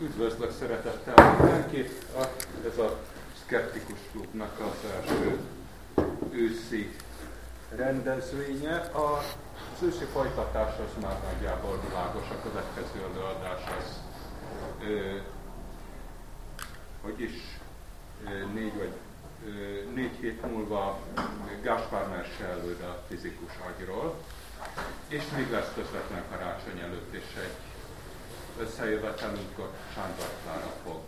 Üdvözlök szeretettel mindenkit. Ez a Skeptikus Klubnak az első őszi rendezvénye. Az őszi folytatás az már nagyjából világos, a következő előadás az, ö, hogy is ö, négy vagy ö, négy hét múlva Gáspár Merse előre a fizikus agyról, és még lesz közvetlen karácsony előtt is egy összejövetelünk, ott Sándor Klára fog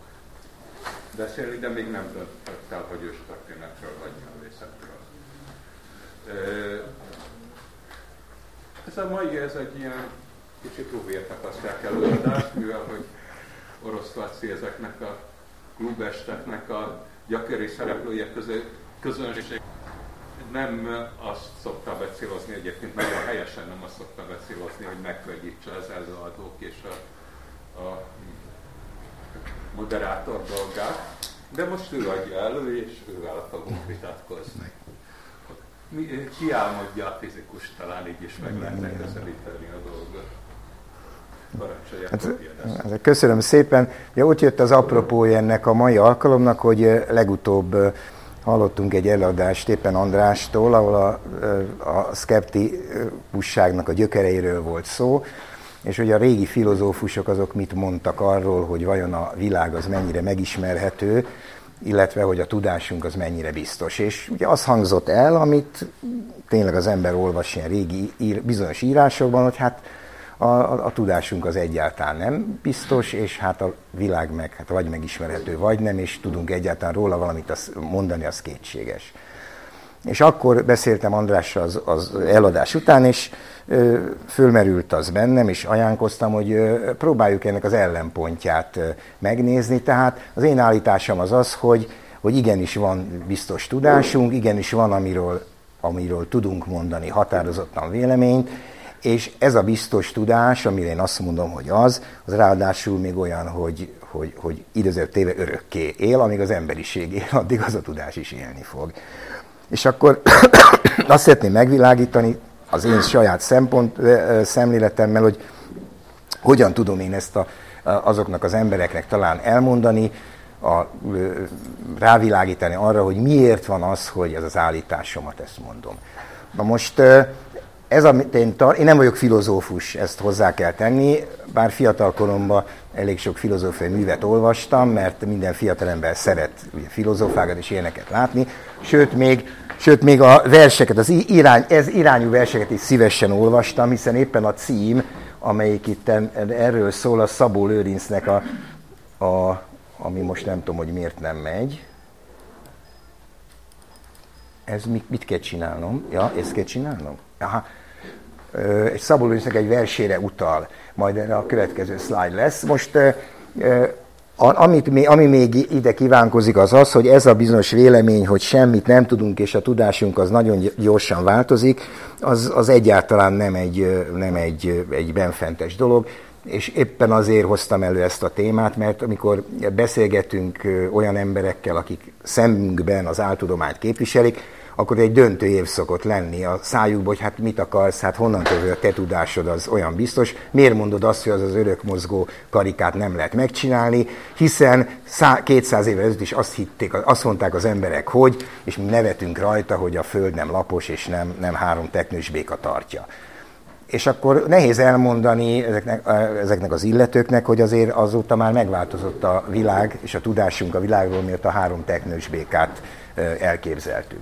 beszélni, de még nem döntött el, hogy ős történetről vagy nyelvészetről. Ez a mai, ez egy ilyen kicsit ruvértek azt előadás, mivel hogy orosz Laci ezeknek a klubesteknek a gyakori szereplője közé, közönség nem azt szokta becélozni, egyébként nagyon helyesen nem azt szokta becélozni, hogy megkönnyítse az előadók és a a moderátor dolgát, de most ő adja elő, és ővel fogunk vitatkozni. Mi, ki álmodja a fizikus, talán így is meg lehetne közelíteni a dolgot. Hát, köszönöm szépen. Ja, ott jött az apropója ennek a mai alkalomnak, hogy legutóbb hallottunk egy előadást éppen Andrástól, ahol a, a szkeptikusságnak a gyökereiről volt szó, és hogy a régi filozófusok azok mit mondtak arról, hogy vajon a világ az mennyire megismerhető, illetve hogy a tudásunk az mennyire biztos. És ugye az hangzott el, amit tényleg az ember olvas ilyen régi ír, bizonyos írásokban, hogy hát a, a, a tudásunk az egyáltalán nem biztos, és hát a világ meg hát vagy megismerhető, vagy nem, és tudunk egyáltalán róla valamit az, mondani, az kétséges. És akkor beszéltem Andrással az, az eladás után, és fölmerült az bennem, és ajánlkoztam, hogy próbáljuk ennek az ellenpontját megnézni. Tehát az én állításom az az, hogy, hogy igenis van biztos tudásunk, igenis van, amiről, amiről tudunk mondani határozottan véleményt, és ez a biztos tudás, amire én azt mondom, hogy az, az ráadásul még olyan, hogy, hogy, hogy idezett téve örökké él, amíg az emberiség él, addig az a tudás is élni fog. És akkor azt szeretném megvilágítani az én saját szempont, szemléletemmel, hogy hogyan tudom én ezt a, azoknak az embereknek talán elmondani, a, rávilágítani arra, hogy miért van az, hogy ez az állításomat ezt mondom. Na most ez a, én, én nem vagyok filozófus, ezt hozzá kell tenni, bár fiatal koromban elég sok filozófiai művet olvastam, mert minden fiatalember szeret ugye, filozófákat és ilyeneket látni, sőt még, sőt még a verseket, az irány, ez irányú verseket is szívesen olvastam, hiszen éppen a cím, amelyik itt erről szól, a Szabó Lőrincnek a, a ami most nem tudom, hogy miért nem megy. Ez mit, mit kell csinálnom? Ja, ezt kell csinálnom? Aha. Egy Szabó egy versére utal majd erre a következő slide lesz. Most amit, ami még ide kívánkozik az az, hogy ez a bizonyos vélemény, hogy semmit nem tudunk, és a tudásunk az nagyon gyorsan változik, az, az egyáltalán nem egy, nem egy, egy benfentes dolog és éppen azért hoztam elő ezt a témát, mert amikor beszélgetünk olyan emberekkel, akik szemünkben az áltudományt képviselik, akkor egy döntő év szokott lenni a szájukból, hogy hát mit akarsz, hát honnan tudod, a te tudásod az olyan biztos, miért mondod azt, hogy az az örökmozgó karikát nem lehet megcsinálni, hiszen 200 évvel ezelőtt is azt hitték, azt mondták az emberek, hogy, és mi nevetünk rajta, hogy a Föld nem lapos, és nem, nem három teknős béka tartja. És akkor nehéz elmondani ezeknek, ezeknek az illetőknek, hogy azért azóta már megváltozott a világ, és a tudásunk a világról, miért a három teknős békát elképzeltük.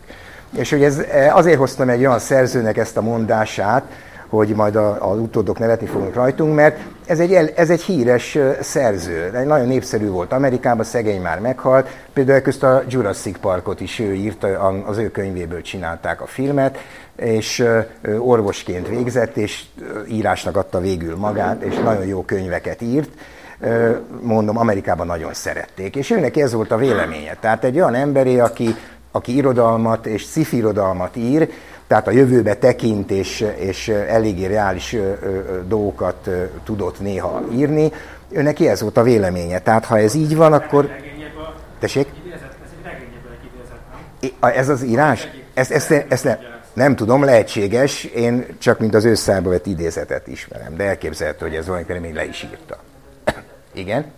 És hogy ez, e, azért hoztam egy olyan szerzőnek ezt a mondását, hogy majd az utódok nevetni fognak rajtunk, mert ez egy, ez egy híres szerző, egy nagyon népszerű volt Amerikában, szegény már meghalt, például közt a Jurassic Parkot is ő írta, az ő könyvéből csinálták a filmet, és orvosként végzett, és írásnak adta végül magát, és nagyon jó könyveket írt, mondom, Amerikában nagyon szerették, és őnek ez volt a véleménye. Tehát egy olyan emberé, aki aki irodalmat és szifirodalmat ír, tehát a jövőbe tekint és, és eléggé reális dolgokat tudott néha írni, ő neki ez volt a véleménye. Tehát ha ez így van, akkor... Tessék? Ez az írás? Ezt, ezt, ezt nem, nem tudom, lehetséges, én csak mint az ősszába vett idézetet ismerem, de elképzelhető, hogy ez valamikor még le is írta. Igen?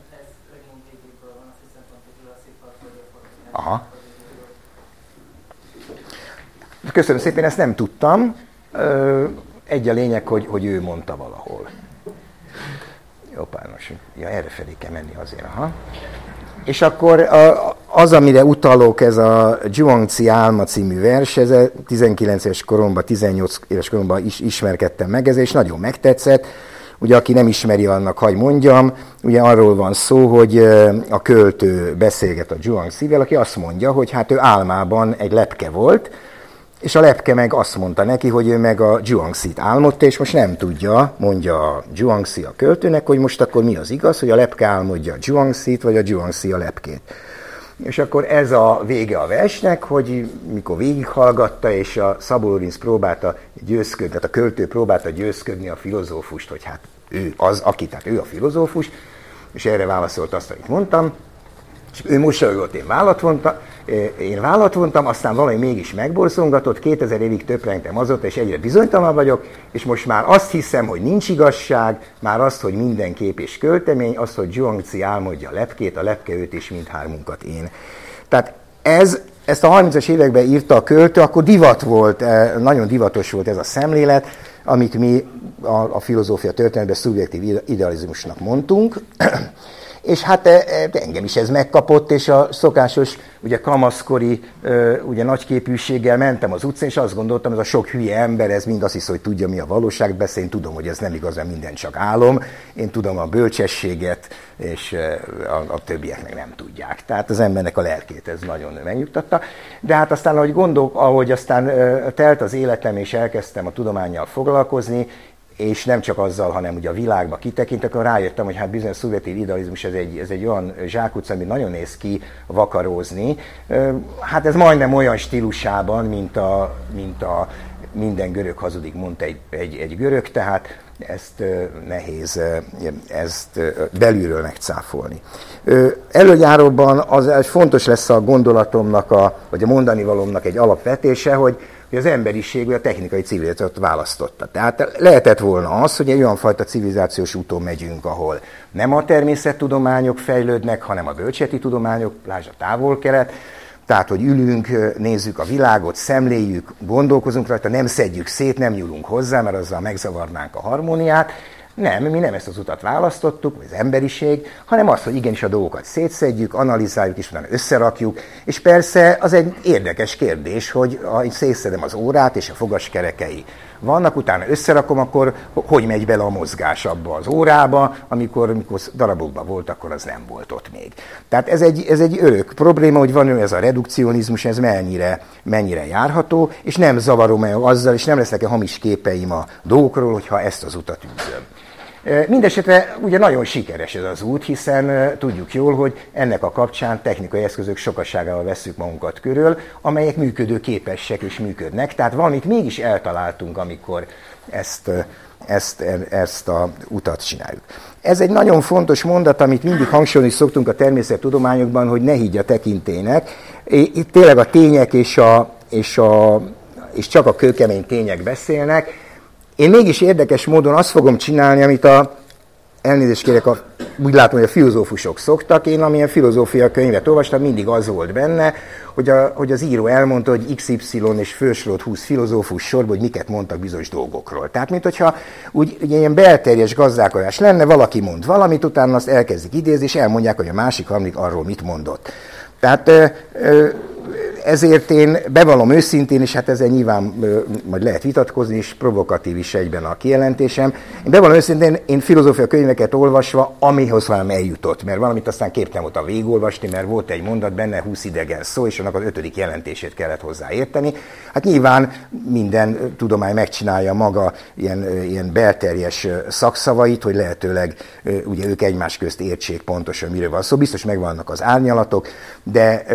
Aha. Köszönöm szépen, ezt nem tudtam. Egy a lényeg, hogy, hogy ő mondta valahol. Jobbános. Ja, erre felé kell menni azért. Aha. És akkor az, amire utalok, ez a Zhuangzi Álma című vers, ez 19 éves koromban, 18 éves koromban is ismerkedtem meg, ez és nagyon megtetszett. Ugye, aki nem ismeri, annak hagy mondjam, ugye arról van szó, hogy a költő beszélget a Zhuangzi-vel, aki azt mondja, hogy hát ő álmában egy lepke volt, és a lepke meg azt mondta neki, hogy ő meg a Zhuangzi-t álmodta, és most nem tudja, mondja a Zhuangzi a költőnek, hogy most akkor mi az igaz, hogy a lepke álmodja a Zhuangzi-t, vagy a Zhuangzi a lepkét. És akkor ez a vége a versnek, hogy mikor végighallgatta, és a Szabó Lorinc próbálta győzködni, tehát a költő próbálta győzködni a filozófust, hogy hát ő az, aki, tehát ő a filozófus, és erre válaszolt azt, amit mondtam, és ő mosolygott, én vállat vontam, én vállat vontam, aztán valami mégis megborzongatott, 2000 évig töprengtem azóta, és egyre bizonytalan vagyok, és most már azt hiszem, hogy nincs igazság, már azt, hogy minden kép és költemény, azt, hogy Zhuangzi álmodja a lepkét, a lepke őt és mindhármunkat én. Tehát ez, ezt a 30-as években írta a költő, akkor divat volt, nagyon divatos volt ez a szemlélet, amit mi a, a filozófia történetben szubjektív idealizmusnak mondtunk, és hát e, e, engem is ez megkapott, és a szokásos, ugye kamaszkori, ugye nagyképűséggel mentem az utcán, és azt gondoltam, ez a sok hülye ember, ez mind azt hisz, hogy tudja, mi a valóság, beszél, én tudom, hogy ez nem igaz, mert minden csak álom, én tudom a bölcsességet, és a, a többiek meg nem tudják. Tehát az embernek a lelkét ez nagyon megnyugtatta. De hát aztán, ahogy gondol, ahogy aztán telt az életem, és elkezdtem a tudományjal foglalkozni, és nem csak azzal, hanem ugye a világba kitekintek, akkor rájöttem, hogy hát bizonyos szubjektív idealizmus ez egy, ez egy olyan zsákutca, ami nagyon néz ki vakarózni. Hát ez majdnem olyan stílusában, mint a, mint a minden görög hazudik, mondta egy, egy, egy görög, tehát ezt nehéz ezt belülről megcáfolni. Előjáróban az fontos lesz a gondolatomnak, a, vagy a mondani valomnak egy alapvetése, hogy hogy az emberiség a technikai civilizációt választotta. Tehát lehetett volna az, hogy egy olyan fajta civilizációs úton megyünk, ahol nem a természettudományok fejlődnek, hanem a bölcseti tudományok, lásd a távol-kelet, tehát, hogy ülünk, nézzük a világot, szemléljük, gondolkozunk rajta, nem szedjük szét, nem nyúlunk hozzá, mert azzal megzavarnánk a harmóniát, nem, mi nem ezt az utat választottuk, az emberiség, hanem azt, hogy igenis a dolgokat szétszedjük, analizáljuk, és utána összerakjuk. És persze az egy érdekes kérdés, hogy ha szétszedem az órát és a fogaskerekei vannak, utána összerakom, akkor hogy megy bele a mozgás abba az órába, amikor, amikor darabokban volt, akkor az nem volt ott még. Tehát ez egy, ez egy örök probléma, hogy van ez a redukcionizmus, ez mennyire, mennyire járható, és nem zavarom el azzal, és nem lesznek-e hamis képeim a dolgokról, hogyha ezt az utat űzöm. Mindenesetre ugye nagyon sikeres ez az út, hiszen tudjuk jól, hogy ennek a kapcsán technikai eszközök sokasságával veszük magunkat körül, amelyek működő képesek és működnek. Tehát valamit mégis eltaláltunk, amikor ezt, ezt, ezt a utat csináljuk. Ez egy nagyon fontos mondat, amit mindig hangsúlyozni szoktunk a természettudományokban, hogy ne higgy a tekintének. Itt tényleg a tények és, a, és, a, és csak a kőkemény tények beszélnek, én mégis érdekes módon azt fogom csinálni, amit a, elnézést kérek, a, úgy látom, hogy a filozófusok szoktak. Én amilyen filozófia könyvet olvastam, mindig az volt benne, hogy, a, hogy az író elmondta, hogy XY és felsorolt 20 filozófus sorban, hogy miket mondtak bizonyos dolgokról. Tehát, mint hogyha úgy ugye, ilyen belterjes gazdálkodás lenne, valaki mond valamit, utána azt elkezdik idézni, és elmondják, hogy a másik harmadik arról mit mondott. Tehát ö, ö, ezért én bevallom őszintén, és hát ezzel nyilván majd lehet vitatkozni, és provokatív is egyben a kijelentésem. Én bevallom őszintén, én filozófia könyveket olvasva, amihoz valami eljutott, mert valamit aztán képtem voltam végigolvasni, mert volt egy mondat benne, 20 idegen szó, és annak az ötödik jelentését kellett hozzá érteni. Hát nyilván minden tudomány megcsinálja maga ilyen, ilyen belterjes szakszavait, hogy lehetőleg ugye ők egymás közt értsék pontosan, miről van szó. Biztos megvannak az árnyalatok, de,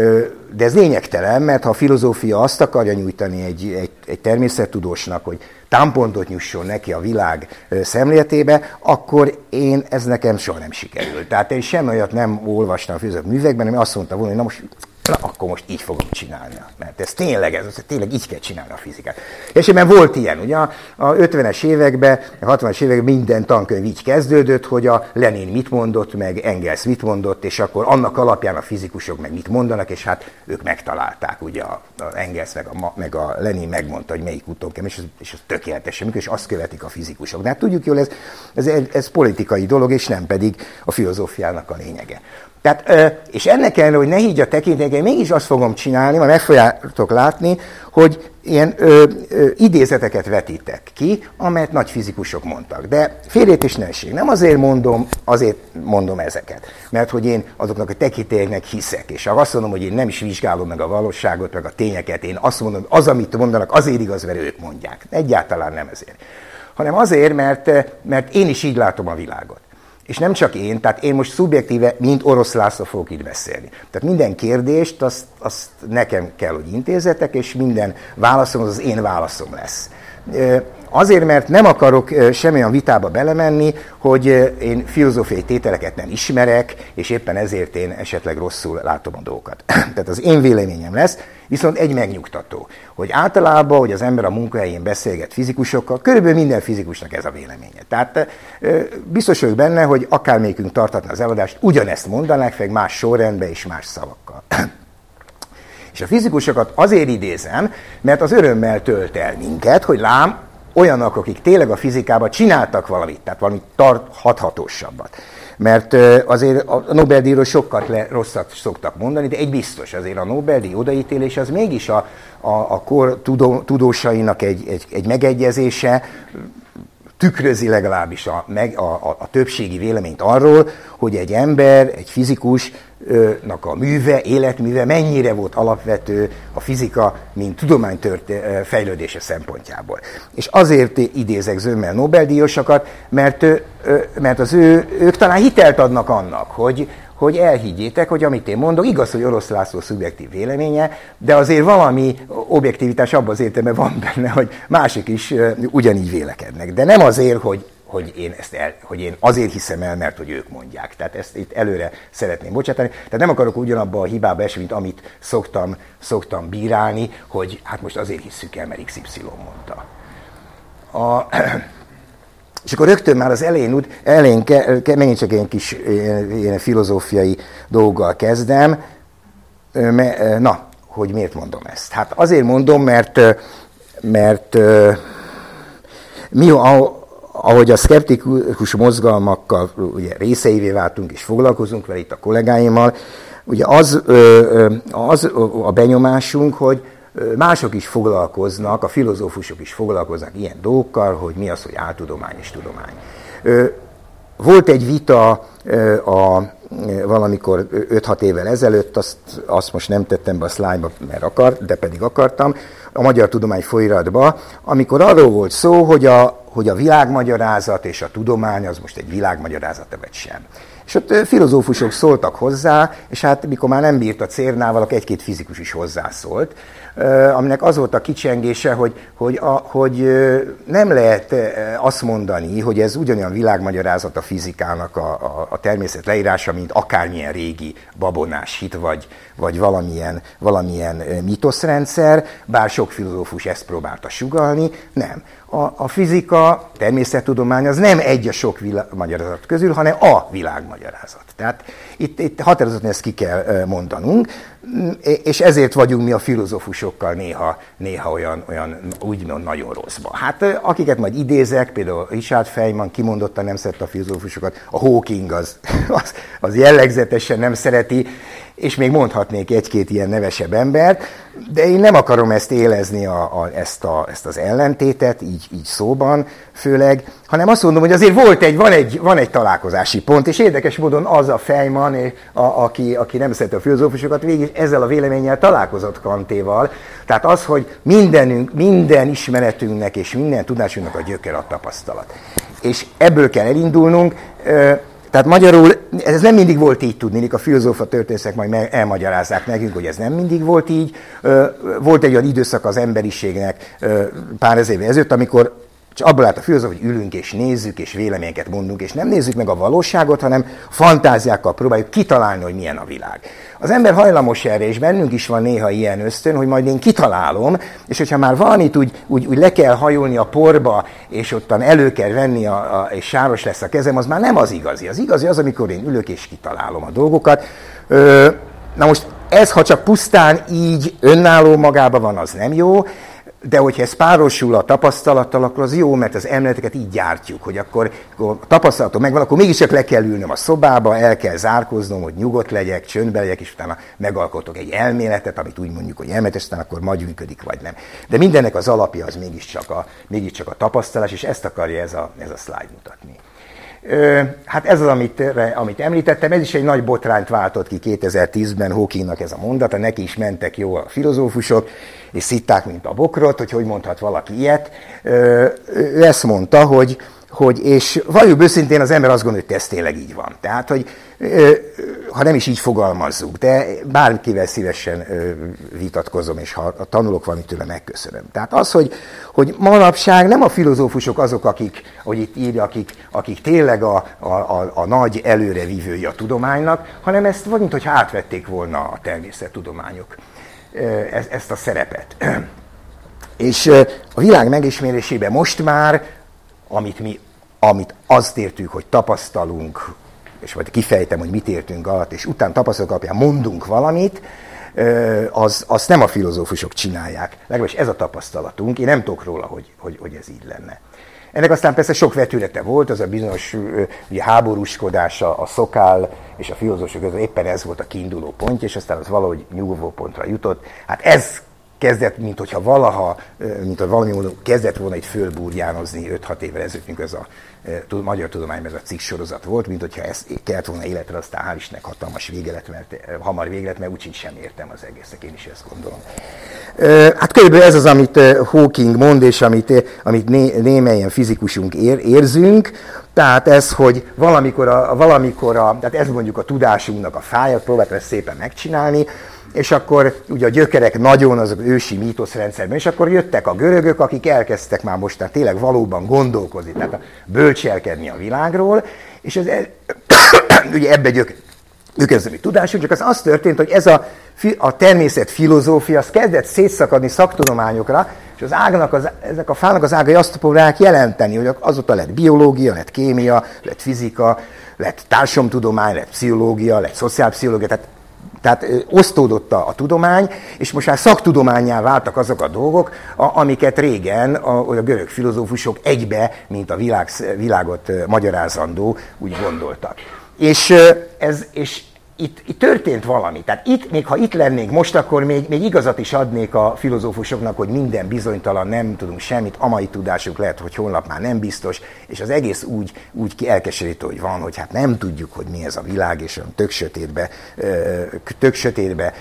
de ez lényegtelen, mert ha a filozófia azt akarja nyújtani egy, egy, egy természettudósnak, hogy támpontot nyusson neki a világ szemléletébe, akkor én, ez nekem soha nem sikerült. Tehát én semmi olyat nem olvastam a művekben, ami azt mondta volna, hogy na most Na, akkor most így fogom csinálni. Mert ez tényleg, ez, ez tényleg így kell csinálni a fizikát. És ebben volt ilyen, ugye a 50-es években, a 60-es években minden tankönyv így kezdődött, hogy a Lenin mit mondott, meg Engels mit mondott, és akkor annak alapján a fizikusok meg mit mondanak, és hát ők megtalálták, ugye a, Engels meg a, meg a Lenin megmondta, hogy melyik úton kell, és az, és az tökéletesen működik, és azt követik a fizikusok. De hát tudjuk jól, ez, ez, ez politikai dolog, és nem pedig a filozófiának a lényege. Tehát, és ennek ellenére, hogy ne higgy a tekintélyek, mégis azt fogom csinálni, majd meg fogjátok látni, hogy ilyen ö, ö, idézeteket vetítek ki, amelyet nagy fizikusok mondtak. De félét ne essék. Nem azért mondom, azért mondom ezeket. Mert hogy én azoknak a tekintélyeknek hiszek. És ha azt mondom, hogy én nem is vizsgálom meg a valóságot, meg a tényeket, én azt mondom, az, amit mondanak, azért igaz, mert ők mondják. Egyáltalán nem ezért. Hanem azért, mert, mert én is így látom a világot. És nem csak én, tehát én most szubjektíve, mint orosz László fogok itt beszélni. Tehát minden kérdést azt, azt nekem kell, hogy intézetek, és minden válaszom az az én válaszom lesz. Azért, mert nem akarok semmilyen vitába belemenni, hogy én filozófiai tételeket nem ismerek, és éppen ezért én esetleg rosszul látom a dolgokat. Tehát az én véleményem lesz, viszont egy megnyugtató, hogy általában, hogy az ember a munkahelyén beszélget fizikusokkal, körülbelül minden fizikusnak ez a véleménye. Tehát biztos vagyok benne, hogy akármelyikünk tartatna az eladást, ugyanezt mondanák, meg más sorrendben és más szavakkal. És a fizikusokat azért idézem, mert az örömmel tölt el minket, hogy lám, olyanok, akik tényleg a fizikában csináltak valamit, tehát valami hathatósabbat. Mert azért a Nobel-díjról sokat le, rosszat szoktak mondani, de egy biztos, azért a Nobel-díj odaítélés az mégis a, a, a kor tudó, tudósainak egy, egy, egy megegyezése, tükrözi legalábbis a, meg, a, a, a többségi véleményt arról, hogy egy ember, egy fizikusnak a műve, életműve mennyire volt alapvető a fizika, mint tudománytört fejlődése szempontjából. És azért idézek zömmel Nobel-díjasokat, mert, mert az ő, ők talán hitelt adnak annak, hogy, hogy elhiggyétek, hogy amit én mondok, igaz, hogy Orosz László szubjektív véleménye, de azért valami objektivitás abban az értelemben van benne, hogy mások is ugyanígy vélekednek. De nem azért, hogy hogy én, ezt el, hogy én azért hiszem el, mert hogy ők mondják. Tehát ezt itt előre szeretném bocsátani. Tehát nem akarok ugyanabba a hibába esni, mint amit szoktam, szoktam bírálni, hogy hát most azért hisszük el, mert XY mondta. A, és akkor rögtön már az elején, úgy, elején ke, ke, megint csak egy kis ilyen, ilyen filozófiai dolggal kezdem. Na, hogy miért mondom ezt? Hát azért mondom, mert, mert mi, ahogy a szkeptikus mozgalmakkal ugye részeivé váltunk és foglalkozunk vele itt a kollégáimmal, ugye az, az a benyomásunk, hogy mások is foglalkoznak, a filozófusok is foglalkoznak ilyen dolgokkal, hogy mi az, hogy áltudomány és tudomány. Volt egy vita a, valamikor 5-6 évvel ezelőtt, azt, azt most nem tettem be a szlájba, mert akart, de pedig akartam, a Magyar Tudomány folyratba, amikor arról volt szó, hogy a, hogy a világmagyarázat és a tudomány az most egy világmagyarázat vagy sem. És ott filozófusok szóltak hozzá, és hát mikor már nem bírt a cérnával, akkor egy-két fizikus is hozzászólt aminek az volt a kicsengése, hogy, hogy, a, hogy nem lehet azt mondani, hogy ez ugyanolyan világmagyarázat a fizikának a, a, a természet leírása, mint akármilyen régi babonás hit, vagy, vagy valamilyen, valamilyen mitoszrendszer, bár sok filozófus ezt próbálta sugalni, nem. A, a fizika, természettudomány az nem egy a sok világmagyarázat közül, hanem a világmagyarázat. Tehát itt, itt határozottan ezt ki kell mondanunk, és ezért vagyunk mi a filozófusokkal néha, néha olyan, olyan úgymond nagyon rosszba. Hát akiket majd idézek, például Richard Feynman kimondottan nem szerette a filozófusokat, a Hawking az, az, az jellegzetesen nem szereti, és még mondhatnék egy-két ilyen nevesebb embert, de én nem akarom ezt élezni, a, a, ezt, a, ezt az ellentétet, így, így szóban főleg, hanem azt mondom, hogy azért volt egy, van, egy, van egy találkozási pont, és érdekes módon az a Fejman, a, aki, aki nem szereti a filozófusokat, végig ezzel a véleménnyel találkozott Kantéval. Tehát az, hogy mindenünk, minden ismeretünknek és minden tudásunknak a gyöker a tapasztalat. És ebből kell elindulnunk, tehát magyarul ez nem mindig volt így tudni, a filozófa történészek majd elmagyarázzák nekünk, hogy ez nem mindig volt így. Volt egy olyan időszak az emberiségnek pár ezer évvel ezelőtt, amikor És abból állt a filozófia, hogy ülünk és nézzük és véleményeket mondunk, és nem nézzük meg a valóságot, hanem fantáziákkal próbáljuk kitalálni, hogy milyen a világ. Az ember hajlamos erre, és bennünk is van néha ilyen ösztön, hogy majd én kitalálom, és hogyha már valamit úgy, úgy, úgy le kell hajolni a porba, és ottan elő kell venni, a, a, és sáros lesz a kezem, az már nem az igazi. Az igazi az, amikor én ülök és kitalálom a dolgokat. Ö, na most ez, ha csak pusztán így önálló magában van, az nem jó, de hogyha ez párosul a tapasztalattal, akkor az jó, mert az emléleteket így gyártjuk, hogy akkor, akkor a tapasztalatom megvan, akkor mégiscsak le kell ülnöm a szobába, el kell zárkoznom, hogy nyugodt legyek, csöndbe legyek, és utána megalkotok egy elméletet, amit úgy mondjuk, hogy elmélet, és aztán akkor majd működik, vagy nem. De mindennek az alapja az mégiscsak a, mégiscsak a tapasztalás, és ezt akarja ez a, ez a slide mutatni. Hát ez az, amit, amit említettem, ez is egy nagy botrányt váltott ki 2010-ben Hawkingnak ez a mondata, neki is mentek jó a filozófusok, és szitták, mint a bokrot, hogy hogy mondhat valaki ilyet. Ő ezt mondta, hogy, hogy és valljuk őszintén az ember azt gondolja, hogy ez tényleg így van. Tehát, hogy ha nem is így fogalmazzuk, de bárkivel szívesen vitatkozom, és ha tanulok valamit tőle, megköszönöm. Tehát az, hogy, hogy manapság nem a filozófusok azok, akik, ahogy itt írja, akik, akik tényleg a, a, a, a nagy előrevívői a tudománynak, hanem ezt vagy, mintha átvették volna a természettudományok ezt a szerepet. És a világ megismerésében most már, amit mi amit azt értük, hogy tapasztalunk, és majd kifejtem, hogy mit értünk alatt, és utána tapasztalat alapján mondunk valamit, az, azt nem a filozófusok csinálják. Legalábbis ez a tapasztalatunk. Én nem tudok róla, hogy, hogy, hogy ez így lenne. Ennek aztán persze sok vetülete volt, az a bizonyos ugye, háborúskodása, a szokál és a filozófusok között éppen ez volt a kiinduló pontja, és aztán az valahogy nyugvó pontra jutott. Hát ez kezdett, mint hogyha valaha, mint hogy valami módon kezdett volna egy fölbúrjánozni 5-6 évvel ezelőtt, amikor ez a magyar tudományban ez a cikk sorozat volt, mint hogyha ez kellett volna életre, aztán hál' Istennek hatalmas vége lett, mert, hamar vége lett, mert úgyhogy sem értem az egészet, én is ezt gondolom. Hát körülbelül ez az, amit Hawking mond, és amit, amit né, némelyen fizikusunk ér, érzünk, tehát ez, hogy valamikor a, valamikor a, tehát ez mondjuk a tudásunknak a fája, próbáltam ezt szépen megcsinálni, és akkor ugye a gyökerek nagyon azok ősi mítoszrendszerben, és akkor jöttek a görögök, akik elkezdtek már most tehát tényleg valóban gondolkozni, tehát bölcselkedni a világról, és ez, ugye ebbe gyök, gyökerzőmi tudásunk, csak az az történt, hogy ez a, a természet filozófia az kezdett szétszakadni szaktudományokra, és az ágnak, az, ezek a fának az ágai azt próbálják jelenteni, hogy azóta lett biológia, lett kémia, lett fizika, lett társadalomtudomány, lett pszichológia, lett szociálpszichológia, tehát tehát osztódott a, a tudomány, és most már szaktudományá váltak azok a dolgok, a, amiket régen a, a görög filozófusok egybe, mint a világ, világot magyarázandó, úgy gondoltak. És, ez, és itt, itt történt valami. Tehát itt, még ha itt lennénk most, akkor még, még igazat is adnék a filozófusoknak, hogy minden bizonytalan, nem tudunk semmit, a mai tudásuk lehet, hogy holnap már nem biztos, és az egész úgy, úgy elkeserítő, hogy van, hogy hát nem tudjuk, hogy mi ez a világ, és tök sötétbe, tök sötétbe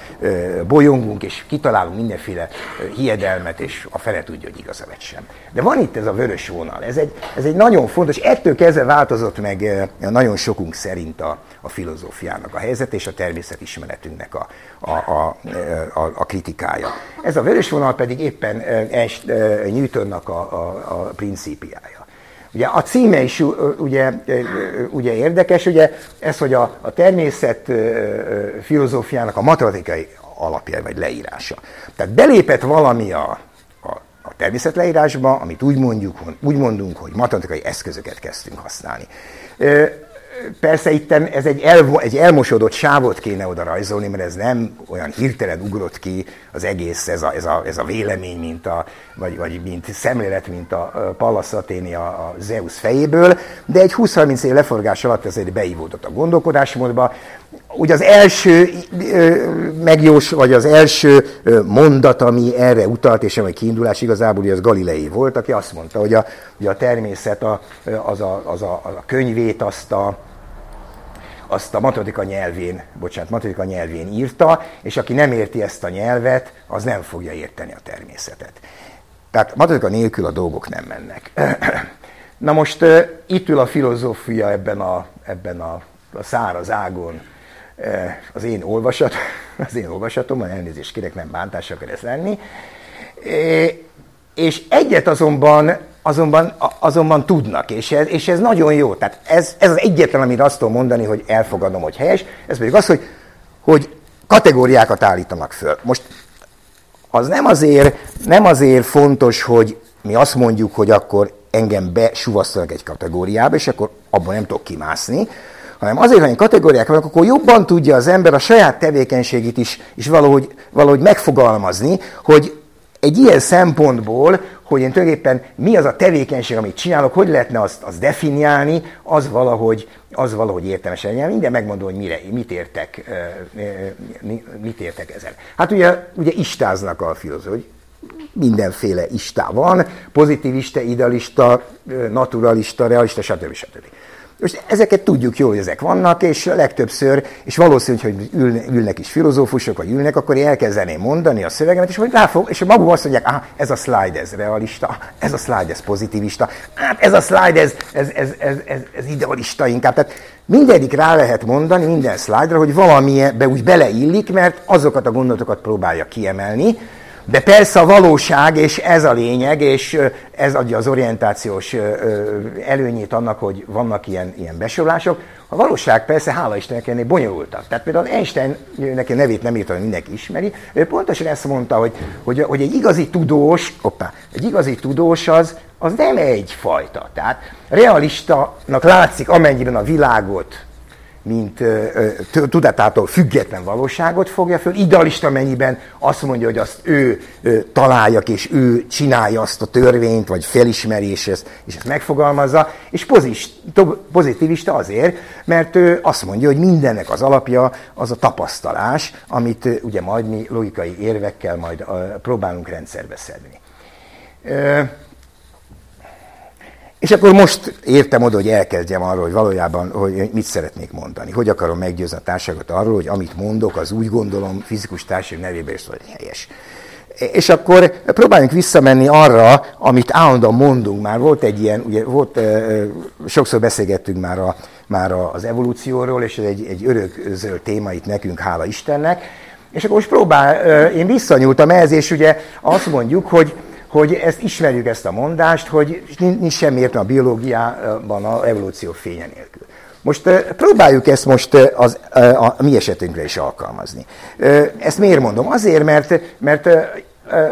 bolyongunk, és kitalálunk mindenféle hiedelmet, és a fele tudja, hogy igaz vagy sem. De van itt ez a vörös vonal, ez egy, ez egy nagyon fontos, ettől kezdve változott meg nagyon sokunk szerint a, a filozófiának a helyzet és a természetismeretünknek a, a, a, a, a kritikája. Ez a vörös vonal pedig éppen Newtonnak a, a, a principiája. Ugye a címe is ugye, ugye érdekes, ugye ez, hogy a, a természet filozófiának a matematikai alapja vagy leírása. Tehát belépett valami a, a, a természetleírásba, amit úgy, mondjuk, úgy mondunk, hogy matematikai eszközöket kezdtünk használni persze itt ez egy, el, egy elmosodott sávot kéne oda rajzolni, mert ez nem olyan hirtelen ugrott ki az egész, ez a, ez a, ez a vélemény, mint a, vagy, vagy mint szemlélet, mint a Pallas Athéni a, a Zeus fejéből, de egy 20-30 év leforgás alatt azért beívódott a gondolkodásmódba. Ugye az első megjós, vagy az első mondat, ami erre utalt, és ami kiindulás igazából, az Galilei volt, aki azt mondta, hogy a, hogy a természet a, az, a, az, a, az a könyvét, azt a, azt a matematika nyelvén, bocsánat, matematika nyelvén írta, és aki nem érti ezt a nyelvet, az nem fogja érteni a természetet. Tehát matematika nélkül a dolgok nem mennek. Na most itt ül a filozófia ebben a, ebben a, a száraz ágon, az én olvasat, az én olvasatom, elnézést kérek, nem bántás akar ez lenni. És egyet azonban azonban, azonban tudnak, és ez, és ez nagyon jó. Tehát ez, ez az egyetlen, amit azt tudom mondani, hogy elfogadom, hogy helyes, ez pedig az, hogy, hogy kategóriákat állítanak föl. Most az nem azért, nem azért fontos, hogy mi azt mondjuk, hogy akkor engem besuvasztanak egy kategóriába, és akkor abban nem tudok kimászni, hanem azért, hogy kategóriák vannak, akkor jobban tudja az ember a saját tevékenységét is, is valahogy, valahogy megfogalmazni, hogy egy ilyen szempontból, hogy én tulajdonképpen mi az a tevékenység, amit csinálok, hogy lehetne azt, azt definiálni, az valahogy, az valahogy értelmes legyen. Minden megmondom, hogy mire, mit értek, mit értek ezen. Hát ugye, ugye istáznak a filozófia, mindenféle istá van, pozitivista, idealista, naturalista, realista, stb. stb. Most ezeket tudjuk jól, hogy ezek vannak, és legtöbbször, és valószínű, hogy ülnek is filozófusok, vagy ülnek, akkor én elkezdeném mondani a szövegemet, és majd ráfog, és maguk azt mondják, ah, ez a slide, ez realista, ez a slide, ez pozitivista, hát ez a slide, ez, ez, ez, ez, ez, ez idealista inkább. Tehát mindegyik rá lehet mondani, minden slide-ra, hogy be úgy beleillik, mert azokat a gondolatokat próbálja kiemelni, de persze a valóság, és ez a lényeg, és ez adja az orientációs előnyét annak, hogy vannak ilyen, ilyen besorolások. A valóság persze, hála Istennek, ennél bonyolultabb. Tehát például Einstein, neki nevét nem írta, hogy mindenki ismeri, ő pontosan ezt mondta, hogy, hogy, hogy egy igazi tudós, oppá, egy igazi tudós az, az nem egyfajta. Tehát realistanak látszik, amennyiben a világot mint tudatától független valóságot fogja föl, idealista mennyiben azt mondja, hogy azt ő találja és ő csinálja azt a törvényt, vagy felismeri, és ezt, és ezt megfogalmazza, és pozitivista azért, mert ő azt mondja, hogy mindennek az alapja az a tapasztalás, amit ugye majd mi logikai érvekkel majd próbálunk rendszerbe szedni. És akkor most értem oda, hogy elkezdjem arról, hogy valójában hogy mit szeretnék mondani. Hogy akarom meggyőzni a társadalmat arról, hogy amit mondok, az úgy gondolom fizikus társaság nevében is hogy helyes. És akkor próbáljunk visszamenni arra, amit állandóan mondunk. Már volt egy ilyen, ugye volt, sokszor beszélgettünk már, a, már az evolúcióról, és ez egy, egy örökzöld téma itt nekünk, hála Istennek. És akkor most próbál, én visszanyúltam ehhez, és ugye azt mondjuk, hogy hogy ezt ismerjük ezt a mondást, hogy nincs semmi értelme a biológiában a evolúció fénye nélkül. Most próbáljuk ezt most az, a, a mi esetünkre is alkalmazni. Ezt miért mondom? Azért, mert, mert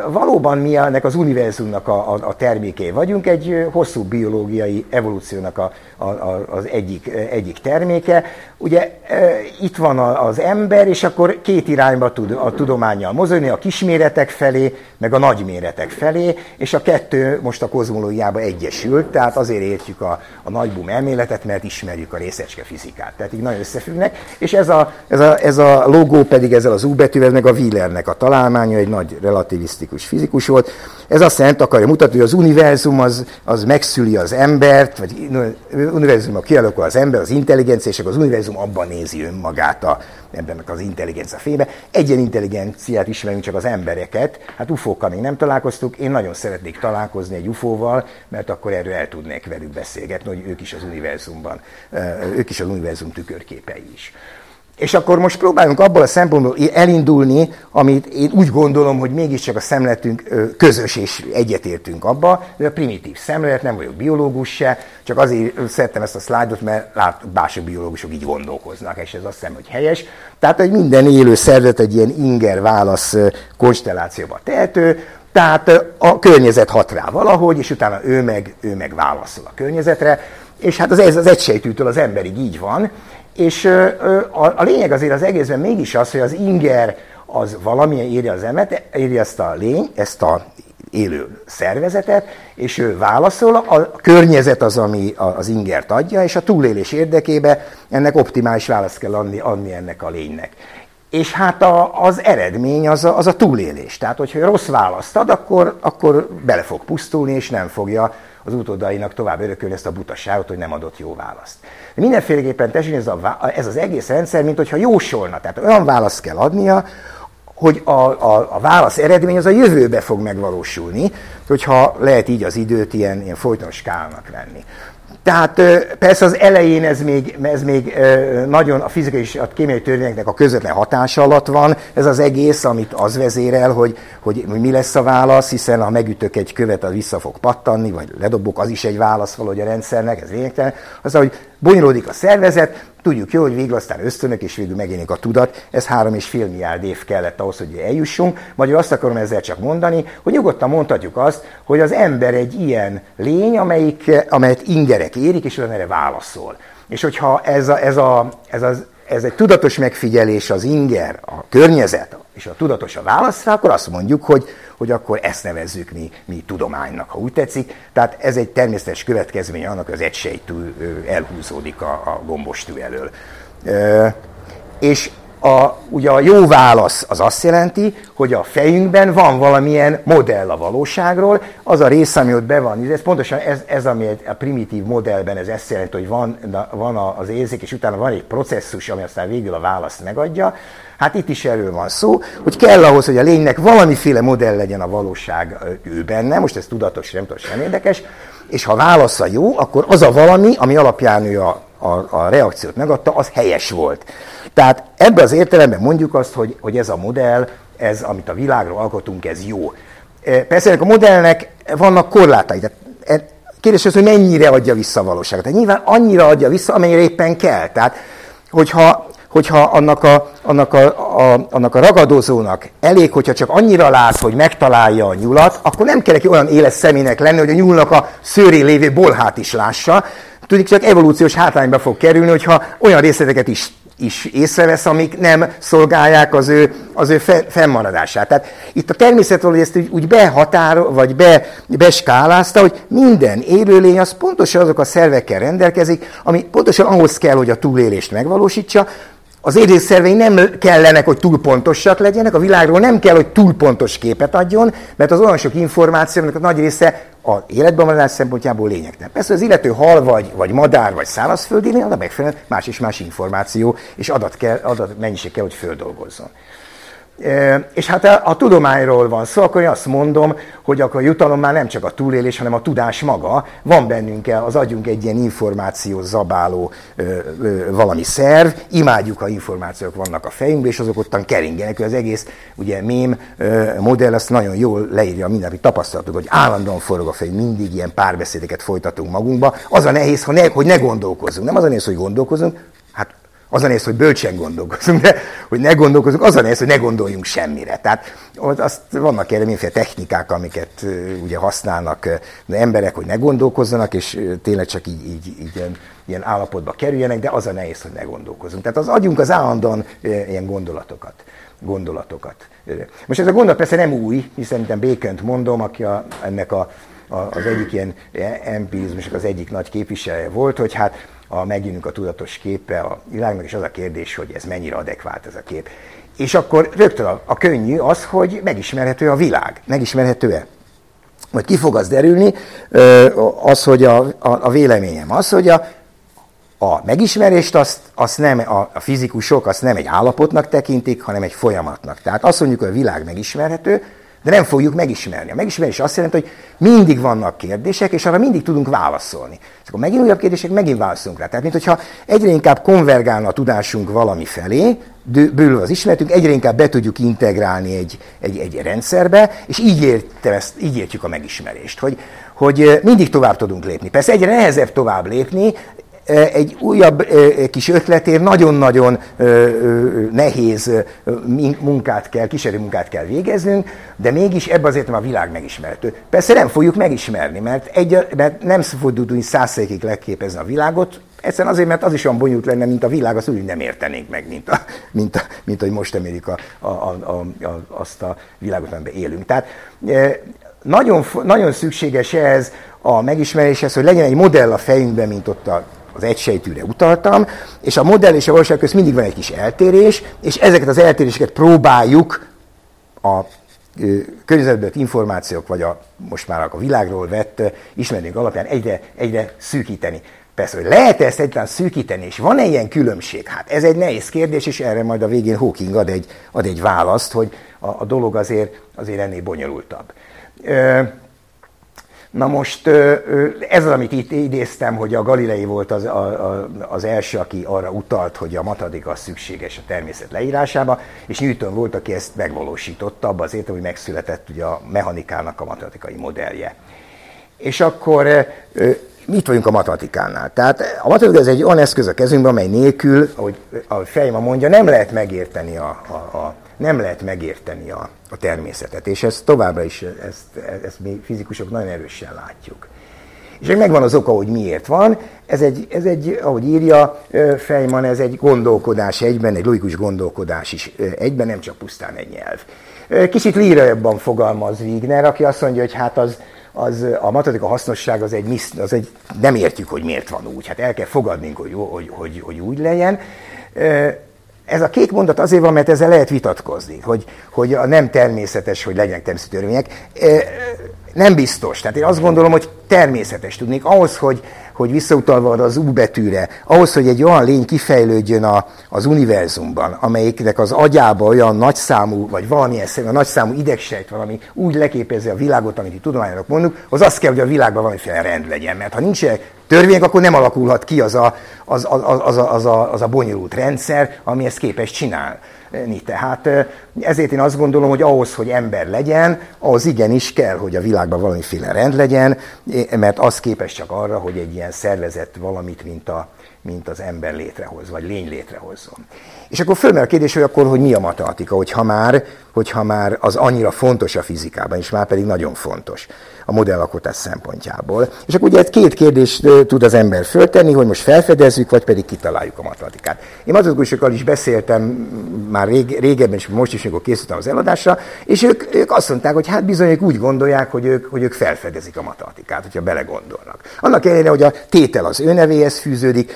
valóban mi ennek az univerzumnak a, a, a terméké vagyunk, egy hosszú biológiai evolúciónak a, a, a, az egyik, egyik terméke. Ugye itt van az ember, és akkor két irányba tud a tudományjal mozogni, a kisméretek felé, meg a nagyméretek felé, és a kettő most a kozmológiába egyesült, tehát azért értjük a, a nagybum elméletet, mert ismerjük a részecske fizikát. Tehát így nagyon összefüggnek, és ez a, ez a, ez a logó pedig ezzel az U betűvel, meg a Wheelernek a találmánya, egy nagy relativisztikus fizikus volt. Ez azt jelenti, akarja mutatni, hogy az univerzum az, az megszüli az embert, vagy univerzumban kialakul az ember, az intelligencia, és akkor az univerzum abban nézi önmagát a, embernek az intelligencia fébe. Egyen intelligenciát ismerünk csak az embereket, hát ufókkal még nem találkoztuk, én nagyon szeretnék találkozni egy ufóval, mert akkor erről el tudnék velük beszélgetni, hogy ők is az univerzumban, ők is az univerzum tükörképei is. És akkor most próbáljunk abból a szempontból elindulni, amit én úgy gondolom, hogy mégiscsak a szemletünk közös és egyetértünk abba, de a primitív szemlélet, nem vagyok biológus se, csak azért szerettem ezt a szlájdot, mert lát, belső biológusok így gondolkoznak, és ez azt hiszem, hogy helyes. Tehát, hogy minden élő szervezet egy ilyen inger-válasz konstellációba tehető, tehát a környezet hat rá valahogy, és utána ő meg, ő meg válaszol a környezetre, és hát az, ez az egysejtűtől az emberig így van, és a, lényeg azért az egészben mégis az, hogy az inger az valamilyen írja az emet, írja ezt a lény, ezt a élő szervezetet, és ő válaszol, a környezet az, ami az ingert adja, és a túlélés érdekében ennek optimális választ kell adni, adni ennek a lénynek. És hát a, az eredmény az a, az a túlélés. Tehát, hogyha rossz választ ad, akkor, akkor bele fog pusztulni, és nem fogja az utódainak tovább örökölni ezt a butaságot, hogy nem adott jó választ. De mindenféleképpen tessék, ez, a, ez az egész rendszer, mint hogyha jósolna. Tehát olyan választ kell adnia, hogy a, a, a válasz eredmény az a jövőbe fog megvalósulni, hogyha lehet így az időt ilyen, ilyen folytonos skálnak venni. tehát persze az elején ez még, ez még nagyon a fizikai és a kémiai törvényeknek a közvetlen hatása alatt van, ez az egész, amit az vezérel, hogy, hogy mi lesz a válasz, hiszen ha megütök egy követ, az vissza fog pattanni, vagy ledobok, az is egy válasz valahogy a rendszernek, ez lényegtelen. Az, hogy bonyolódik a szervezet, tudjuk jó, hogy végül aztán ösztönök, és végül megjelenik a tudat. Ez három és fél milliárd év kellett ahhoz, hogy eljussunk. Magyar azt akarom ezzel csak mondani, hogy nyugodtan mondhatjuk azt, hogy az ember egy ilyen lény, amelyik, amelyet ingerek érik, és olyan erre válaszol. És hogyha ez, a, ez, a, ez, az, ez egy tudatos megfigyelés az inger, a környezet, és a tudatos a válasz rá, akkor azt mondjuk, hogy, hogy akkor ezt nevezzük mi, mi tudománynak, ha úgy tetszik. Tehát ez egy természetes következmény annak, az egysejtű elhúzódik a, a gombostű elől. És a, ugye a jó válasz az azt jelenti, hogy a fejünkben van valamilyen modell a valóságról, az a rész, ami ott be van, ez pontosan ez, ez ami a primitív modellben, ez ezt jelenti, hogy van, van az érzék, és utána van egy processzus, ami aztán végül a választ megadja. Hát itt is erről van szó, hogy kell ahhoz, hogy a lénynek valamiféle modell legyen a valóság ő benne, most ez tudatos, nem tudom, sem érdekes, és ha válasza jó, akkor az a valami, ami alapján ő a, a, a reakciót megadta, az helyes volt. Tehát ebben az értelemben mondjuk azt, hogy, hogy ez a modell, ez, amit a világról alkotunk, ez jó. E, persze ennek a modellnek vannak korlátai. Tehát e, kérdés az, hogy mennyire adja vissza a valóságot. Tehát nyilván annyira adja vissza, amennyire éppen kell. Tehát, hogyha, hogyha annak a, annak, a, a, annak a ragadozónak elég, hogyha csak annyira lát, hogy megtalálja a nyulat, akkor nem kell neki olyan éles személynek lenni, hogy a nyúlnak a szőrén lévő bolhát is lássa. Tudjuk, csak evolúciós hátrányba fog kerülni, hogyha olyan részleteket is is észrevesz, amik nem szolgálják az ő, az ő fennmaradását. Tehát itt a természet valahogy ezt úgy, úgy behatár, vagy be, beskálázta, hogy minden élőlény az pontosan azok a szervekkel rendelkezik, ami pontosan ahhoz kell, hogy a túlélést megvalósítsa, az érészervei nem kellenek, hogy túl pontosak legyenek, a világról nem kell, hogy túl pontos képet adjon, mert az olyan sok információ, a nagy része a életben maradás szempontjából lényegtelen. Persze az illető hal vagy, vagy madár, vagy szárazföldi a megfelelően más és más információ, és adat, kell, adat mennyiség kell, hogy földolgozzon. És hát a, a tudományról van szó, akkor én azt mondom, hogy akkor a jutalom már nem csak a túlélés, hanem a tudás maga. Van bennünk az agyunk egy ilyen információ zabáló valami szerv, imádjuk, ha információk vannak a fejünkben, és azok ottan keringenek. Az egész ugye mém modell azt nagyon jól leírja a mindennapi tapasztalatok, hogy állandóan forog a fej, mindig ilyen párbeszédeket folytatunk magunkba. Az a nehéz, hogy ne, hogy ne gondolkozunk. Nem az a nehéz, hogy gondolkozunk, hát az a néz, hogy bölcsen gondolkozunk, de hogy ne gondolkozunk, az a néz, hogy ne gondoljunk semmire. Tehát azt vannak erre mindenféle technikák, amiket ugye használnak emberek, hogy ne gondolkozzanak, és tényleg csak így, így, így ilyen, ilyen állapotba kerüljenek, de az a nehéz, hogy ne gondolkozunk. Tehát az agyunk az állandóan ilyen gondolatokat gondolatokat. Most ez a gondolat persze nem új, hiszen szerintem Békönt mondom, aki a, ennek a, a, az egyik ilyen empirizmusnak az egyik nagy képviselője volt, hogy hát a, megjönünk a tudatos képe a világnak, és az a kérdés, hogy ez mennyire adekvált ez a kép. És akkor rögtön a, a könnyű az, hogy megismerhető a világ. Megismerhető-e? Majd ki fog az derülni, az, hogy a, a, a véleményem az, hogy a, a megismerést azt, azt nem, a, a fizikusok azt nem egy állapotnak tekintik, hanem egy folyamatnak. Tehát azt mondjuk, hogy a világ megismerhető, de nem fogjuk megismerni. A megismerés azt jelenti, hogy mindig vannak kérdések, és arra mindig tudunk válaszolni. És akkor megint újabb kérdések, megint válaszolunk rá. Tehát, mint hogyha egyre inkább konvergálna a tudásunk valami felé, bőül az ismeretünk, egyre inkább be tudjuk integrálni egy, egy, egy rendszerbe, és így, értem ezt, így értjük a megismerést, hogy, hogy mindig tovább tudunk lépni. Persze egyre nehezebb tovább lépni, egy újabb kis ötletért nagyon-nagyon nehéz munkát kell, kísérő munkát kell végeznünk, de mégis ebbe azért a világ megismerhető. Persze nem fogjuk megismerni, mert, egy, mert nem tudni százszerékig leképezni a világot, Egyszerűen azért, mert az is olyan bonyolult lenne, mint a világ, azt úgy nem értenénk meg, mint, a, mint, a, mint hogy most emelik a, a, a, a, azt a világot, amiben élünk. Tehát nagyon, nagyon szükséges ez a megismeréshez, hogy legyen egy modell a fejünkben, mint ott a az egysejtűre utaltam, és a modell és a valóság között mindig van egy kis eltérés, és ezeket az eltéréseket próbáljuk a környezetből információk, vagy a, most már a világról vett ismerők alapján egyre, egyre szűkíteni. Persze, hogy lehet ezt egyáltalán szűkíteni, és van-e ilyen különbség? Hát ez egy nehéz kérdés, és erre majd a végén Hawking ad egy, ad egy választ, hogy a, a dolog azért, azért ennél bonyolultabb. Na most ez az, amit itt idéztem, hogy a Galilei volt az, a, az első, aki arra utalt, hogy a matematika szükséges a természet leírásába, és Newton volt, aki ezt megvalósította, abban az értem, hogy megszületett ugye a mechanikának a matematikai modellje. És akkor mit vagyunk a matematikánál? Tehát a matematika ez egy olyan eszköz a kezünkben, amely nélkül, ahogy a Fejma mondja, nem lehet megérteni a, a, a nem lehet megérteni a, a természetet, és ezt továbbra is, ezt, ezt mi fizikusok nagyon erősen látjuk. És megvan az oka, hogy miért van. Ez egy, ez egy ahogy írja Fejman, ez egy gondolkodás egyben, egy logikus gondolkodás is egyben, nem csak pusztán egy nyelv. Kicsit lírajabban fogalmaz Wigner, aki azt mondja, hogy hát az, az a matematika hasznosság az egy, az egy, nem értjük, hogy miért van úgy. Hát el kell fogadnunk, hogy, hogy, hogy, hogy úgy legyen. Ez a két mondat azért van, mert ezzel lehet vitatkozni, hogy, hogy a nem természetes, hogy legyenek természeti törvények. Nem biztos. Tehát én azt gondolom, hogy természetes tudnék. Ahhoz, hogy, hogy visszautalva az U betűre, ahhoz, hogy egy olyan lény kifejlődjön a, az univerzumban, amelyiknek az agyába olyan nagyszámú, vagy valamilyen szerint a nagyszámú idegsejt van, ami úgy leképezi a világot, amit itt tudományok mondunk, az azt kell, hogy a világban valamiféle rend legyen. Mert ha nincs törvények, akkor nem alakulhat ki az a, az, az, az, a, az, a, az a bonyolult rendszer, ami ezt képes csinálni. Tehát ezért én azt gondolom, hogy ahhoz, hogy ember legyen, ahhoz igenis kell, hogy a világban valamiféle rend legyen, mert az képes csak arra, hogy egy ilyen szervezet valamit, mint, a, mint az ember létrehoz, vagy lény létrehozzon. És akkor fölmerül a kérdés, hogy akkor, hogy mi a matematika, hogyha már, hogyha már az annyira fontos a fizikában, és már pedig nagyon fontos a modellakotás szempontjából. És akkor ugye két kérdést tud az ember föltenni, hogy most felfedezzük, vagy pedig kitaláljuk a matematikát. Én matematikusokkal is beszéltem már rég, régebben, és most is, amikor készültem az eladásra, és ők, ők azt mondták, hogy hát bizony ők úgy gondolják, hogy ők, hogy ők felfedezik a matematikát, hogyha belegondolnak. Annak ellenére, hogy a tétel az ő nevéhez fűződik,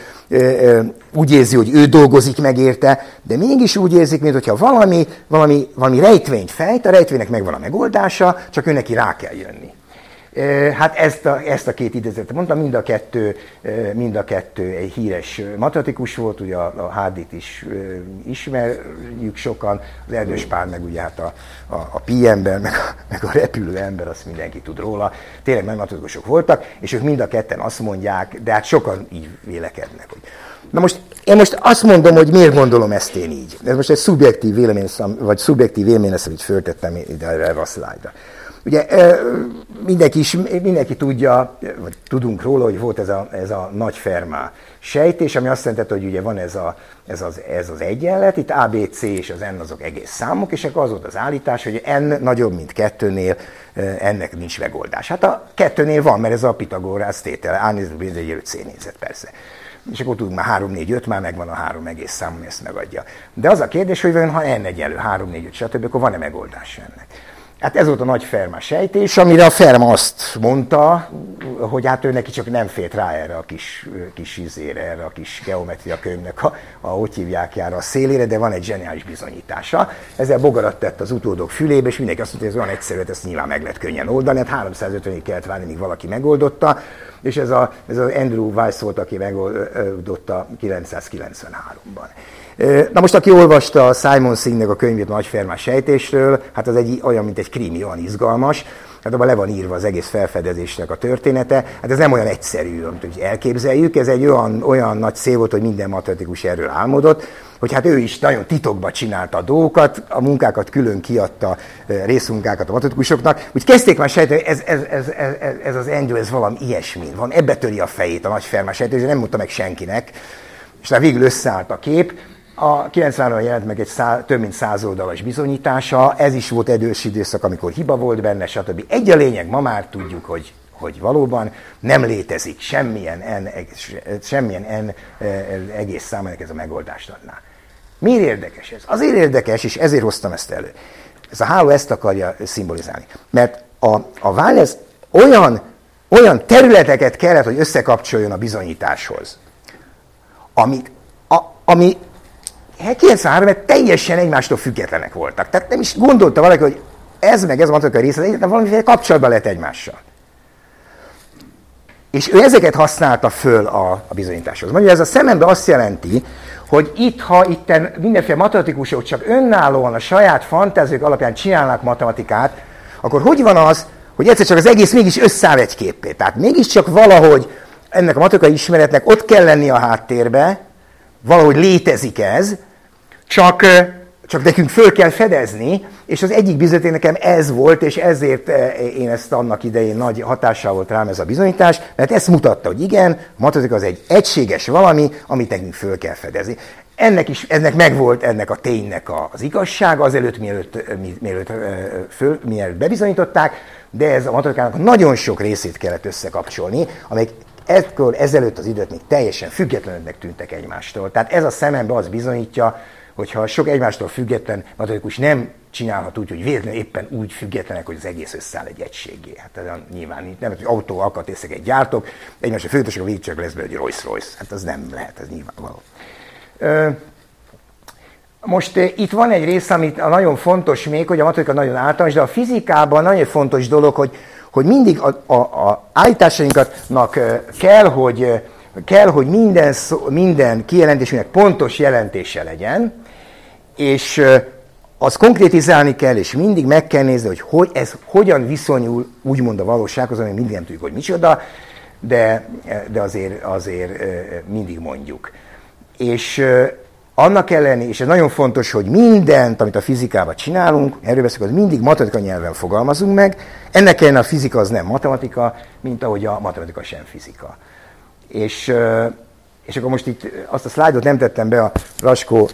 úgy érzi, hogy ő dolgozik meg érte, de mégis úgy érzik, mintha valami, valami, valami rejtvényt fejt, a rejtvénynek megvan a megoldása, csak ő neki rá kell jönni. Hát ezt a, ezt a két idézetet mondtam, mind a kettő, mind a kettő egy híres matematikus volt, ugye a, a Hádit is ismerjük sokan, az Erdős Pál meg ugye hát a, a, a pi ember, meg a, meg a repülő ember, azt mindenki tud róla. Tényleg nagy matematikusok voltak, és ők mind a ketten azt mondják, de hát sokan így vélekednek, hogy Na most én most azt mondom, hogy miért gondolom ezt én így. Ez most egy szubjektív vélemény, vagy szubjektív vélemény lesz, amit föltettem ide erre a szlájdra. Ugye mindenki, is, mindenki tudja, vagy tudunk róla, hogy volt ez a, ez a nagy fermá sejtés, ami azt jelenti, hogy ugye van ez, a, ez, az, ez az egyenlet, itt A, B, C és az N azok egész számok, és akkor az volt az állítás, hogy N nagyobb, mint kettőnél, ennek nincs megoldás. Hát a kettőnél van, mert ez a Pitagorász tétele, A nézet, B egy C nézet persze. És akkor tudunk már 3, 4, 5, már megvan a három egész szám, ami ezt megadja. De az a kérdés, hogy ha N egyenlő 3, 4, 5, stb., akkor van-e megoldás ennek? Hát ez volt a nagy Ferma sejtés, amire a Ferma azt mondta, hogy hát ő neki csak nem fért rá erre a kis, kis izére, erre a kis geometria könyvnek a, a hogy hívják jára a szélére, de van egy zseniális bizonyítása. Ezzel bogarat tett az utódok fülébe, és mindenki azt mondta, hogy ez olyan egyszerű, hogy ezt nyilván meg lehet könnyen oldani. Hát 350-ig kellett várni, míg valaki megoldotta, és ez, a, ez az Andrew Weiss volt, aki megoldotta 993-ban. Na most, aki olvasta Simon Sinknek a könyvét nagyfermás sejtésről, hát az egy olyan, mint egy krimi, olyan izgalmas, hát abban le van írva az egész felfedezésnek a története. Hát ez nem olyan egyszerű, amit hogy elképzeljük, ez egy olyan, olyan nagy cél volt, hogy minden matematikus erről álmodott, hogy hát ő is nagyon titokba csinálta a dolgokat, a munkákat külön kiadta, részmunkákat a matematikusoknak. Úgy kezdték már sejteni, ez, ez, ez, ez, ez az Andrew, ez valami ilyesmi. Van, ebbe töri a fejét a nagy fermás sejtés, nem mondta meg senkinek, és már végül összeállt a kép, a 90-ban jelent meg egy szá, több mint száz oldalas bizonyítása, ez is volt idős időszak, amikor hiba volt benne, stb. Egy a lényeg, ma már tudjuk, hogy, hogy valóban nem létezik semmilyen n, semmilyen n e, egész szám, ez a megoldást adná. Miért érdekes ez? Azért érdekes, és ezért hoztam ezt elő. Ez a háló ezt akarja szimbolizálni. Mert a, a Wallace olyan, olyan területeket kellett, hogy összekapcsoljon a bizonyításhoz, amit, a, ami 93 ben teljesen egymástól függetlenek voltak. Tehát nem is gondolta valaki, hogy ez meg ez a a része, de valamiféle kapcsolatban lett egymással. És ő ezeket használta föl a, a bizonyításhoz. Mondja, ez a szemembe azt jelenti, hogy itt, ha itten mindenféle matematikusok csak önállóan a saját fantáziók alapján csinálnak matematikát, akkor hogy van az, hogy egyszer csak az egész mégis összeáll egy képé. Tehát mégiscsak valahogy ennek a matematikai ismeretnek ott kell lenni a háttérbe, valahogy létezik ez, csak, csak nekünk föl kell fedezni, és az egyik bizonyíték nekem ez volt, és ezért én ezt annak idején nagy hatással volt rám ez a bizonyítás, mert ezt mutatta, hogy igen, a matematika az egy egységes valami, amit nekünk föl kell fedezni. Ennek is, ennek megvolt ennek a ténynek az igazsága, azelőtt, mielőtt, mielőtt, föl, mielőtt bebizonyították, de ez a matematikának nagyon sok részét kellett összekapcsolni, amelyek ekkor ezelőtt az időt még teljesen függetlennek tűntek egymástól. Tehát ez a szemembe az bizonyítja, hogyha sok egymástól független matematikus nem csinálhat úgy, hogy véletlenül éppen úgy függetlenek, hogy az egész összeáll egy egységé. Hát ez nyilván nem, hogy autó egy gyártok, egymásra függetlenek, a végig csak lesz belőle egy Rolls-Royce. Hát az nem lehet, ez nyilvánvaló. Most itt van egy rész, amit nagyon fontos még, hogy a matematika nagyon általános, de a fizikában nagyon fontos dolog, hogy, hogy mindig a, a, a állításainknak kell, hogy, kell, hogy minden, szó, minden kijelentésünknek pontos jelentése legyen, és az konkrétizálni kell, és mindig meg kell nézni, hogy, hogy ez hogyan viszonyul úgymond a valósághoz, ami mindig nem tudjuk, hogy micsoda, de, de azért, azért mindig mondjuk. És annak ellenére, és ez nagyon fontos, hogy mindent, amit a fizikában csinálunk, erről beszélünk, az mindig matematika nyelven fogalmazunk meg. Ennek ellenére a fizika az nem matematika, mint ahogy a matematika sem fizika. És, és akkor most itt azt a szlájdot nem tettem be, a Raskó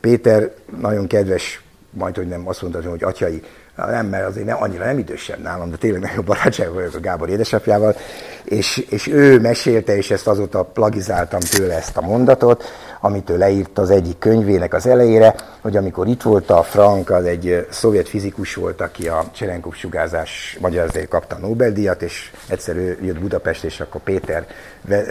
Péter nagyon kedves, majd hogy nem azt mondta, hogy atyai nem, mert azért nem, annyira nem idősebb nálam, de tényleg nagyon barátság vagyok a Gábor édesapjával, és, és ő mesélte, és ezt azóta plagizáltam tőle ezt a mondatot, amit ő leírt az egyik könyvének az elejére, hogy amikor itt volt a Frank, az egy szovjet fizikus volt, aki a Cserenkov sugárzás magyarázatért kapta a Nobel-díjat, és egyszer ő jött Budapest, és akkor Péter ve,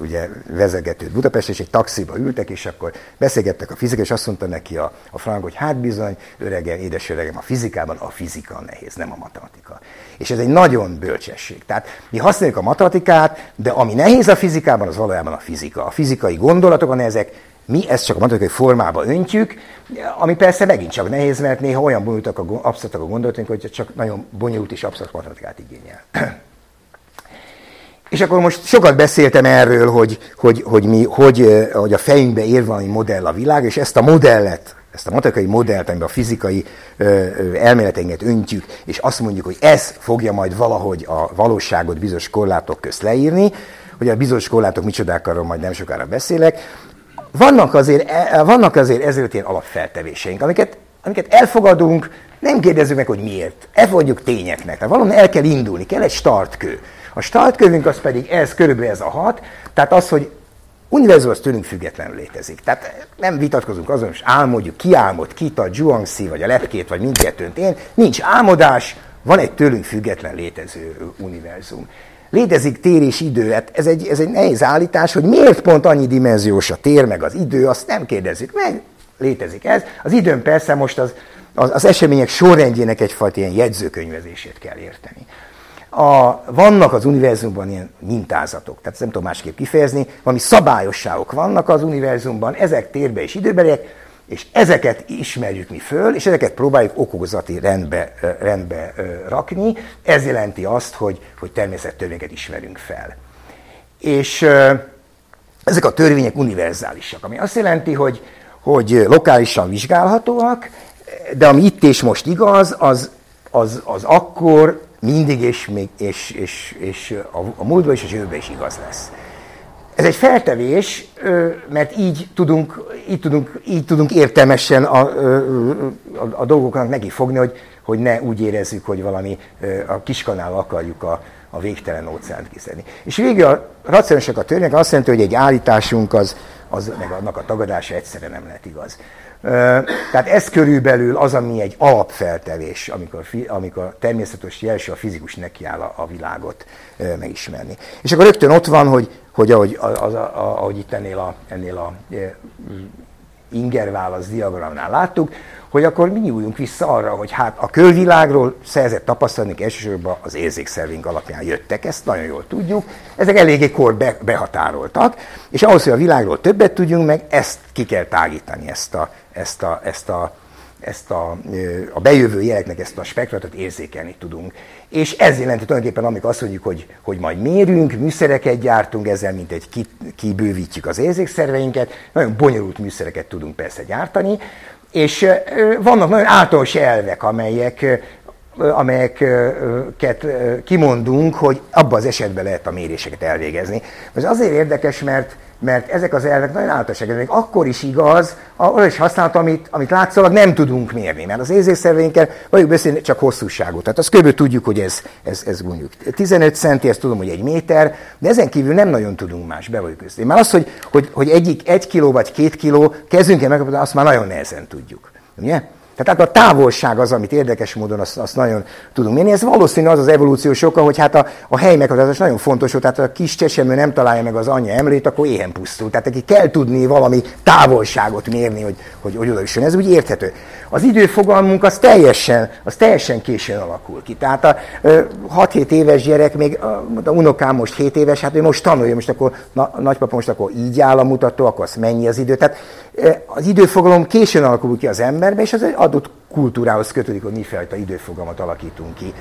ugye vezegetőt Budapest, és egy taxiba ültek, és akkor beszélgettek a fizika, és azt mondta neki a, a Frank, hogy hát bizony, öregem, édes öregem, a fizikában a fizika nehéz, nem a matematika. És ez egy nagyon bölcsesség. Tehát mi használjuk a matematikát, de ami nehéz a fizikában, az valójában a fizika. A fizikai gondolatok a nehezek, mi ezt csak a matematikai formába öntjük, ami persze megint csak nehéz, mert néha olyan bonyolultak a, absztraktak a gondolatunk, hogy csak nagyon bonyolult és absztrakt matematikát igényel. És akkor most sokat beszéltem erről, hogy, hogy, hogy, mi, hogy, hogy a fejünkbe ér valami modell a világ, és ezt a modellet, ezt a matematikai modellt, amiben a fizikai elméleteinket öntjük, és azt mondjuk, hogy ez fogja majd valahogy a valóságot bizonyos korlátok közt leírni, hogy a bizonyos korlátok micsodák, arról majd nem sokára beszélek, vannak azért, e, vannak azért ezért ilyen alapfeltevéseink, amiket, amiket elfogadunk, nem kérdezzük meg, hogy miért. Elfogadjuk tényeknek. Tehát valami el kell indulni, kell egy startkő. A startkövünk az pedig ez, körülbelül ez a hat, tehát az, hogy univerzum az tőlünk függetlenül létezik. Tehát nem vitatkozunk azon, hogy álmodjuk, ki álmod, kit a Zhuangzi, vagy a lepkét, vagy mindkettőnt én. Nincs álmodás, van egy tőlünk független létező univerzum. Létezik tér és idő, hát ez egy, ez egy nehéz állítás, hogy miért pont annyi dimenziós a tér, meg az idő, azt nem kérdezzük meg, létezik ez. Az időn persze most az, az, az események sorrendjének egyfajta ilyen jegyzőkönyvezését kell érteni. A, vannak az univerzumban ilyen mintázatok, tehát ezt nem tudom másképp kifejezni, valami szabályosságok vannak az univerzumban, ezek térbe és időbeliek, és ezeket ismerjük mi föl, és ezeket próbáljuk okozati rendbe, rendbe rakni. Ez jelenti azt, hogy, hogy természettörvényeket ismerünk fel. És ezek a törvények univerzálisak, ami azt jelenti, hogy, hogy lokálisan vizsgálhatóak, de ami itt és most igaz, az, az, az akkor mindig és, még, és, és, és a, a múltban is és a jövőben is igaz lesz. Ez egy feltevés, mert így tudunk, így tudunk, így tudunk értelmesen a, a, a dolgoknak neki fogni, hogy, hogy ne úgy érezzük, hogy valami a kiskanál akarjuk a, a végtelen óceánt kiszedni. És végül a racionálisak a törvények azt jelenti, hogy egy állításunk az, az meg annak a tagadása egyszerre nem lehet igaz. Tehát ez körülbelül az, ami egy alapfeltevés, amikor, amikor természetes jelenség a fizikus nekiáll a, a világot megismerni. És akkor rögtön ott van, hogy, hogy ahogy, az, ahogy itt ennél a, ennél a ingerválasz diagramnál láttuk, hogy akkor mi nyúljunk vissza arra, hogy hát a külvilágról szerzett tapasztalatok elsősorban az érzékszervink alapján jöttek, ezt nagyon jól tudjuk, ezek eléggé kor be, behatároltak, és ahhoz, hogy a világról többet tudjunk meg, ezt ki kell tágítani, ezt a, ezt a, ezt a ezt a, a bejövő jeleknek ezt a spektratot érzékelni tudunk. És ez jelenti tulajdonképpen, amikor azt mondjuk, hogy, hogy majd mérünk, műszereket gyártunk, ezzel mint egy kibővítjük az érzékszerveinket, nagyon bonyolult műszereket tudunk persze gyártani, és vannak nagyon általános elvek, amelyek amelyeket kimondunk, hogy abban az esetben lehet a méréseket elvégezni. Ez azért érdekes, mert mert ezek az elvek nagyon általánosak. még akkor is igaz, arra is használat, amit, amit látszólag nem tudunk mérni, mert az érzékszerveinkkel vagyunk beszélni csak hosszúságot. Tehát azt kb. tudjuk, hogy ez, ez, ez mondjuk 15 centi, ezt tudom, hogy egy méter, de ezen kívül nem nagyon tudunk más, be vagyunk közé. Már az, hogy, hogy, hogy egyik egy kiló vagy két kiló, kezdünk el meg, azt már nagyon nehezen tudjuk. Ugye? Tehát a távolság az, amit érdekes módon azt, azt nagyon tudunk mérni. Ez valószínű az az evolúciós oka, hogy hát a, a hely meghatározás nagyon fontos, hogy tehát a kis csecsemő nem találja meg az anyja emlét, akkor éhen pusztul. Tehát neki kell tudni valami távolságot mérni, hogy, hogy, hogy oda Ez úgy érthető. Az időfogalmunk az teljesen, az teljesen későn alakul ki. Tehát a 6-7 éves gyerek, még a, a unokám most 7 éves, hát ő most tanulja, most akkor na, nagypapa most akkor így áll a mutató, akkor az mennyi az idő. Tehát az időfogalom későn alakul ki az emberbe, és az egy adott kultúrához kötődik, hogy mifajta időfogalmat alakítunk ki.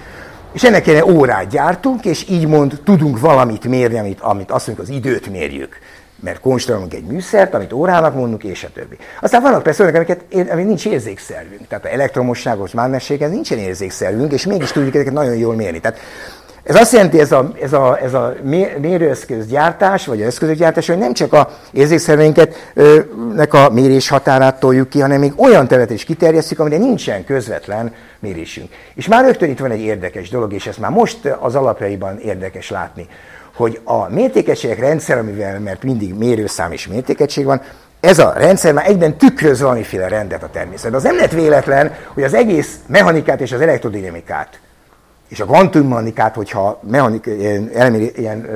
És ennek egy órát gyártunk, és így mond, tudunk valamit mérni, amit, amit azt mondjuk, az időt mérjük. Mert konstruálunk egy műszert, amit órának mondunk, és a többi. Aztán vannak persze olyanok, amiket, amik nincs érzékszervünk. Tehát a elektromosságos mágnességhez nincsen érzékszervünk, és mégis tudjuk ezeket nagyon jól mérni. Tehát ez azt jelenti, ez a, ez a, ez a mérőeszközgyártás, vagy eszközök gyártás, hogy nem csak a érzékszerveinket nek a mérés határát toljuk ki, hanem még olyan területet is kiterjesztjük, amire nincsen közvetlen mérésünk. És már rögtön itt van egy érdekes dolog, és ezt már most az alapjaiban érdekes látni, hogy a mértékegységek rendszer, amivel, mert mindig mérőszám és mértékegység van, ez a rendszer már egyben tükröz valamiféle rendet a természetben. Az nem lett véletlen, hogy az egész mechanikát és az elektrodinamikát és a kvantummechanikát, hogyha mechanik, ilyen, elméri, ilyen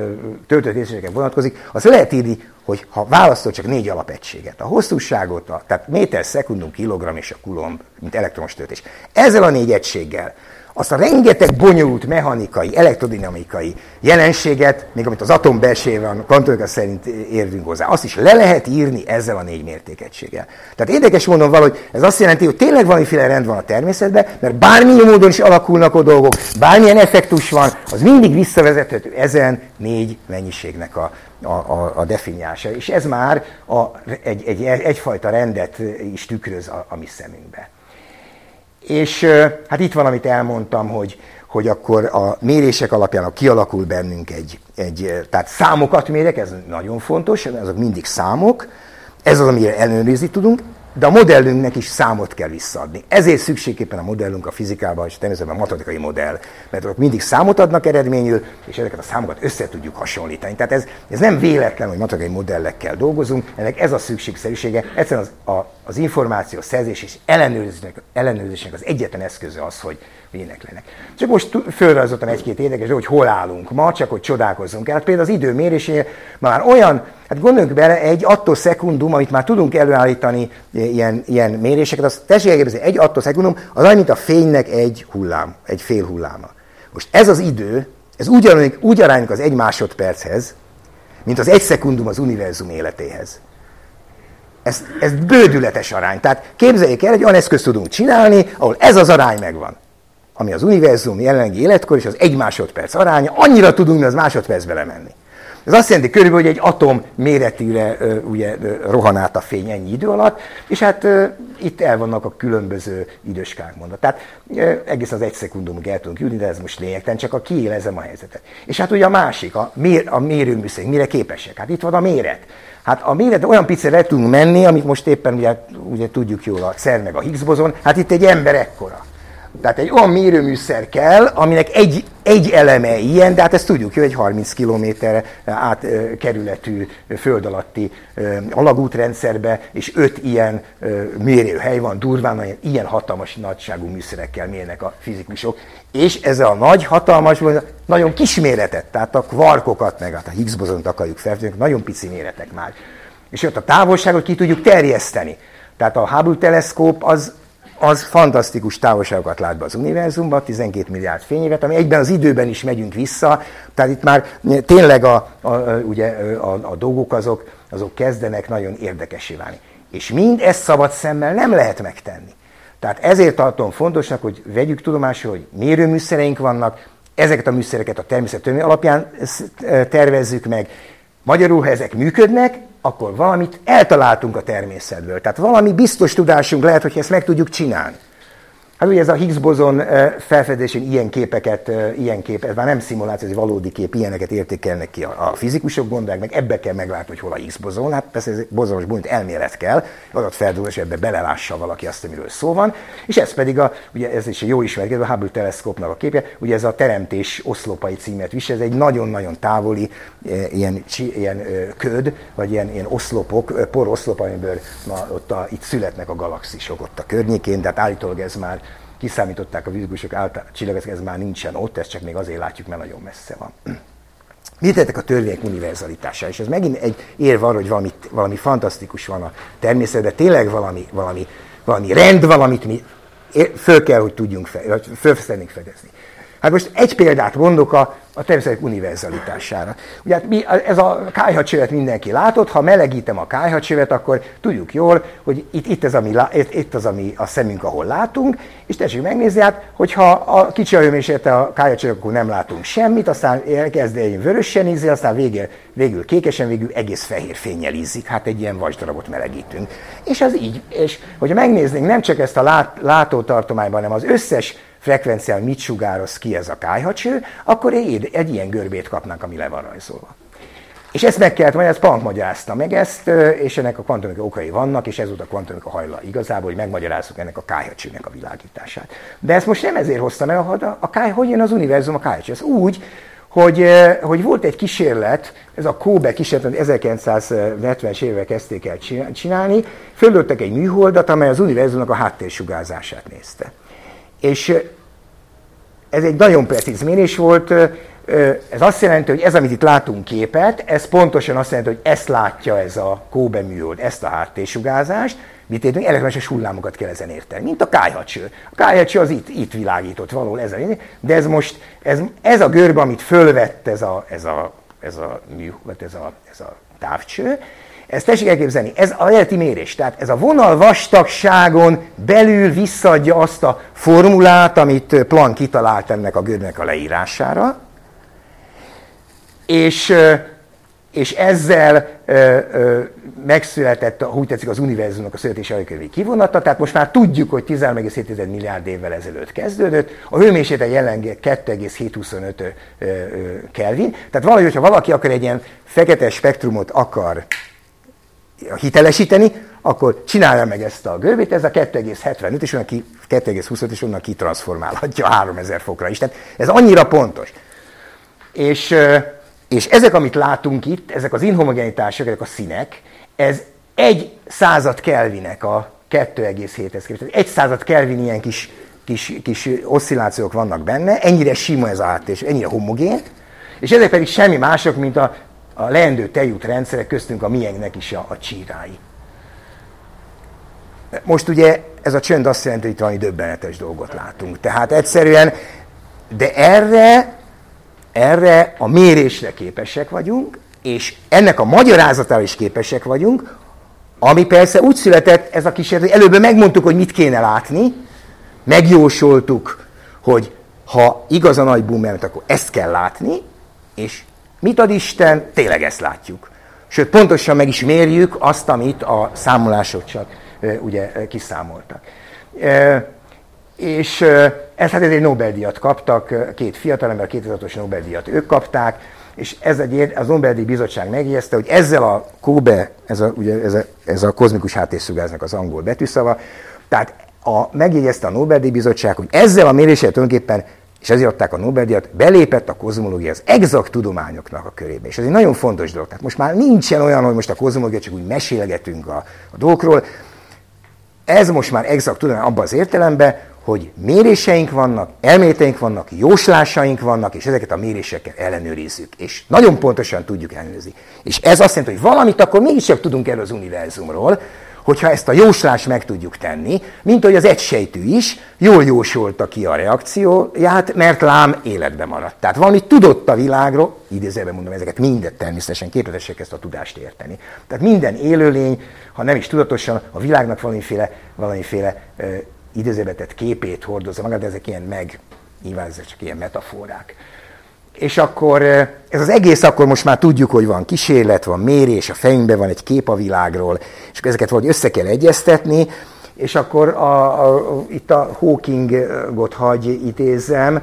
töltött érzéseket vonatkozik, az lehet írni, hogy ha választod csak négy alapegységet, a hosszúságot, a, tehát méter, szekundum, kilogramm és a kulomb, mint elektromos töltés. Ezzel a négy egységgel azt a rengeteg bonyolult mechanikai, elektrodinamikai jelenséget, még amit az atom belsejében kvantumika szerint érvünk hozzá, azt is le lehet írni ezzel a négy mértékegységgel. Tehát érdekes mondom valahogy, ez azt jelenti, hogy tényleg valamiféle rend van a természetben, mert bármilyen módon is alakulnak a dolgok, bármilyen effektus van, az mindig visszavezethető ezen négy mennyiségnek a, a, a, a definiása. És ez már a, egy, egy, egyfajta rendet is tükröz a, a mi szemünkbe. És hát itt van, amit elmondtam, hogy, hogy akkor a mérések alapján kialakul bennünk egy, egy, tehát számokat mérek, ez nagyon fontos, azok mindig számok, ez az, amire ellenőrizni tudunk, de a modellünknek is számot kell visszaadni. Ezért szükségképpen a modellünk a fizikában, és természetesen a matematikai modell, mert ott mindig számot adnak eredményül, és ezeket a számokat össze tudjuk hasonlítani. Tehát ez, ez nem véletlen, hogy matematikai modellekkel dolgozunk, ennek ez a szükségszerűsége. Egyszerűen az, a, az információ szerzés és ellenőrzésnek, ellenőrzésnek az egyetlen eszköze az, hogy ilyenek lennek. Csak most fölrajzoltam egy-két érdekes, hogy hol állunk ma, csak hogy csodálkozzunk el. Hát például az időmérésnél már olyan, hát gondoljunk bele, egy attoszekundum, amit már tudunk előállítani ilyen, ilyen méréseket, az tessék egy attoszekundum, az olyan, mint a fénynek egy hullám, egy fél hulláma. Most ez az idő, ez úgy, aránylik, úgy aránylik az egy másodperchez, mint az egy szekundum az univerzum életéhez. Ez, ez bődületes arány. Tehát képzeljék el, egy olyan eszközt tudunk csinálni, ahol ez az arány megvan ami az univerzum jelenlegi életkor és az egy másodperc aránya, annyira tudunk az másodpercbe lemenni. Ez azt jelenti körülbelül, hogy egy atom méretűre ugye, rohan át a fény ennyi idő alatt, és hát itt el vannak a különböző időskák mondat. Tehát egész az egy szekundumig el tudunk jutni, de ez most lényegtelen, csak a kiélezem a helyzetet. És hát ugye a másik, a, mér, a mérőműszerek, mire képesek? Hát itt van a méret. Hát a méret olyan picit le tudunk menni, amit most éppen ugye, ugye tudjuk jól a CERN meg a Higgs bozon, hát itt egy ember ekkora. Tehát egy olyan mérőműszer kell, aminek egy, egy eleme ilyen, de hát ezt tudjuk, hogy egy 30 km átkerületű föld alatti alagútrendszerbe, és öt ilyen mérőhely van durván, ilyen hatalmas nagyságú műszerekkel mérnek a fizikusok. És ez a nagy, hatalmas, nagyon kis méretet, tehát a kvarkokat, meg hát a Higgs bozont akarjuk feltenni, nagyon pici méretek már. És ott a távolságot ki tudjuk terjeszteni. Tehát a Hubble teleszkóp az az fantasztikus távolságokat lát be az univerzumban, 12 milliárd fényévet, ami egyben az időben is megyünk vissza, tehát itt már tényleg a, a, ugye, a, a dolgok azok, azok kezdenek nagyon érdekesé válni. És mind ezt szabad szemmel nem lehet megtenni. Tehát ezért tartom fontosnak, hogy vegyük tudomásul, hogy mérőműszereink vannak, ezeket a műszereket a természet alapján tervezzük meg. Magyarul, ha ezek működnek, akkor valamit eltaláltunk a természetből. Tehát valami biztos tudásunk lehet, hogy ezt meg tudjuk csinálni. Hát ugye ez a Higgs bozon felfedezésén ilyen képeket, ilyen kép, ez már nem szimuláció, ez valódi kép, ilyeneket értékelnek ki a, fizikusok, gondolják meg, ebbe kell meglátni, hogy hol a Higgs bozon. Hát persze ez bozonos bonyolult elmélet kell, adatfeldolgozás, ebbe belelássa valaki azt, amiről szó van. És ez pedig, a, ugye ez is egy jó ismert, a Hubble teleszkópnak a képje, ugye ez a Teremtés oszlopai címet visel, ez egy nagyon-nagyon távoli ilyen, ilyen köd, vagy ilyen, ilyen oszlopok, poroszlop, amiből ma, ott a, itt születnek a galaxisok ott a környékén, tehát állítólag ez már kiszámították a fizikusok által, csillagok, ez már nincsen ott, ezt csak még azért látjuk, mert nagyon messze van. Mit tettek a törvények univerzalitására? És ez megint egy érv arra, hogy valami, valami fantasztikus van a természetben, tényleg valami, valami, valami rend, valamit mi föl kell, hogy tudjunk fe, vagy föl fedezni. Hát most egy példát mondok a, a természetek univerzalitására. Ugye hát mi, ez a kájhacsövet mindenki látott, ha melegítem a kájhacsövet, akkor tudjuk jól, hogy itt, itt, ez, ami, itt, itt az, ami a szemünk, ahol látunk, és tessék megnézni, hát, hogyha a kicsi a hőmérséklete a kájhacsövet, akkor nem látunk semmit, aztán elkezd egy vörösen ízni, aztán végül, végül kékesen, végül egész fehér fényel ízik, hát egy ilyen vasdarabot melegítünk. És az így, és hogyha megnéznénk nem csak ezt a lát, látótartományban, hanem az összes frekvenciál mit sugároz ki ez a kájhacső, akkor egy, egy ilyen görbét kapnánk, ami le van rajzolva. És ezt meg kellett, majd ezt Planck magyarázta meg ezt, és ennek a kvantumika okai vannak, és ez volt a kvantumika hajla igazából, hogy megmagyarázzuk ennek a kájhacsőnek a világítását. De ezt most nem ezért hoztam el, a, a káj, hogy jön az univerzum a kájhacső? Ez úgy, hogy, hogy volt egy kísérlet, ez a Kobe kísérlet, 1970-es évek kezdték el csinálni, földöttek egy műholdat, amely az univerzumnak a háttérsugárzását nézte. És ez egy nagyon precíz mérés volt, ez azt jelenti, hogy ez, amit itt látunk képet, ez pontosan azt jelenti, hogy ezt látja ez a Kobe műhold, ezt a háttérsugárzást, mit értünk, elektromos hullámokat kell ezen érteni, mint a kájhacső. A kájhacső az itt, itt világított való, ez a, de ez most, ez, ez a görbe, amit fölvett ez a, ez a, ez a, mű, ez a, ez a távcső, ezt tessék elképzelni, ez a eredeti mérés. Tehát ez a vonal vastagságon belül visszaadja azt a formulát, amit Planck kitalált ennek a görbnek a leírására, és, és ezzel ö, ö, megszületett, úgy tetszik, az univerzumnak a születési előkönyvi kivonata, tehát most már tudjuk, hogy 13,7 milliárd évvel ezelőtt kezdődött, a hőmérséklet jelenleg 2,725 Kelvin, tehát valahogy, hogyha valaki akar egy ilyen fekete spektrumot akar hitelesíteni, akkor csinálja meg ezt a görbét, ez a 2,75, és onnan ki, 2,25, és onnan kitranszformálhatja 3000 fokra is. Tehát ez annyira pontos. És, és ezek, amit látunk itt, ezek az inhomogenitások, ezek a színek, ez egy század Kelvinek a 2,7-hez képest. Egy század Kelvin ilyen kis, kis, kis oszcillációk vannak benne, ennyire sima ez a háttér, ennyire homogén, és ezek pedig semmi mások, mint a a leendő tejút rendszerek köztünk a miénknek is a, a csírái. Most ugye ez a csönd azt jelenti, hogy itt valami döbbenetes dolgot látunk. Tehát egyszerűen, de erre, erre a mérésre képesek vagyunk, és ennek a magyarázatára is képesek vagyunk, ami persze úgy született, ez a kísérlet, hogy előbb megmondtuk, hogy mit kéne látni, megjósoltuk, hogy ha igaz a nagy boomer, akkor ezt kell látni, és Mit ad Isten? Tényleg ezt látjuk. Sőt, pontosan meg is mérjük azt, amit a számolások csak ugye kiszámoltak. És ez hát egy Nobel-díjat kaptak, két fiatalember, 2006-os Nobel-díjat ők kapták, és ez egy, az Nobel-díj bizottság megjegyezte, hogy ezzel a Kobe, ez a, ugye ez a, ez a kozmikus háttérszugáznak az angol betűszava, tehát a, megjegyezte a Nobel-díj bizottság, hogy ezzel a méréssel tulajdonképpen és ezért adták a Nobel-díjat, belépett a kozmológia az exakt tudományoknak a körébe. És ez egy nagyon fontos dolog. Tehát most már nincsen olyan, hogy most a kozmológia csak úgy mesélgetünk a, a dolgokról. Ez most már exakt tudomány abban az értelemben, hogy méréseink vannak, elméleteink vannak, jóslásaink vannak, és ezeket a mérésekkel ellenőrizzük. És nagyon pontosan tudjuk ellenőrizni. És ez azt jelenti, hogy valamit akkor mégiscsak tudunk erről az univerzumról, hogyha ezt a jóslást meg tudjuk tenni, mint hogy az egysejtű is jól jósolta ki a reakcióját, mert lám életben maradt. Tehát valami tudott a világról, idézőben mondom, ezeket mindet természetesen képesek ezt a tudást érteni. Tehát minden élőlény, ha nem is tudatosan, a világnak valamiféle, valamiféle idézőbetett képét hordozza magát, de ezek ilyen meg, nyilván ezek csak ilyen metaforák. És akkor ez az egész, akkor most már tudjuk, hogy van kísérlet, van mérés, a fejünkben van egy kép a világról, és akkor ezeket valahogy össze kell egyeztetni, és akkor a, a, itt a Hawkingot hagy idézzem,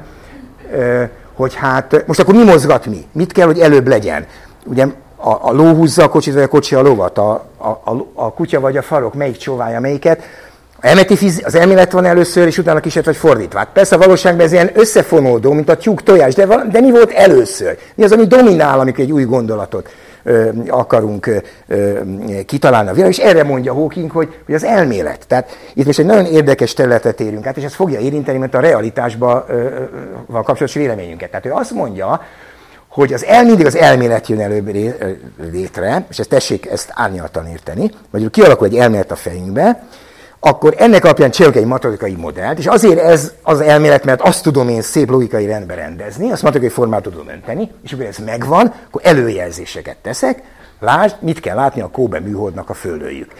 hogy hát most akkor mi mozgat mi? Mit kell, hogy előbb legyen? Ugye a, a ló húzza a kocsit, vagy a kocsi a lovat, a, a, a, a kutya vagy a farok, melyik csóválja melyiket. Elméleti fizi- az elmélet van először, és utána a kísérlet vagy fordítva. Hát persze a valóságban ez ilyen összefonódó, mint a tyúk tojás, de, de mi volt először? Mi az, ami dominál, amikor egy új gondolatot ö, akarunk ö, ö, kitalálni a világ, és erre mondja Hawking, hogy, hogy az elmélet. Tehát itt most egy nagyon érdekes területet érünk át, és ez fogja érinteni, mert a realitásban van kapcsolatos véleményünket. Tehát ő azt mondja, hogy az el mindig az elmélet jön előbb létre, és ezt tessék ezt árnyaltan érteni, vagy kialakul egy elmélet a fejünkbe, akkor ennek alapján csinálok egy matematikai modellt, és azért ez az elmélet, mert azt tudom én szép logikai rendbe rendezni, azt matematikai formát tudom önteni, és akkor ez megvan, akkor előjelzéseket teszek, lásd, mit kell látni a Kobe műholdnak a fölőjük.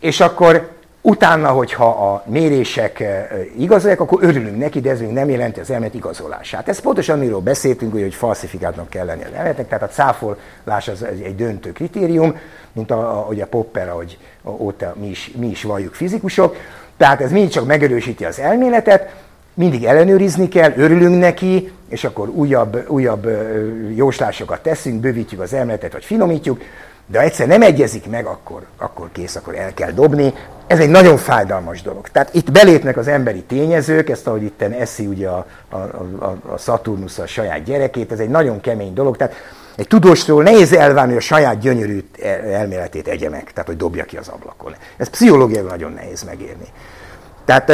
És akkor Utána, hogyha a mérések eh, igazolják, akkor örülünk neki, de ez még nem jelenti az elmélet igazolását. Ez pontosan amiről beszéltünk, hogy falsifikátnak kell lenni az elméletnek, tehát a cáfolás az egy döntő kritérium, mint a, a, a Popper, ahogy ott mi is, mi is valljuk fizikusok. Tehát ez mindig csak megerősíti az elméletet, mindig ellenőrizni kell, örülünk neki, és akkor újabb, újabb jóslásokat teszünk, bővítjük az elméletet, vagy finomítjuk, de ha egyszer nem egyezik meg, akkor, akkor kész, akkor el kell dobni. Ez egy nagyon fájdalmas dolog. Tehát itt belépnek az emberi tényezők, ezt ahogy itt eszi ugye a, a, a, a Saturnus a saját gyerekét, ez egy nagyon kemény dolog. Tehát egy tudósról nehéz elvárni, hogy a saját gyönyörű elméletét egye meg, tehát hogy dobja ki az ablakon. Ez pszichológiailag nagyon nehéz megérni. Tehát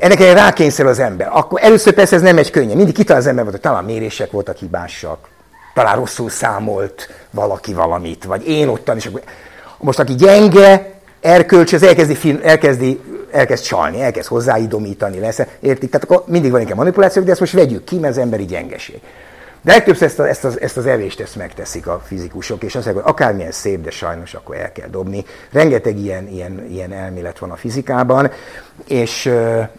ennek egy rákényszer az ember. Akkor először persze ez nem egy könnyen. Mindig kitalál az ember, hogy talán mérések voltak hibásak, talán rosszul számolt valaki valamit, vagy én ottan, és akkor most aki gyenge, erkölcs, az elkezdi, elkezdi, elkezd csalni, elkezd hozzáidomítani lesz, értik? Tehát akkor mindig van inkább manipuláció, de ezt most vegyük ki, mert az emberi gyengeség. De legtöbbször ezt, a, ezt, az, ezt az evést ezt megteszik a fizikusok, és azt mondják, hogy akármilyen szép, de sajnos akkor el kell dobni. Rengeteg ilyen, ilyen, ilyen elmélet van a fizikában, és,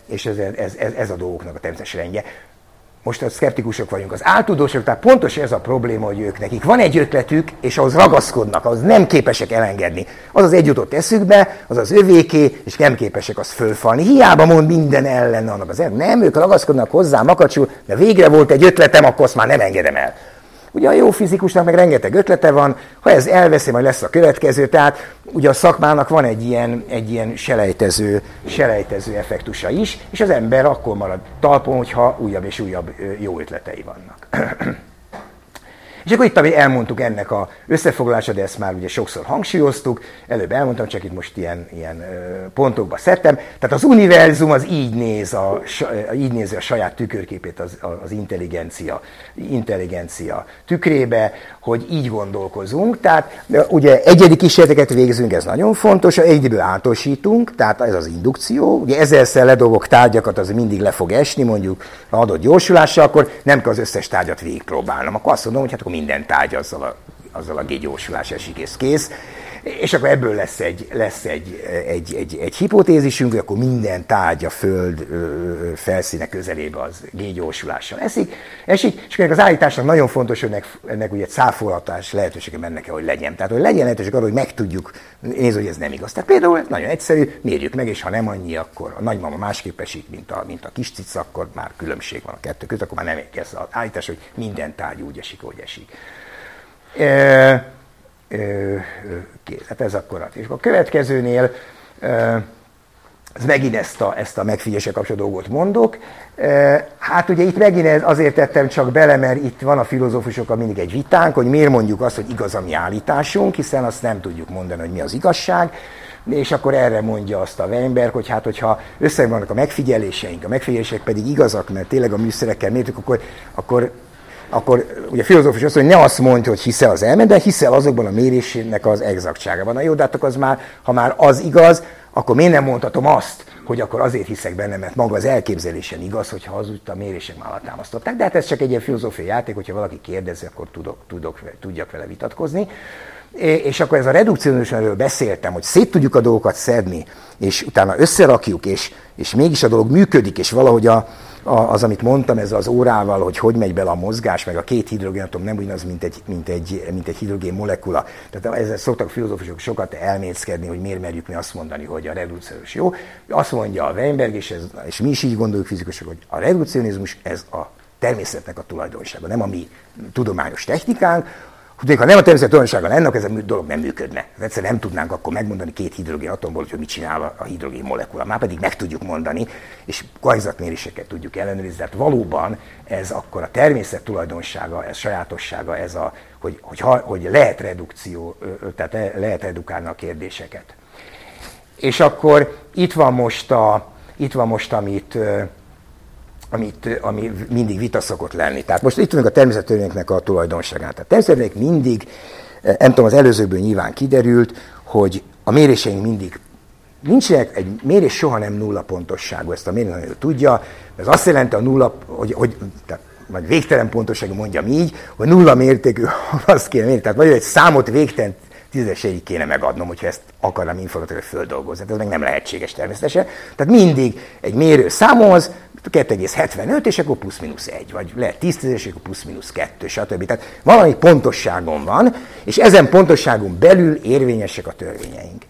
és ez, ez, ez, ez a dolgoknak a természetes rendje most a szkeptikusok vagyunk, az áltudósok, tehát pontos ez a probléma, hogy ők nekik van egy ötletük, és ahhoz ragaszkodnak, az nem képesek elengedni. Az az egy jutott eszükbe, az az övéké, és nem képesek azt fölfalni. Hiába mond minden ellen annak az Nem, ők ragaszkodnak hozzá makacsul, de végre volt egy ötletem, akkor azt már nem engedem el. Ugye a jó fizikusnak meg rengeteg ötlete van, ha ez elveszi, majd lesz a következő, tehát ugye a szakmának van egy ilyen, egy ilyen selejtező, selejtező effektusa is, és az ember akkor marad talpon, hogyha újabb és újabb jó ötletei vannak. És akkor itt elmondtuk ennek a összefoglalása, de ezt már ugye sokszor hangsúlyoztuk, előbb elmondtam, csak itt most ilyen, ilyen pontokba szedtem. Tehát az univerzum az így néz a, így nézi a saját tükörképét az, az intelligencia, intelligencia tükrébe, hogy így gondolkozunk. Tehát ugye egyedi kísérleteket végzünk, ez nagyon fontos, egyedül átosítunk, tehát ez az indukció. Ugye ezerszer ledobok tárgyakat, az mindig le fog esni, mondjuk adott gyorsulással, akkor nem kell az összes tárgyat végigpróbálnom. Akkor azt mondom, hogy hát akkor minden tárgy azzal a, azzal a gégyorsulás esik, és kész. És akkor ebből lesz egy, lesz egy, egy, egy, egy hipotézisünk, hogy akkor minden tárgy a Föld felszíne közelébe az gégyorsulással eszik, esik, és az állításnak nagyon fontos, hogy ennek, ennek ugye cáfolhatás lehetősége benne kell, hogy legyen. Tehát, hogy legyen lehetőség arra, hogy megtudjuk, nézd, hogy ez nem igaz. Tehát például nagyon egyszerű, mérjük meg, és ha nem annyi, akkor a nagymama másképp esik, mint a, mint a kis cica, akkor már különbség van a kettő között, akkor már nem ez az állítás, hogy minden tárgy úgy esik, hogy esik. E, kész. Hát ez a És a következőnél ez megint ezt a, ezt a megfigyelése kapcsolatos dolgot mondok. Hát ugye itt megint azért tettem csak bele, mert itt van a filozófusokkal mindig egy vitánk, hogy miért mondjuk azt, hogy igaz a mi állításunk, hiszen azt nem tudjuk mondani, hogy mi az igazság. És akkor erre mondja azt a Weinberg, hogy hát, hogyha összegvannak a megfigyeléseink, a megfigyelések pedig igazak, mert tényleg a műszerekkel mértük, akkor, akkor akkor ugye a filozófus azt mondja, hogy ne azt mondja, hogy hiszel az elme, de hiszel azokban a mérésének az exaktságában. Na jó, de hát az már, ha már az igaz, akkor miért nem mondhatom azt, hogy akkor azért hiszek benne, mert maga az elképzelésen igaz, hogyha az úgy a mérések már támasztották. De hát ez csak egy ilyen filozófiai játék, hogyha valaki kérdezi, akkor tudok, tudok, tudjak vele vitatkozni. és akkor ez a redukcionizmusról beszéltem, hogy szét tudjuk a dolgokat szedni, és utána összerakjuk, és, és mégis a dolog működik, és valahogy a, a, az, amit mondtam, ez az órával, hogy hogy megy bele a mozgás, meg a két hidrogénatom nem ugyanaz, mint egy, mint egy, mint egy hidrogén molekula. Tehát ezzel szoktak filozófusok sokat elmészkedni, hogy miért merjük mi azt mondani, hogy a redukciós jó. Azt mondja a Weinberg, és, ez, és mi is így gondoljuk fizikusok, hogy a redukcionizmus ez a természetnek a tulajdonsága, nem a mi tudományos technikánk, hogy ha nem a természet tulajdonsága lenne, ez a dolog nem működne. Egyszerűen nem tudnánk akkor megmondani két hidrogén atomból, hogy mit csinál a hidrogén molekula. Már pedig meg tudjuk mondani, és korányzatméréseket tudjuk ellenőrizni. Tehát valóban ez akkor a természet tulajdonsága, ez sajátossága, ez a, hogy, hogy, hogy lehet redukció, tehát lehet redukálni a kérdéseket. És akkor itt van most, a, itt van most amit amit, ami mindig vita szokott lenni. Tehát most itt vagyunk a természettörvényeknek a tulajdonságát. A természettörvények mindig, nem tudom, az előzőből nyilván kiderült, hogy a méréseink mindig nincsenek, egy mérés soha nem nulla pontosságú, ezt a mérés tudja, ez azt jelenti a nulla, hogy, hogy tehát, vagy végtelen pontosságú mondjam így, hogy nulla mértékű azt kéne mérni. Tehát vagy egy számot végtelen tízeseig kéne megadnom, hogyha ezt akarnám informatikai földolgozni. Ez meg nem lehetséges természetesen. Tehát mindig egy mérő számoz, 2,75, és akkor plusz-minusz 1, vagy lehet 10 és akkor plusz-minusz 2, stb. Tehát valami pontosságon van, és ezen pontosságon belül érvényesek a törvényeink.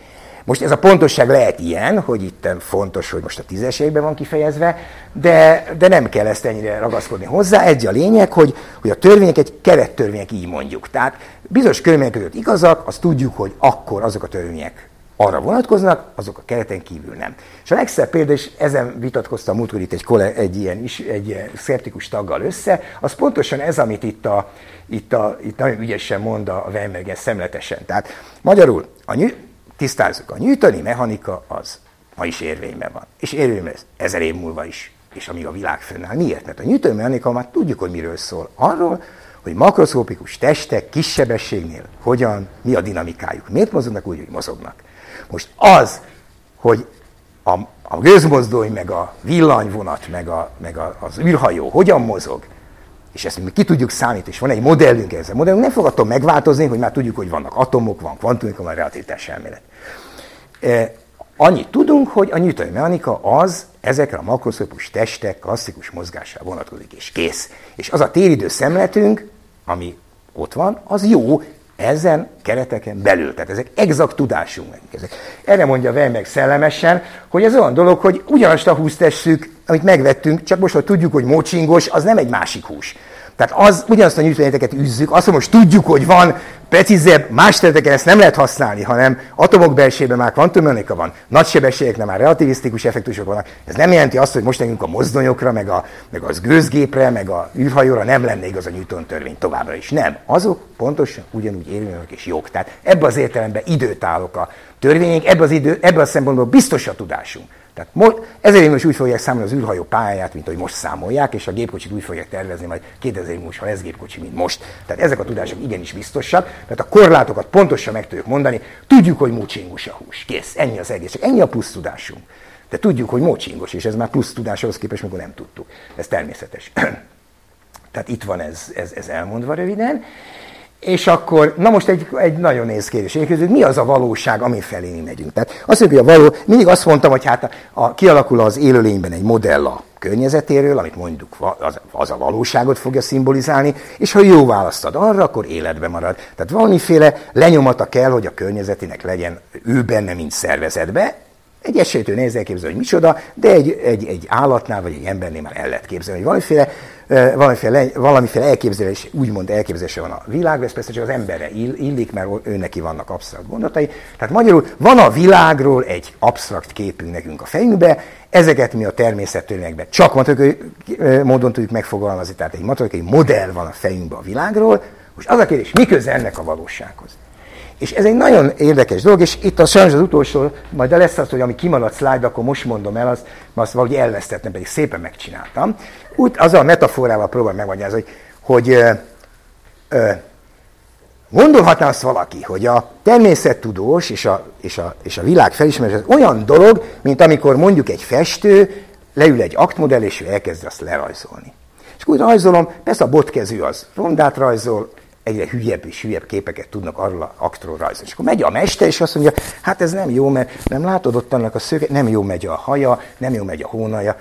Most ez a pontosság lehet ilyen, hogy itt fontos, hogy most a tízeségben van kifejezve, de, de nem kell ezt ennyire ragaszkodni hozzá. Egy a lényeg, hogy, hogy a törvények egy kerettörvények így mondjuk. Tehát bizonyos körülmények között igazak, azt tudjuk, hogy akkor azok a törvények arra vonatkoznak, azok a kereten kívül nem. És a legszebb példa, és ezen vitatkoztam múltkor itt egy, kolle, egy, ilyen, is, egy ilyen szeptikus taggal össze, az pontosan ez, amit itt, a, itt, a, itt nagyon ügyesen mond a Weinbergen szemletesen. Tehát magyarul, a tisztázzuk, a nyűtani mechanika az ma is érvényben van. És érvényben lesz ezer év múlva is, és amíg a világ fönnáll. Miért? Mert a nyűtani mechanika már tudjuk, hogy miről szól. Arról, hogy makroszkopikus testek kisebbességnél hogyan, mi a dinamikájuk. Miért mozognak úgy, hogy mozognak. Most az, hogy a, a gőzmozdony, meg a villanyvonat, meg, a, meg a, az űrhajó hogyan mozog, és ezt mi ki tudjuk számítani, és van egy modellünk ezzel. Modellünk nem fog attól megváltozni, hogy már tudjuk, hogy vannak atomok, van kvantumok, van relativitás elmélet. E, annyit tudunk, hogy a newtoni mechanika az ezekre a makroszkopus testek klasszikus mozgására vonatkozik, és kész. És az a téridő szemletünk, ami ott van, az jó, ezen kereteken belül. Tehát ezek exakt tudásunk. Ezek. Erre mondja Weimberg szellemesen, hogy ez olyan dolog, hogy ugyanazt a húst tesszük, amit megvettünk, csak most, hogy tudjuk, hogy mocsingos, az nem egy másik hús. Tehát az, ugyanazt a nyújtóanyageket üzzük, azt, most tudjuk, hogy van precízebb, más területeken ezt nem lehet használni, hanem atomok belsejében már kvantummechanika van, nagy sebességeknek már relativisztikus effektusok vannak. Ez nem jelenti azt, hogy most nekünk a mozdonyokra, meg, a, meg az gőzgépre, meg a űrhajóra nem lenne igaz a Newton törvény továbbra is. Nem. Azok pontosan ugyanúgy érvények és jog. Tehát ebbe az értelemben időt állok a törvények, ebbe az idő, ebbe a szempontból biztos a tudásunk. Tehát mo- ezért most úgy fogják számolni az űrhajó pályáját, mint ahogy most számolják, és a gépkocsit úgy fogják tervezni majd 2000 múlva, ha lesz gépkocsi, mint most. Tehát ezek a tudások igenis biztosak, tehát a korlátokat pontosan meg tudjuk mondani, tudjuk, hogy mócsingos a hús. Kész, ennyi az egész, ennyi a plusz tudásunk. De tudjuk, hogy mócsingos, és ez már plusz tudáshoz képest, mikor nem tudtuk. Ez természetes. Tehát itt van ez, ez, ez elmondva röviden. És akkor, na most egy, egy nagyon néz kérdés. Én mi az a valóság, ami felé mi megyünk? Tehát azt mondjuk, hogy a való, mindig azt mondtam, hogy hát a, a, kialakul az élőlényben egy modell a környezetéről, amit mondjuk az, az a valóságot fogja szimbolizálni, és ha jó választad arra, akkor életbe marad. Tehát valamiféle lenyomata kell, hogy a környezetének legyen ő benne, mint szervezetbe, egy esélytől nehéz elképzelni, hogy micsoda, de egy, egy, egy állatnál vagy egy embernél már el lehet képzelni, hogy valamiféle, valamiféle, valamiféle elképzelés, úgymond elképzelése van a világra, ez persze csak az emberre illik, mert ő neki vannak absztrakt gondolatai. Tehát magyarul van a világról egy absztrakt képünk nekünk a fejünkbe, ezeket mi a természettörvényekben csak matematikai módon tudjuk megfogalmazni, tehát egy matematikai modell van a fejünkben a világról. Most az a kérdés, mi köze ennek a valósághoz? És ez egy nagyon érdekes dolog, és itt a sajnos az utolsó, majd de lesz az, hogy ami kimaradt slide, akkor most mondom el, azt, azt valahogy elvesztettem, pedig szépen megcsináltam. Úgy az a metaforával próbálom megmagyarázni, hogy, hogy ö, ö, gondolhatná azt valaki, hogy a természettudós és a, és a, és a világ felismerés az olyan dolog, mint amikor mondjuk egy festő leül egy aktmodell, és ő elkezd azt lerajzolni. És úgy rajzolom, persze a botkezű az rondát rajzol, egyre hülyebb és hülyebb képeket tudnak arról a aktról rajzolni. És akkor megy a mester, és azt mondja, hát ez nem jó, mert nem látod ott annak a szöge, nem jó megy a haja, nem jó megy a hónaja.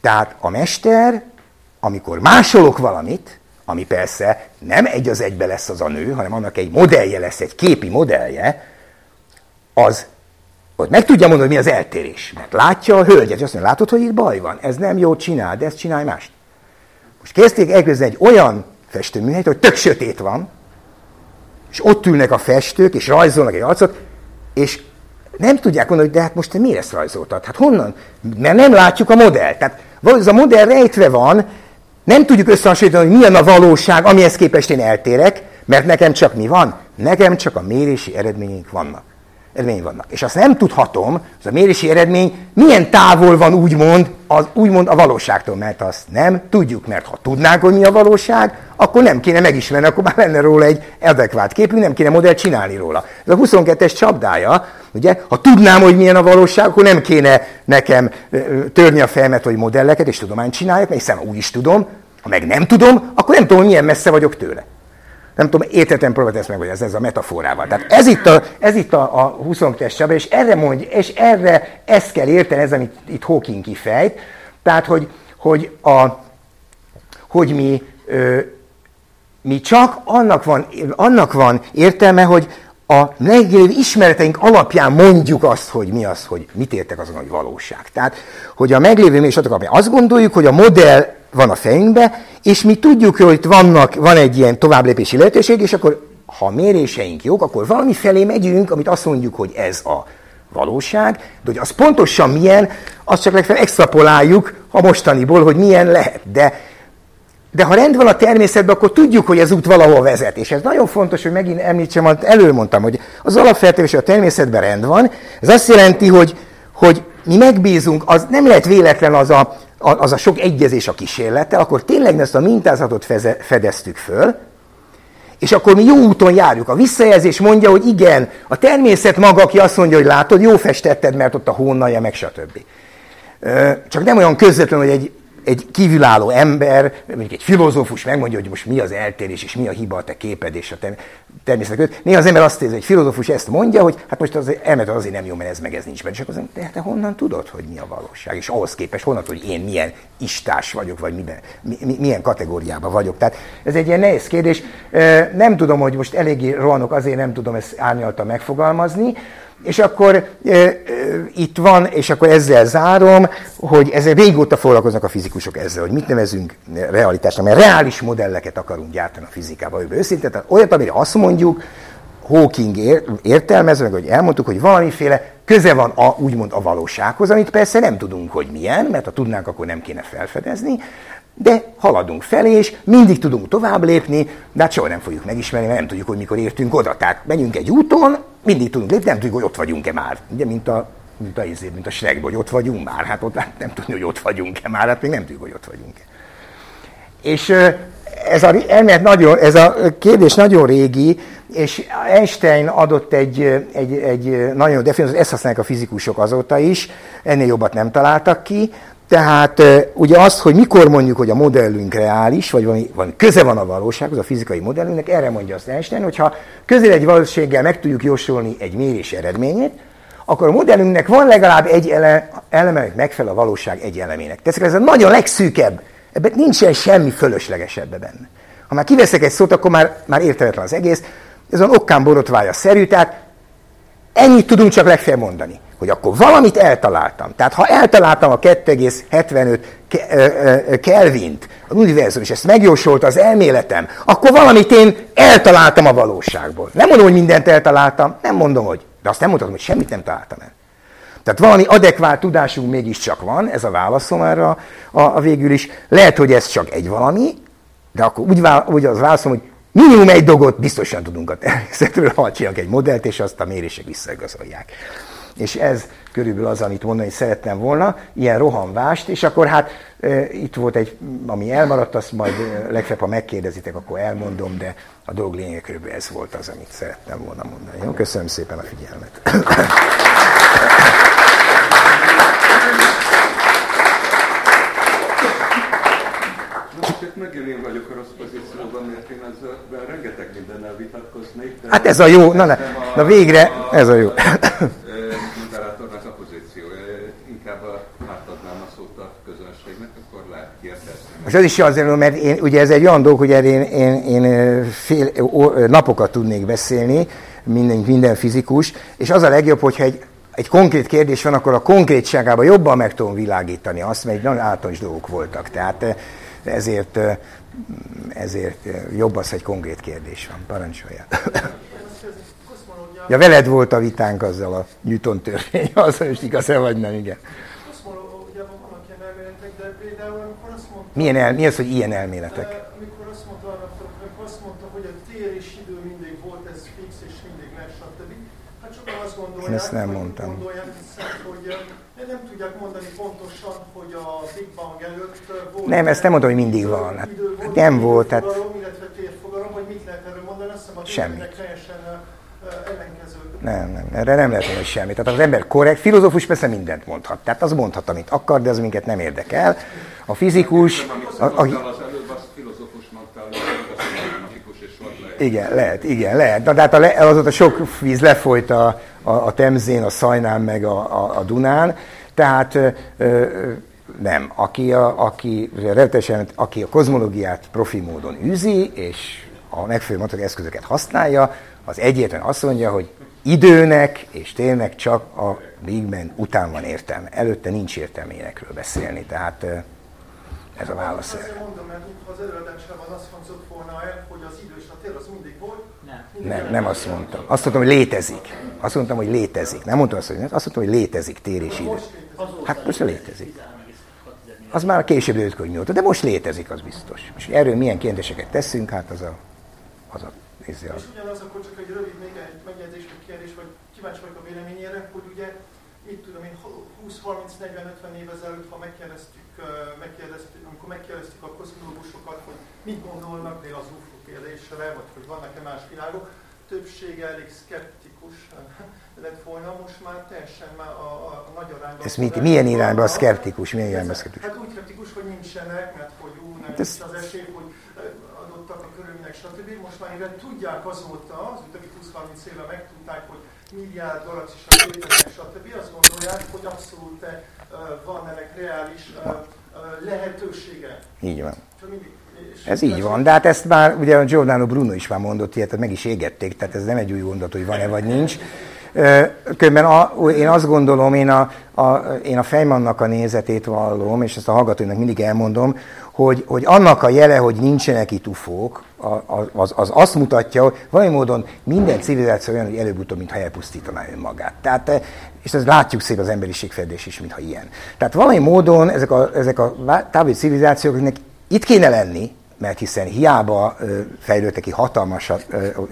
Tehát a mester, amikor másolok valamit, ami persze nem egy az egybe lesz az a nő, hanem annak egy modellje lesz, egy képi modellje, az ott meg tudja mondani, mi az eltérés. Mert látja a hölgyet, és azt mondja, látod, hogy itt baj van? Ez nem jó csinál, de ezt csinálj mást. Most kezdték elképzelni egy olyan festőműhelyt, hogy tök sötét van, és ott ülnek a festők, és rajzolnak egy arcot, és nem tudják mondani, hogy de hát most te miért ezt rajzoltad? Hát honnan? Mert nem látjuk a modellt. Tehát ez a modell rejtve van, nem tudjuk összehasonlítani, hogy milyen a valóság, amihez képest én eltérek, mert nekem csak mi van? Nekem csak a mérési eredményünk vannak eredmény vannak. És azt nem tudhatom, az a mérési eredmény milyen távol van úgymond, az, úgymond a valóságtól, mert azt nem tudjuk, mert ha tudnánk, hogy mi a valóság, akkor nem kéne megismerni, akkor már lenne róla egy adekvát képünk, nem kéne modellt csinálni róla. Ez a 22-es csapdája, ugye, ha tudnám, hogy milyen a valóság, akkor nem kéne nekem törni a fejemet, hogy modelleket és tudományt csináljak, mert hiszen úgy is tudom, ha meg nem tudom, akkor nem tudom, hogy milyen messze vagyok tőle. Nem tudom, értetlen próbált ezt meg, hogy ez, ez a metaforával. Tehát ez itt a, ez itt a, a 22-es csaba, és erre mondja, és erre ezt kell érteni, ez, amit itt Hawking kifejt. Tehát, hogy, hogy, a, hogy mi, ö, mi csak annak van, annak van értelme, hogy a meglévő ismereteink alapján mondjuk azt, hogy mi az, hogy mit értek azon, hogy valóság. Tehát, hogy a meglévő mérésadatok alapján azt gondoljuk, hogy a modell van a fejünkbe, és mi tudjuk, hogy itt vannak, van egy ilyen továbblépési lehetőség, és akkor ha a méréseink jók, akkor valami felé megyünk, amit azt mondjuk, hogy ez a valóság, de hogy az pontosan milyen, azt csak legfeljebb extrapoláljuk a mostaniból, hogy milyen lehet. De, de ha rend van a természetben, akkor tudjuk, hogy ez út valahol vezet. És ez nagyon fontos, hogy megint említsem, amit előmondtam, hogy az alapfeltevés a természetben rend van. Ez azt jelenti, hogy, hogy mi megbízunk, az nem lehet véletlen az a, az a sok egyezés a kísérlettel, akkor tényleg ezt a mintázatot feze, fedeztük föl, és akkor mi jó úton járjuk. A visszajelzés mondja, hogy igen, a természet maga, aki azt mondja, hogy látod, jó festetted, mert ott a hónalja, meg stb. Csak nem olyan közvetlenül, hogy egy egy kívülálló ember, mondjuk egy filozófus megmondja, hogy most mi az eltérés, és mi a hiba a te képed és a te természet között. Néha az ember azt érzi, hogy filozófus ezt mondja, hogy hát most az ember azért nem jó, mert ez meg ez nincs benne. És akkor az ember, de te honnan tudod, hogy mi a valóság? És ahhoz képest honnan hogy én milyen istás vagyok, vagy miben, mi, mi, milyen kategóriában vagyok. Tehát ez egy ilyen nehéz kérdés. Nem tudom, hogy most eléggé rohanok, azért nem tudom ezt árnyaltan megfogalmazni. És akkor e, e, itt van, és akkor ezzel zárom, hogy ezzel régóta foglalkoznak a fizikusok ezzel, hogy mit nevezünk realitásnak, mert reális modelleket akarunk gyártani a fizikában, hogy őszintén, tehát olyat, amire azt mondjuk, Hawking értelmezve, hogy elmondtuk, hogy valamiféle köze van a, úgymond a valósághoz, amit persze nem tudunk, hogy milyen, mert ha tudnánk, akkor nem kéne felfedezni, de haladunk felé, és mindig tudunk tovább lépni, de hát soha nem fogjuk megismerni, mert nem tudjuk, hogy mikor értünk oda. Tehát megyünk egy úton, mindig tudunk lépni, nem tudjuk, hogy ott vagyunk-e már. Ugye, mint a, mint a, izé, mint a Shrekben, hogy ott vagyunk már. Hát ott nem tudni, hogy ott vagyunk-e már, hát még nem tudjuk, hogy ott vagyunk-e. És ez a, elmélet nagyon, ez a kérdés nagyon régi, és Einstein adott egy, egy, egy nagyon definíciót, ezt használják a fizikusok azóta is, ennél jobbat nem találtak ki, tehát ugye azt, hogy mikor mondjuk, hogy a modellünk reális, vagy van, van, köze van a valósághoz, a fizikai modellünknek, erre mondja azt Einstein, hogyha közel egy valóséggel meg tudjuk jósolni egy mérés eredményét, akkor a modellünknek van legalább egy ele, eleme, hogy megfelel a valóság egy elemének. Tehát ez a nagyon legszűkebb, ebben nincsen semmi fölöslegesebb benne. Ha már kiveszek egy szót, akkor már, már értelmetlen az egész. Ez az okkán borotvája szerű, tehát ennyit tudunk csak legfeljebb mondani hogy akkor valamit eltaláltam. Tehát ha eltaláltam a 2,75 Kelvint, az univerzum, és ezt megjósolta az elméletem, akkor valamit én eltaláltam a valóságból. Nem mondom, hogy mindent eltaláltam, nem mondom, hogy, de azt nem mondhatom, hogy semmit nem találtam el. Tehát valami adekvát tudásunk mégiscsak van, ez a válaszom erre a, a, végül is. Lehet, hogy ez csak egy valami, de akkor úgy, úgy az válaszom, hogy minimum egy dolgot biztosan tudunk a természetről, ha csinálunk egy modellt, és azt a mérések visszaigazolják és ez körülbelül az, amit mondani szerettem volna, ilyen rohanvást, és akkor hát e, itt volt egy, ami elmaradt, azt majd legfeljebb, ha megkérdezitek, akkor elmondom, de a dolog lényeg körülbelül ez volt az, amit szerettem volna mondani. Jó? Köszönöm szépen a figyelmet. Hát megint én vagyok a rossz pozícióban, mert én ezzel rengeteg mindennel vitatkoznék. Hát ez a jó, na, na, na végre, ez a jó. Moderátornak a pozíció. Inkább a, átadnám a szót a közönségnek, akkor lehet Most az is azért, mert én, ugye ez egy olyan dolog, hogy én, én, én fél, ó, napokat tudnék beszélni, minden, minden fizikus, és az a legjobb, hogyha egy egy konkrét kérdés van, akkor a konkrétságában jobban meg tudom világítani azt, mert nagyon általános dolgok voltak. Tehát eh, ezért, ezért jobb az, hogy konkrét kérdés van. Parancsolja. Ja, veled volt a vitánk azzal a Newton törvény, az most igaz-e vagy nem, igen. Milyen el, mi az, hogy ilyen elméletek? Amikor azt mondta, amikor azt mondta, hogy a tér és idő mindig volt, ez fix és mindig lesz, stb. Hát sokan azt gondolják, Én ezt nem mondtam. Gondolják, hiszen, hogy nem tudják mondani pontosan, hogy a Big Bang előtt volt. Nem, ezt nem mondom, hogy mindig van. Hát, volt, nem volt. Tehát... illetve térfogalom, vagy mit lehet erről mondani, azt hiszem Semmit. teljesen. Nem, nem, erre nem lehet mondani semmit. Tehát az ember korrekt, filozófus persze mindent mondhat. Tehát az mondhat, amit akar, de az minket nem érdekel. A fizikus... A, a, igen, lehet, igen, lehet. Na, de hát a, azóta sok víz lefolyt a, a, a Temzén, a Szajnán, meg a, a, a Dunán. Tehát ö, ö, nem, aki a, aki, aki a kozmológiát profi módon űzi, és a megfelelő eszközöket használja, az egyértelműen azt mondja, hogy időnek és tényleg csak a Big Bang után van értelme. Előtte nincs értelme énekről beszélni, tehát ez a válasz. Azért mondom, mert az előadásában azt hangzott volna el, hogy az idő és a tér az mindig volt. Nem, nem, nem azt mondtam. Azt mondtam, hogy létezik. Azt mondtam, hogy létezik. Nem mondtam azt, hogy nem. Azt mondtam, hogy létezik tér és idő. Hát most létezik. Az már a később őt hogy de most létezik, az biztos. És erről milyen kérdéseket teszünk, hát az a, az a nézze És ugyanaz akkor csak egy rövid még egy megjegyzés, vagy kérdés, vagy kíváncsi vagyok a véleményére, hogy ugye mit tudom én, 20-30-40-50 év ezelőtt, ha megkérdeztük, megkérdeztük, amikor megkérdeztük a kozmológusokat, hogy mit gondolnak az UFO kérdésre, vagy hogy vannak-e más világok, többsége elég szkeptikus lett volna, most már teljesen már a, a, nagy arányban... Ez mit, milyen irányba a szkeptikus? Milyen irányba szkeptikus? Hát úgy szkeptikus, hogy nincsenek, mert hogy ú, nem hát ez... az esély, hogy adottak a körülmények, stb. Most már mivel tudják azóta, az utóbbi 20-30 éve megtudták, hogy milliárd galaxisok léteznek, stb. Azt gondolják, hogy abszolút van ennek reális lehetősége. Így van. Ez így van, de hát ezt már ugye a Giordano Bruno is már mondott ilyet, meg is égették, tehát ez nem egy új mondat, hogy van-e vagy nincs. Különben a, én azt gondolom, én a, a, én a Fejmannak a nézetét vallom, és ezt a hallgatóinak mindig elmondom, hogy, hogy annak a jele, hogy nincsenek itt ufók, az, az azt mutatja, hogy valami módon minden civilizáció olyan, hogy előbb-utóbb, mintha elpusztítaná önmagát. Tehát, és ezt látjuk szép az emberiség fedés is, mintha ilyen. Tehát valami módon ezek a, ezek a távoli civilizációknak itt kéne lenni, mert hiszen hiába fejlődtek ki hatalmasat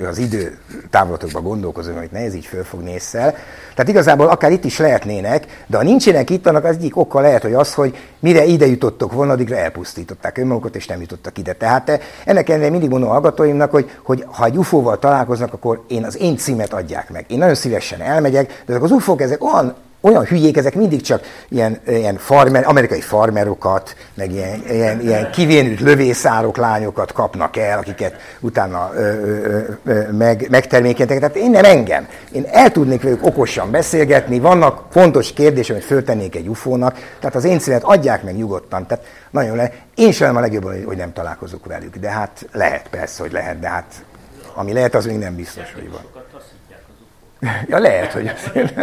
az idő távolatokban gondolkozunk, amit nehéz így fölfogni észszel. Tehát igazából akár itt is lehetnének, de ha nincsenek itt, annak az egyik oka lehet, hogy az, hogy mire ide jutottok volna, addigra elpusztították önmagukat, és nem jutottak ide. Tehát ennek ellenére mindig mondom a hallgatóimnak, hogy, hogy ha egy UFO-val találkoznak, akkor én az én címet adják meg. Én nagyon szívesen elmegyek, de ezek az UFO-k ezek olyan olyan hülyék, ezek mindig csak ilyen, ilyen farmer, amerikai farmerokat, meg ilyen, ilyen, ilyen kivénült lövészárok, lányokat kapnak el, akiket utána ö, ö, ö, meg, megtermékenyítenek. Tehát én nem engem. Én el tudnék velük okosan beszélgetni, vannak fontos kérdések, amit föltennék egy ufónak, tehát az én színet adják meg nyugodtan. Tehát nagyon le. Én sem a legjobb, hogy nem találkozok velük, de hát lehet, persze, hogy lehet, de hát ami lehet, az még nem biztos, hogy van. Ja, lehet, hogy azért.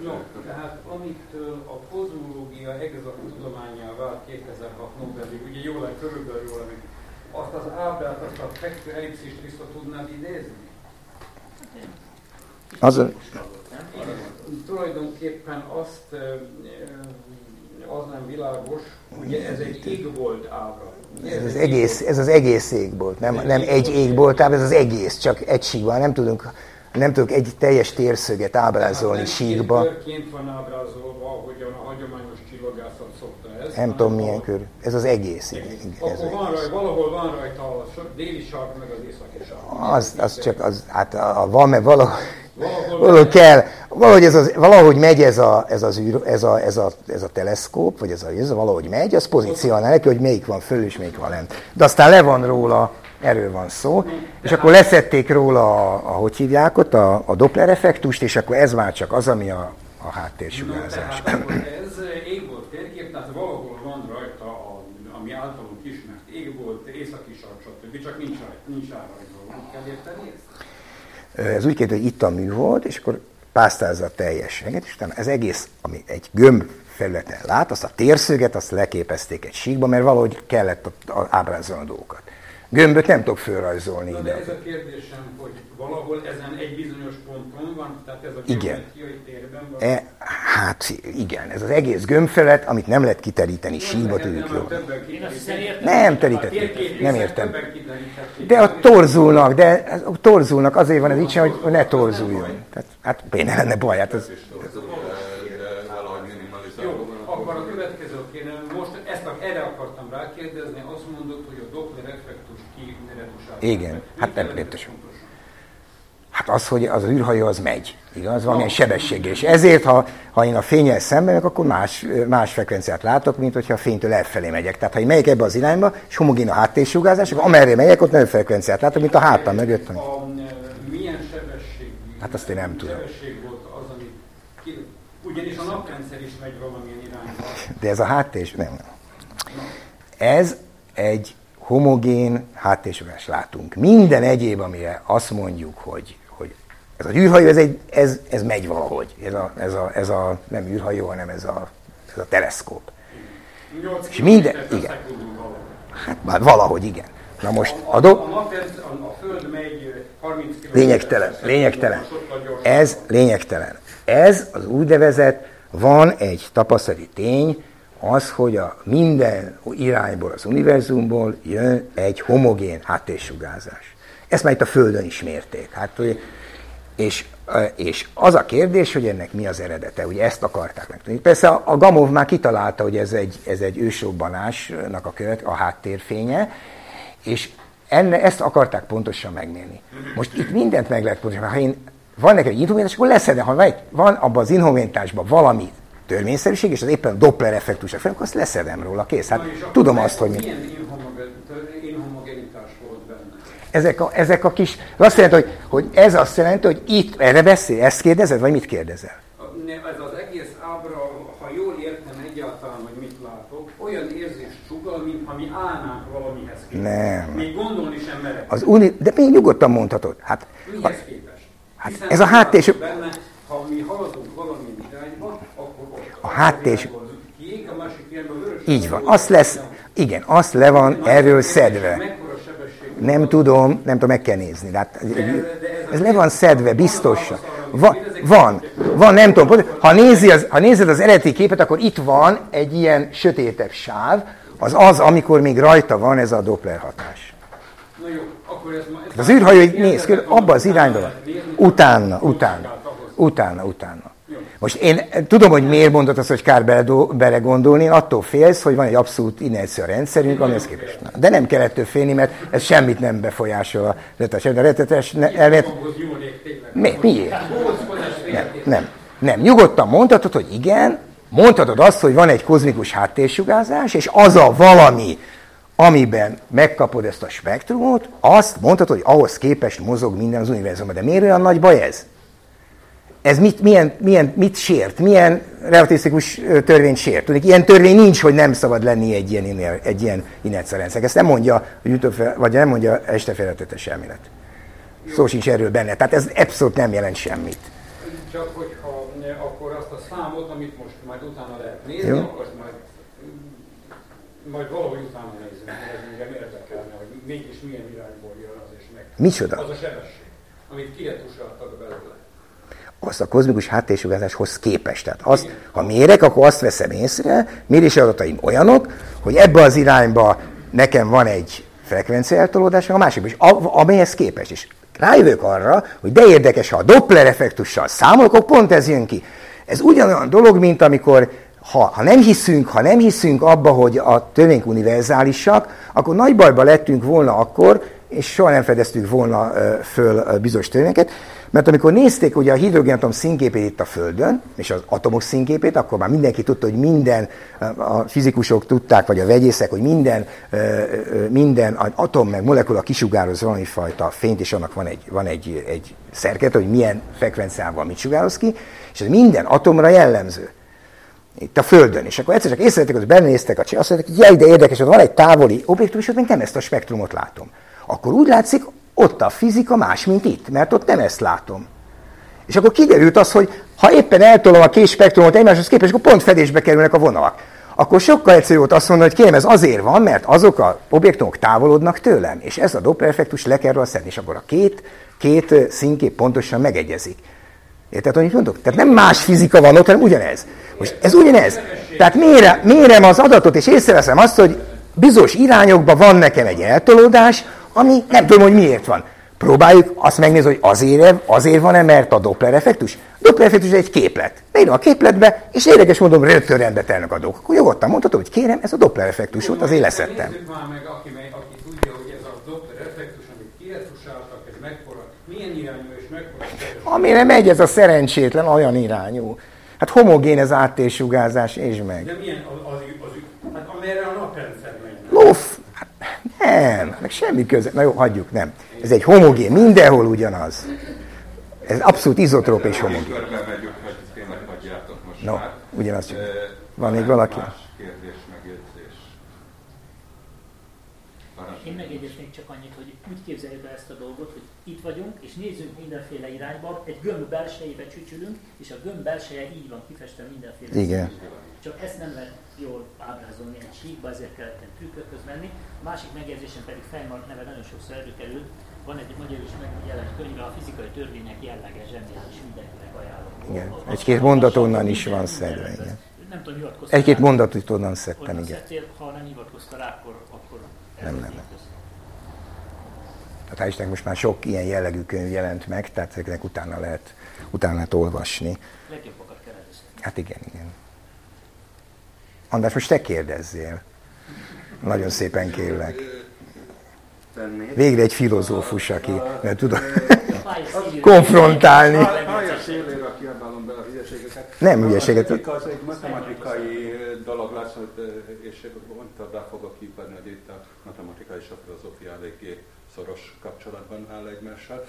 No, tehát amitől a kozmológia exakt tudományá vált 2006 Nobelig, ugye jól körülbelül jól emlékszem, azt az ábrát, azt a fekvő ellipszist vissza tudnád idézni? Az a... Tulajdonképpen azt az nem világos, ugye ez egy égbolt ábra. Ez az, egész, ez az egész égbolt, nem, nem egy égbolt. ábra, ez az egész, csak egy síkban, nem tudunk nem tudok egy teljes térszöget ábrázolni hát síkba. Körként van ábrázolva, ahogyan a hagyományos csillagászat szokta ez. Nem tudom milyen kör. Ez az egész. Igen, Akkor ez van rajta, valahol van rajta a déli sark, meg az északi sark. Az, az csak, az, hát a, a van, mert valahol, valahol, valahol kell, valahogy, ez az, valahogy megy ez a, ez, az űr, ez, a, ez, a, ez a teleszkóp, vagy ez a, ez a valahogy megy, az pozícionál neki, hogy melyik van föl és melyik van lent. De aztán le van róla, erről van szó, és akkor leszették róla a, a hogy hívják ott, a, a Doppler effektust, és akkor ez már csak az, ami a, a háttérsugárzás. No, tehát, ez égbolt térkép, tehát valahol van rajta, a, ami általunk ismert égbolt, északi sark, stb. csak nincs, nincs rárajzolva. Kell érteni ezt? Ez úgy kérdő, hogy itt a műhold, és akkor pásztázza a teljes és utána ez egész, ami egy gömb felületen lát, azt a térszöget, azt leképezték egy síkba, mert valahogy kellett ábrázolni a dolgokat. Gömböt nem tudok fölrajzolni Na, ide. De ez a kérdésem, hogy valahol ezen egy bizonyos ponton van, tehát ez a Igen. térben van. E, hát igen, ez az egész gömbfelet, amit nem lehet kiteríteni síkba, tudjuk jó. Nem terítették, nem értem. De a torzulnak, de a torzulnak, azért van ez így sem, hogy ne torzuljon. Tehát, hát béne lenne baj, hát az, valahogy minimalizálva Jó, van a akkor a következő kéne, most ezt a, erre akartam rákérdezni, azt mondod, hogy a Doppler effektus ki retusál. Igen, hát nem pontosan. Hát az, hogy az űrhajó az megy, igaz? Valamilyen sebességgel. És ezért, ha, ha én a fényel szemben akkor más, más frekvenciát látok, mint hogyha a fénytől elfelé megyek. Tehát ha én megyek ebbe az irányba, és homogén a háttérsugárzás, akkor amerre megyek, ott nagyobb frekvenciát látok, mint a hátam mögött. A, milyen sebesség? Hát azt én nem tudom. Sebesség volt az, amit ki, ugyanis a naprendszer is megy valamilyen irányba. De ez a háttér, nem. Ez egy homogén háttérsugás látunk. Minden egyéb, amire azt mondjuk, hogy, hogy ez az űrhajó, ez, egy, ez, ez megy valahogy. Ez a, ez, a, ez a nem űrhajó, hanem ez a, ez a teleszkóp. 8 És minden- igen. Hát már valahogy igen. Na most A, a, do, a, a, a Föld megy 30 km. Lényegtelen, lényegtelen. Ez lényegtelen. Ez az úgynevezett, van egy tapasztalati tény, az, hogy a minden irányból, az univerzumból jön egy homogén háttérsugárzás. Ezt már itt a Földön is mérték. Hát, hogy- és, és az a kérdés, hogy ennek mi az eredete, ugye ezt akarták megtudni. Persze a, Gamov már kitalálta, hogy ez egy, ez egy ősrobbanásnak a, követ, a háttérfénye, és enne, ezt akarták pontosan megmérni. Most itt mindent meg lehet pontosan, ha én van nekem egy inhomogenitás, akkor leszedem, ha van, abban az inhomogenitásban valami törvényszerűség, és az éppen Doppler effektus, akkor azt leszedem róla, kész. Hát Na tudom azt, hogy mi. Milyen inhomogen- inhomogenitás volt benne? Ezek a, ezek a kis, az azt jelenti, hogy, hogy ez azt jelenti, hogy itt erre beszél, ezt kérdezed, vagy mit kérdezel? Ez az egész ábra, ha jól értem egyáltalán, hogy mit látok, olyan érzést sugal, mintha mi állnánk valamihez képest. Nem. Még gondolni sem merek. Az uni, de még nyugodtan mondhatod. Hát, ha, Mihez képest? Hát Hiszen ez a háttér- Benne, ha mi haladunk valamilyen irányba, akkor ott A háttér- így van, azt lesz, igen, azt le van erről szedve. Nem tudom, nem tudom, meg kell nézni. De hát, ez le van szedve, biztosan. Va, van, van, nem tudom. Ha, nézi az, ha nézed az eredeti képet, akkor itt van egy ilyen sötétebb sáv, az az, amikor még rajta van ez a Doppler hatás. Na jó, akkor ez ma... Ez Az űrhajó így néz abba az irányba van. Utána, utána, utána, utána. Most én tudom, hogy miért mondod azt, hogy kár bele- belegondolni, én attól félsz, hogy van egy abszolút inercia rendszerünk, amihez képest. Na, De nem kell ettől félni, mert ez semmit nem befolyásol a retetes. A retetes elmélet, mi, miért? Góckodás Nem, nem, nem. Nyugodtan mondhatod, hogy igen, mondhatod azt, hogy van egy kozmikus háttérsugárzás, és az a valami, amiben megkapod ezt a spektrumot, azt mondhatod, hogy ahhoz képest mozog minden az univerzumban. De miért olyan nagy baj ez? Ez mit, milyen, milyen, mit sért? Milyen relativisztikus törvényt sért? Tudjuk, ilyen törvény nincs, hogy nem szabad lenni egy ilyen, egy ilyen inercia rendszer. Ezt nem mondja, a Newton- vagy nem mondja este feltetes elmélet. Szó sincs erről benne. Tehát ez abszolút nem jelent semmit. Csak hogyha akkor azt a számot, amit most majd utána lehet nézni, Jó. akkor majd, majd valahogy utána mert ez engem érdekelne, hogy mégis milyen irányból jön az és meg. Micsoda? Az a sebesség, amit belőle. Azt a kozmikus háttérsugárzáshoz képest. Tehát azt, ha mérek, akkor azt veszem észre, mérési adataim olyanok, hogy ebbe az irányba nekem van egy frekvencia eltolódás, a másikban is, amelyhez képest is. Rájövök arra, hogy de érdekes, ha a Doppler effektussal számolok, akkor pont ez jön ki. Ez ugyanolyan dolog, mint amikor ha, ha nem hiszünk, ha nem hiszünk abba, hogy a törvények univerzálisak, akkor nagy bajba lettünk volna akkor, és soha nem fedeztük volna föl bizonyos törvényeket, mert amikor nézték ugye a hidrogénatom színképét itt a Földön, és az atomok színképét, akkor már mindenki tudta, hogy minden, a fizikusok tudták, vagy a vegyészek, hogy minden, minden atom meg molekula kisugároz valami fajta fényt, és annak van egy, van egy, egy szerket, hogy milyen frekvenciával mit sugároz ki, és ez minden atomra jellemző itt a Földön. És akkor egyszer csak észrevették, hogy benéztek a csi, azt mondták, hogy jaj, de érdekes, hogy van egy távoli objektum, és ott még nem ezt a spektrumot látom. Akkor úgy látszik, ott a fizika más, mint itt, mert ott nem ezt látom. És akkor kiderült az, hogy ha éppen eltolom a két spektrumot egymáshoz képest, akkor pont fedésbe kerülnek a vonalak. Akkor sokkal egyszerűbb volt azt mondani, hogy kérem, ez azért van, mert azok a objektumok távolodnak tőlem, és ez a Doppler effektus le kell róla szedni, és akkor a két, két színkép pontosan megegyezik. Érted, hogy mondok? Tehát nem más fizika van ott, hanem ugyanez. Most ez ugyanez. Tehát mérem, mérem az adatot, és észreveszem azt, hogy bizonyos irányokban van nekem egy eltolódás, ami nem tudom, hogy miért van. Próbáljuk azt megnézni, hogy azért, azért van-e, mert a Doppler effektus. Doppler effektus egy képlet. Beírom a képletbe, és érdekes módon rögtön rendbe telnek a dolgok. Akkor nyugodtan mondhatom, hogy kérem, ez a Doppler effektus volt, azért leszettem. Nézzük már meg, aki, aki tudja, hogy ez a Doppler effektus, amit kiretusáltak, ez mekkora, milyen irányú és mekkora. Amire megy ez a szerencsétlen, olyan irányú. Hát homogén ez áttérsugárzás, és meg. De milyen az, az, az, hát amelyre a naprendszer megy. Lóf, nem, meg semmi köze. Na jó, hagyjuk, nem. Ez egy homogén, mindenhol ugyanaz. Ez abszolút izotróp és homogén. No, már. ugyanaz csak. Van még valaki? Más kérdés, megjegyzés. Én megjegyeznék csak annyit, hogy úgy képzeljük el ezt a dolgot, hogy itt vagyunk, és nézzünk mindenféle irányba, egy gömb belsejébe csücsülünk, és a gömb belseje így van kifestve mindenféle Igen. Csak ezt nem lehet jól ábrázolni egy síkba, ezért kellett egy trükkökhöz menni. A másik megjegyzésem pedig Feynman neve nagyon sokszor előkerült, van egy magyar is megjelent könyve, a fizikai törvények jellege zseniális, mindenkinek ajánlom. Igen. Egy-két mondat onnan is van szedve, igen. Nem tudom, hivatkoztál Egy-két mondatot onnan szedtem, Onnan igen. szedtél, ha nem hivatkoztál rá, akkor, akkor Nem, nem, nem. Tehát hál' Istennek most már sok ilyen jellegű könyv jelent meg, tehát ezeknek utána lehet, utána lehet olvasni. Legjobbakat először. Hát igen, igen. András, most te kérdezzél. Nagyon szépen kérlek. Végre egy filozófus, aki, mert szívére- konfrontálni. Nem hülyeséget. Az egy matematikai dolog lesz, eh, és mondta, be fogok hívni, hogy itt a matematika és a filozófia eléggé szoros kapcsolatban áll egymással.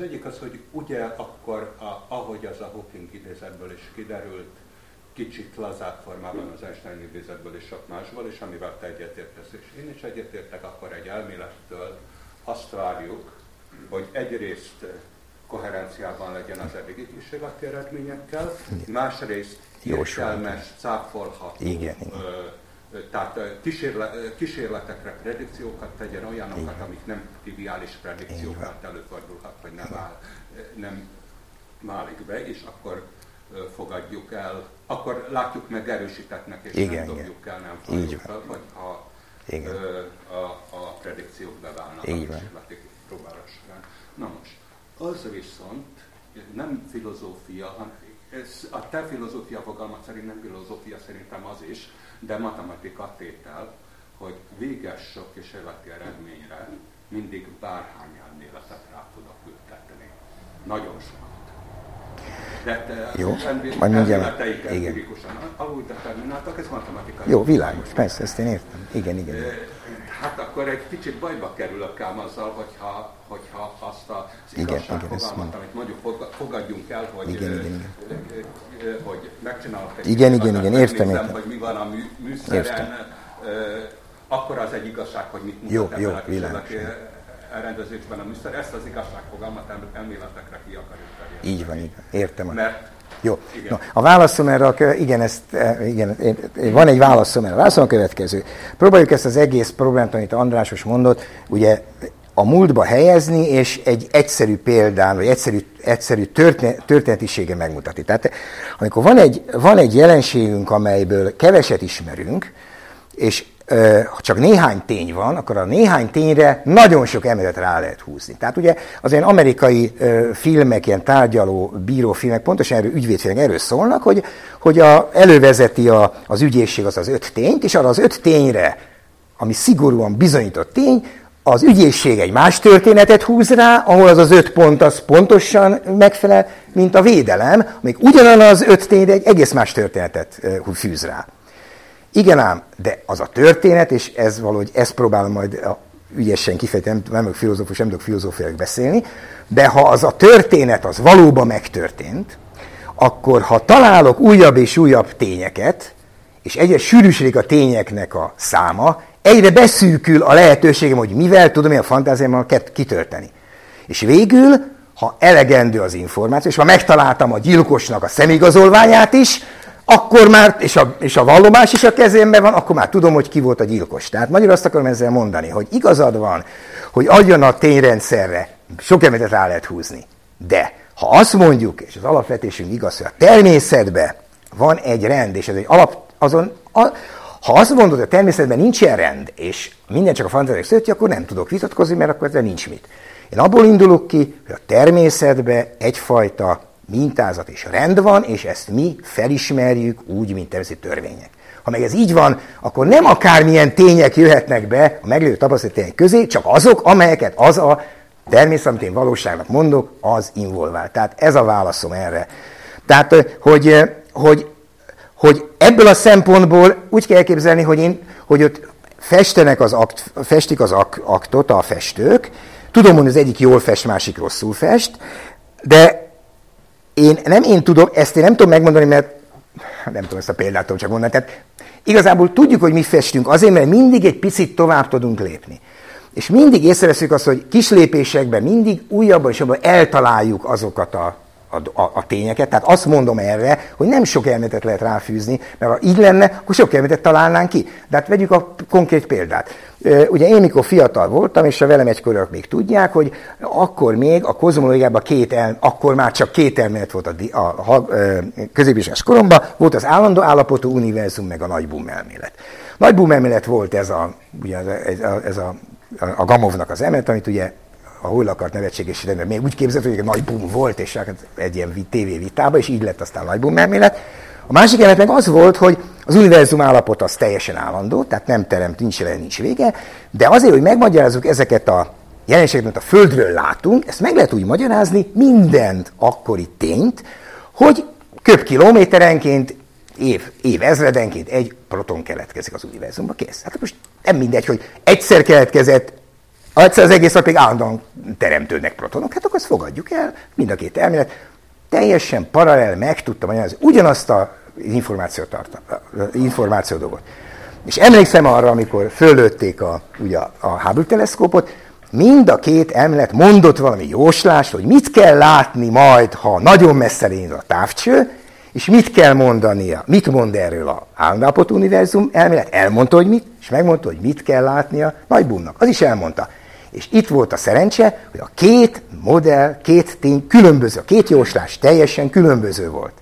Az egyik az, hogy ugye akkor, a, ahogy az a Hawking idézetből is kiderült, kicsit lazább formában az Einstein idézetből és sok másból, és amivel te egyetértesz, és én is egyetértek, akkor egy elmélettől. Azt várjuk, hogy egyrészt koherenciában legyen az eddigi kísérleti eredményekkel, másrészt értelmes, cáfolható, Igen, ö, tehát kísérle, kísérletekre predikciókat tegyen, olyanokat, amik nem triviális predikciókat előfordulhat, vagy nem, áll, nem válik be, és akkor fogadjuk el, akkor látjuk meg erősítetnek, és Igen, nem igen. dobjuk el, nem van. fel, vagy ha Igen. ö, a, a predikciók beválnak Így a kísérleti során. Na most, az viszont nem filozófia, ez, a te filozófia fogalmat szerint nem filozófia, szerintem az is, de matematika tétel, hogy véges sok kísérleti eredményre mindig bárhány elméletet rá tudok ültetni. Nagyon sokat. De te Jó, majd mindjárt- igen. alul determináltak, ez matematika. Jó, világos, persze, ezt én értem. Igen, igen. igen. Hát akkor egy kicsit bajba kerülök ám azzal, hogyha, hogyha azt az Igen, igazság igen, ezt fogalmat, mondom. amit mondjuk fog- fogadjunk el, hogy, Igen, igen, ö, hogy megcsinálok egy Igen, igen, igen, értem, értem. hogy mi van a mű, műszeren, Értem. akkor az egy igazság, hogy mit mutat Jó, ebben jó, a világos. elrendezésben a műszer. Ezt az igazságfogalmat el- elméletekre ki akarjuk terjeszteni. Így van, így van. Értem. Mert Jó. Igen. No, a válaszom erre, a igen, ezt, eh, igen, van egy válaszom erre. A válaszom a következő. Próbáljuk ezt az egész problémát, amit Andrásos mondott, ugye a múltba helyezni, és egy egyszerű példán, vagy egyszerű, egyszerű történet, történetisége megmutatni. Tehát amikor van egy, van egy jelenségünk, amelyből keveset ismerünk, és ha csak néhány tény van, akkor a néhány tényre nagyon sok emelet rá lehet húzni. Tehát ugye az ilyen amerikai filmek, ilyen tárgyaló bírófilmek pontosan erről, ügyvédfilmek erről szólnak, hogy, hogy a, elővezeti a, az ügyészség az az öt tényt, és arra az öt tényre ami szigorúan bizonyított tény, az ügyészség egy más történetet húz rá, ahol az az öt pont az pontosan megfelel, mint a védelem, amíg ugyanan az öt tény, de egy egész más történetet fűz rá. Igen ám, de az a történet, és ez valahogy ezt próbálom majd a ügyesen kifejteni, nem, nem vagyok filozófus, nem tudok filozófiailag beszélni, de ha az a történet az valóban megtörtént, akkor ha találok újabb és újabb tényeket, és egyre sűrűsödik a tényeknek a száma, egyre beszűkül a lehetőségem, hogy mivel tudom én a fantáziámmal kitölteni. És végül, ha elegendő az információ, és ha megtaláltam a gyilkosnak a szemigazolványát is, akkor már, és a, és a vallomás is a kezemben van, akkor már tudom, hogy ki volt a gyilkos. Tehát magyarul azt akarom ezzel mondani, hogy igazad van, hogy adjon a tényrendszerre, sok emetet rá lehet húzni. De ha azt mondjuk, és az alapvetésünk igaz, hogy a természetben van egy rend, és ez egy alap, azon, a, ha azt mondod, hogy a természetben nincs ilyen rend, és minden csak a fantáziák szötti, akkor nem tudok vitatkozni, mert akkor ezzel nincs mit. Én abból indulok ki, hogy a természetben egyfajta mintázat és rend van, és ezt mi felismerjük úgy, mint természeti törvények. Ha meg ez így van, akkor nem akármilyen tények jöhetnek be a meglévő tapasztalatok közé, csak azok, amelyeket az a természet, amit én valóságnak mondok, az involvál. Tehát ez a válaszom erre. Tehát, hogy, hogy, hogy ebből a szempontból úgy kell elképzelni, hogy, én, hogy ott festenek az akt, festik az ak, aktot a festők, tudom mondani, az egyik jól fest, másik rosszul fest, de én nem én tudom, ezt én nem tudom megmondani, mert nem tudom ezt a példát tudom csak mondani. Tehát igazából tudjuk, hogy mi festünk, azért, mert mindig egy picit tovább tudunk lépni. És mindig észreveszünk azt, hogy kis lépésekben mindig újabban és jobban eltaláljuk azokat a a, a, a tényeket. Tehát azt mondom erre, hogy nem sok elméletet lehet ráfűzni, mert ha így lenne, akkor sok elméletet találnánk ki. De hát vegyük a konkrét példát. Ugye én mikor fiatal voltam, és a velem egykörök még tudják, hogy akkor még a kozmológiában két el, akkor már csak két elmélet volt a, a, a középiskolás koromban, volt az állandó állapotú univerzum, meg a nagy boom elmélet. Nagy boom elmélet volt ez a, ugye ez a, ez a, a Gamovnak az elmélet, amit ugye a hol akart nevetségesíteni, még úgy képzett, hogy egy nagy boom volt, és hát egy ilyen tévévitába, és így lett aztán nagy boom elmélet. A másik elmélet meg az volt, hogy az univerzum állapot az teljesen állandó, tehát nem teremt, nincs jelen, nincs vége, de azért, hogy megmagyarázzuk ezeket a jelenségeket, amit a Földről látunk, ezt meg lehet úgy magyarázni, mindent akkori tényt, hogy köbb kilométerenként, év, év ezredenként egy proton keletkezik az univerzumban, kész. Hát most nem mindegy, hogy egyszer keletkezett, egyszer az egész pedig állandóan teremtődnek protonok, hát akkor ezt fogadjuk el, mind a két elmélet teljesen paralel meg magyarázni ugyanazt a információ, tarta, információ dolgot. És emlékszem arra, amikor fölötték a, ugye, a Hubble teleszkópot, mind a két emlet mondott valami jóslást, hogy mit kell látni majd, ha nagyon messze lény a távcső, és mit kell mondania, mit mond erről a állandópot univerzum elmélet, elmondta, hogy mit, és megmondta, hogy mit kell látnia Nagybumnak. Az is elmondta. És itt volt a szerencse, hogy a két modell, két tény különböző, a két jóslás teljesen különböző volt.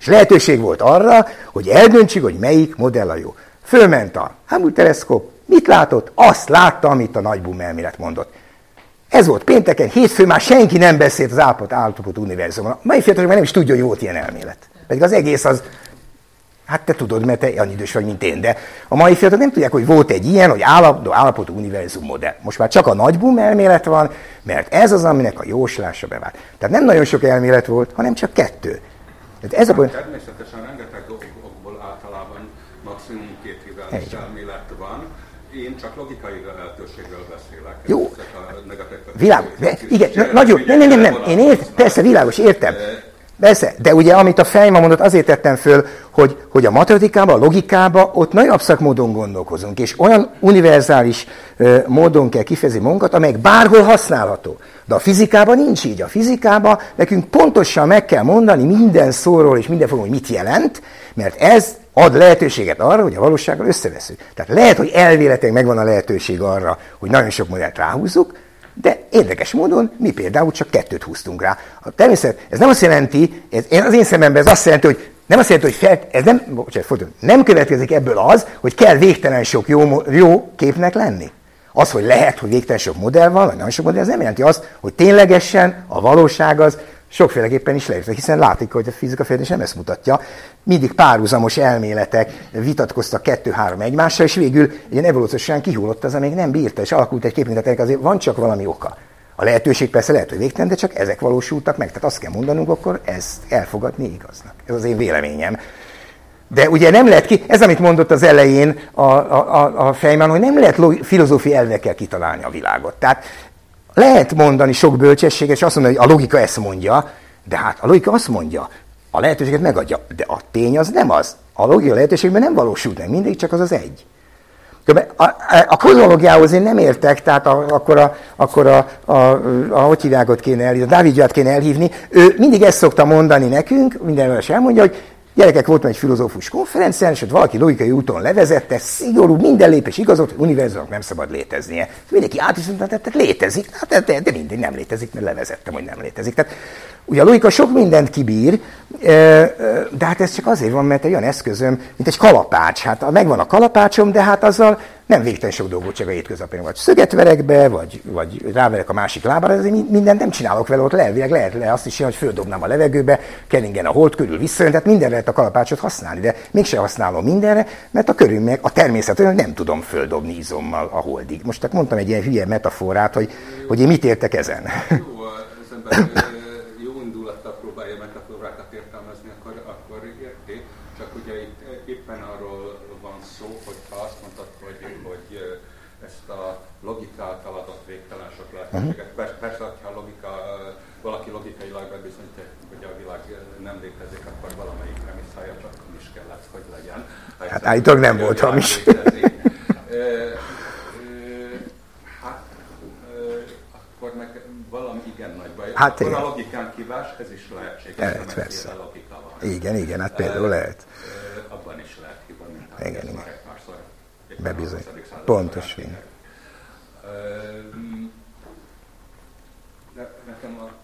És lehetőség volt arra, hogy eldöntsük, hogy melyik modell a jó. Fölment a Hubble teleszkóp, mit látott? Azt látta, amit a nagybum elmélet mondott. Ez volt pénteken, hétfő már senki nem beszélt az állapot, állapot univerzumon. Mai fiatalok már nem is tudja, hogy volt ilyen elmélet. Pedig az egész az Hát te tudod, mert te annyi idős vagy, mint én, de a mai fiatalok nem tudják, hogy volt egy ilyen, hogy állapotú, állapotú univerzum modell. Most már csak a nagy boom elmélet van, mert ez az, aminek a jóslása bevált. Tehát nem nagyon sok elmélet volt, hanem csak kettő. Tehát ez a pont... Természetesen rengeteg okból általában maximum két hibális elmélet van. Én csak logikai lehetőségről beszélek. Jó. Világos. Igen, nagyon. Nem, nem, nem, nem. Én ért, persze, világos, értem. Persze, de ugye amit a fejma mondott, azért tettem föl, hogy, hogy a matematikában, a logikában ott nagyon abszakt módon gondolkozunk, és olyan univerzális ö, módon kell kifejezni munkat, amelyek bárhol használható. De a fizikában nincs így. A fizikában nekünk pontosan meg kell mondani minden szóról és minden fogom, hogy mit jelent, mert ez ad lehetőséget arra, hogy a valósággal összeveszünk. Tehát lehet, hogy elvéletleg megvan a lehetőség arra, hogy nagyon sok modellt ráhúzzuk, de érdekes módon mi például csak kettőt húztunk rá. A természet, ez nem azt jelenti, ez, az én szememben ez azt jelenti, hogy nem azt jelenti, hogy fel, ez nem, bocsánat, nem következik ebből az, hogy kell végtelen sok jó, jó képnek lenni. Az, hogy lehet, hogy végtelen sok modell van, vagy nagyon sok modell, ez nem jelenti azt, hogy ténylegesen a valóság az sokféleképpen is leírtak, hiszen látik, hogy a fizika fejlődés nem ezt mutatja. Mindig párhuzamos elméletek vitatkoztak kettő-három egymással, és végül ilyen evolúciósan kihullott az, amíg nem bírta, és alakult egy kép, mint azért van csak valami oka. A lehetőség persze lehet, hogy végtelen, de csak ezek valósultak meg. Tehát azt kell mondanunk, akkor ezt elfogadni igaznak. Ez az én véleményem. De ugye nem lehet ki, ez amit mondott az elején a, a, a Fejmán, hogy nem lehet filozófiai elvekkel kitalálni a világot. Tehát lehet mondani sok bölcsességet, és azt mondani, hogy a logika ezt mondja, de hát a logika azt mondja, a lehetőséget megadja, de a tény az nem az. A logika lehetőségben nem valósul meg, mindig csak az az egy. A, a, a kozmológiához én nem értek, tehát a, akkor, a, akkor a, a, a, a hogy hívják kéne elhívni, a Davidját kéne elhívni. Ő mindig ezt szokta mondani nekünk, minden elmondja, hogy Gyerekek, volt egy filozófus konferencián, és ott valaki logikai úton levezette, szigorú, minden lépés igazolt, hogy univerzumnak nem szabad léteznie. Mindenki átviszont, tehát létezik, hát, de, de mindig nem létezik, mert levezettem, hogy nem létezik. Tehát Ugye a logika sok mindent kibír, de hát ez csak azért van, mert egy olyan eszközöm, mint egy kalapács. Hát megvan a kalapácsom, de hát azzal nem végtelen sok dolgot csak a hétköznapén. Vagy szöget verek be, vagy, vagy ráverek a másik lábára, ezért mindent nem csinálok vele, ott lelvileg lehet le azt is hogy földobnám a levegőbe, keringen a hold körül visszajön, tehát mindenre lehet a kalapácsot használni, de mégsem használom mindenre, mert a körülmények, a természet olyan, nem tudom földobni izommal a holdig. Most csak mondtam egy ilyen hülye metaforát, hogy, hogy én mit értek ezen. Jó, Uh-huh. Persze, ha logika, valaki logikailag bebizonyítja, hogy a világ nem létezik, akkor valamelyik remisszája csak is kellett, hogy legyen. Hát állítólag nem volt hamis. Hát, akkor meg valami igen nagy baj. Hát akkor a logikán kívás, ez is lehetséges. Lehet, persze. Logika van. Igen, igen, hát például lehet. Abban is lehet hiba, mint igen, igen. Bebizony. Pontosan.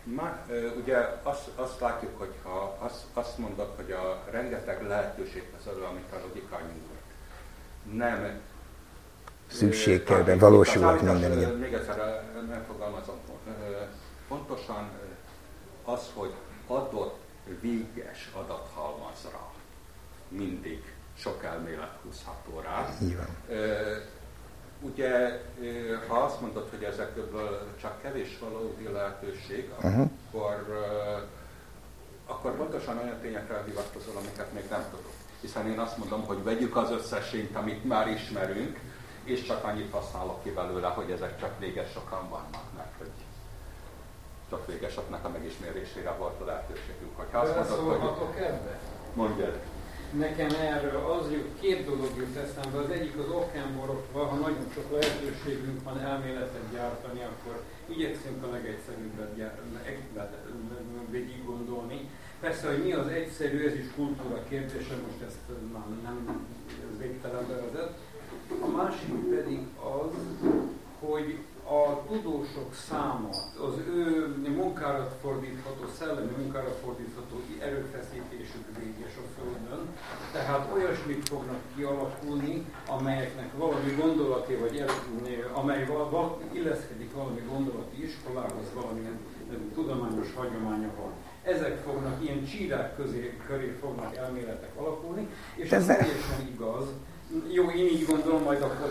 Má, ugye azt, azt látjuk, hogy ha azt, azt mondod, hogy a rengeteg lehetőség az elő, amit a logika nyújt, nem szükségkörben valósulhat minden. Igen. Még egyszer nem fogalmazom. Pontosan az, hogy adott véges adathalmazra mindig sok elmélet húzható rá. Ugye, ha azt mondod, hogy ezekből csak kevés valódi lehetőség, uh-huh. akkor, akkor pontosan olyan tényekre hivatkozol, amiket még nem tudok. Hiszen én azt mondom, hogy vegyük az összesényt, amit már ismerünk, és csak annyit használok ki belőle, hogy ezek csak véges sokan vannak, mert hogy csak végesoknak a megismerésére volt a lehetőségünk. Hogyha azt mondod, hogy... Mondjad nekem erről az jut, két dolog jut eszembe. Az egyik az okánborokban, ha nagyon sok lehetőségünk van elméletet gyártani, akkor igyekszünk a legegyszerűbbet végig gondolni. Persze, hogy mi az egyszerű, ez is kultúra kérdése, most ezt már nem végtelenbe vezet. A másik pedig az, hogy a tudósok száma, az ő munkára fordítható, szellemi munkára fordítható erőfeszítésük véges a Földön, tehát olyasmit fognak kialakulni, amelyeknek valami gondolati, vagy el, amely val, illeszkedik valami gondolati iskolához, valamilyen tudományos hagyománya van. Ezek fognak, ilyen csírák közé, köré fognak elméletek alakulni, és ez teljesen igaz, jó, én így gondolom, majd akkor...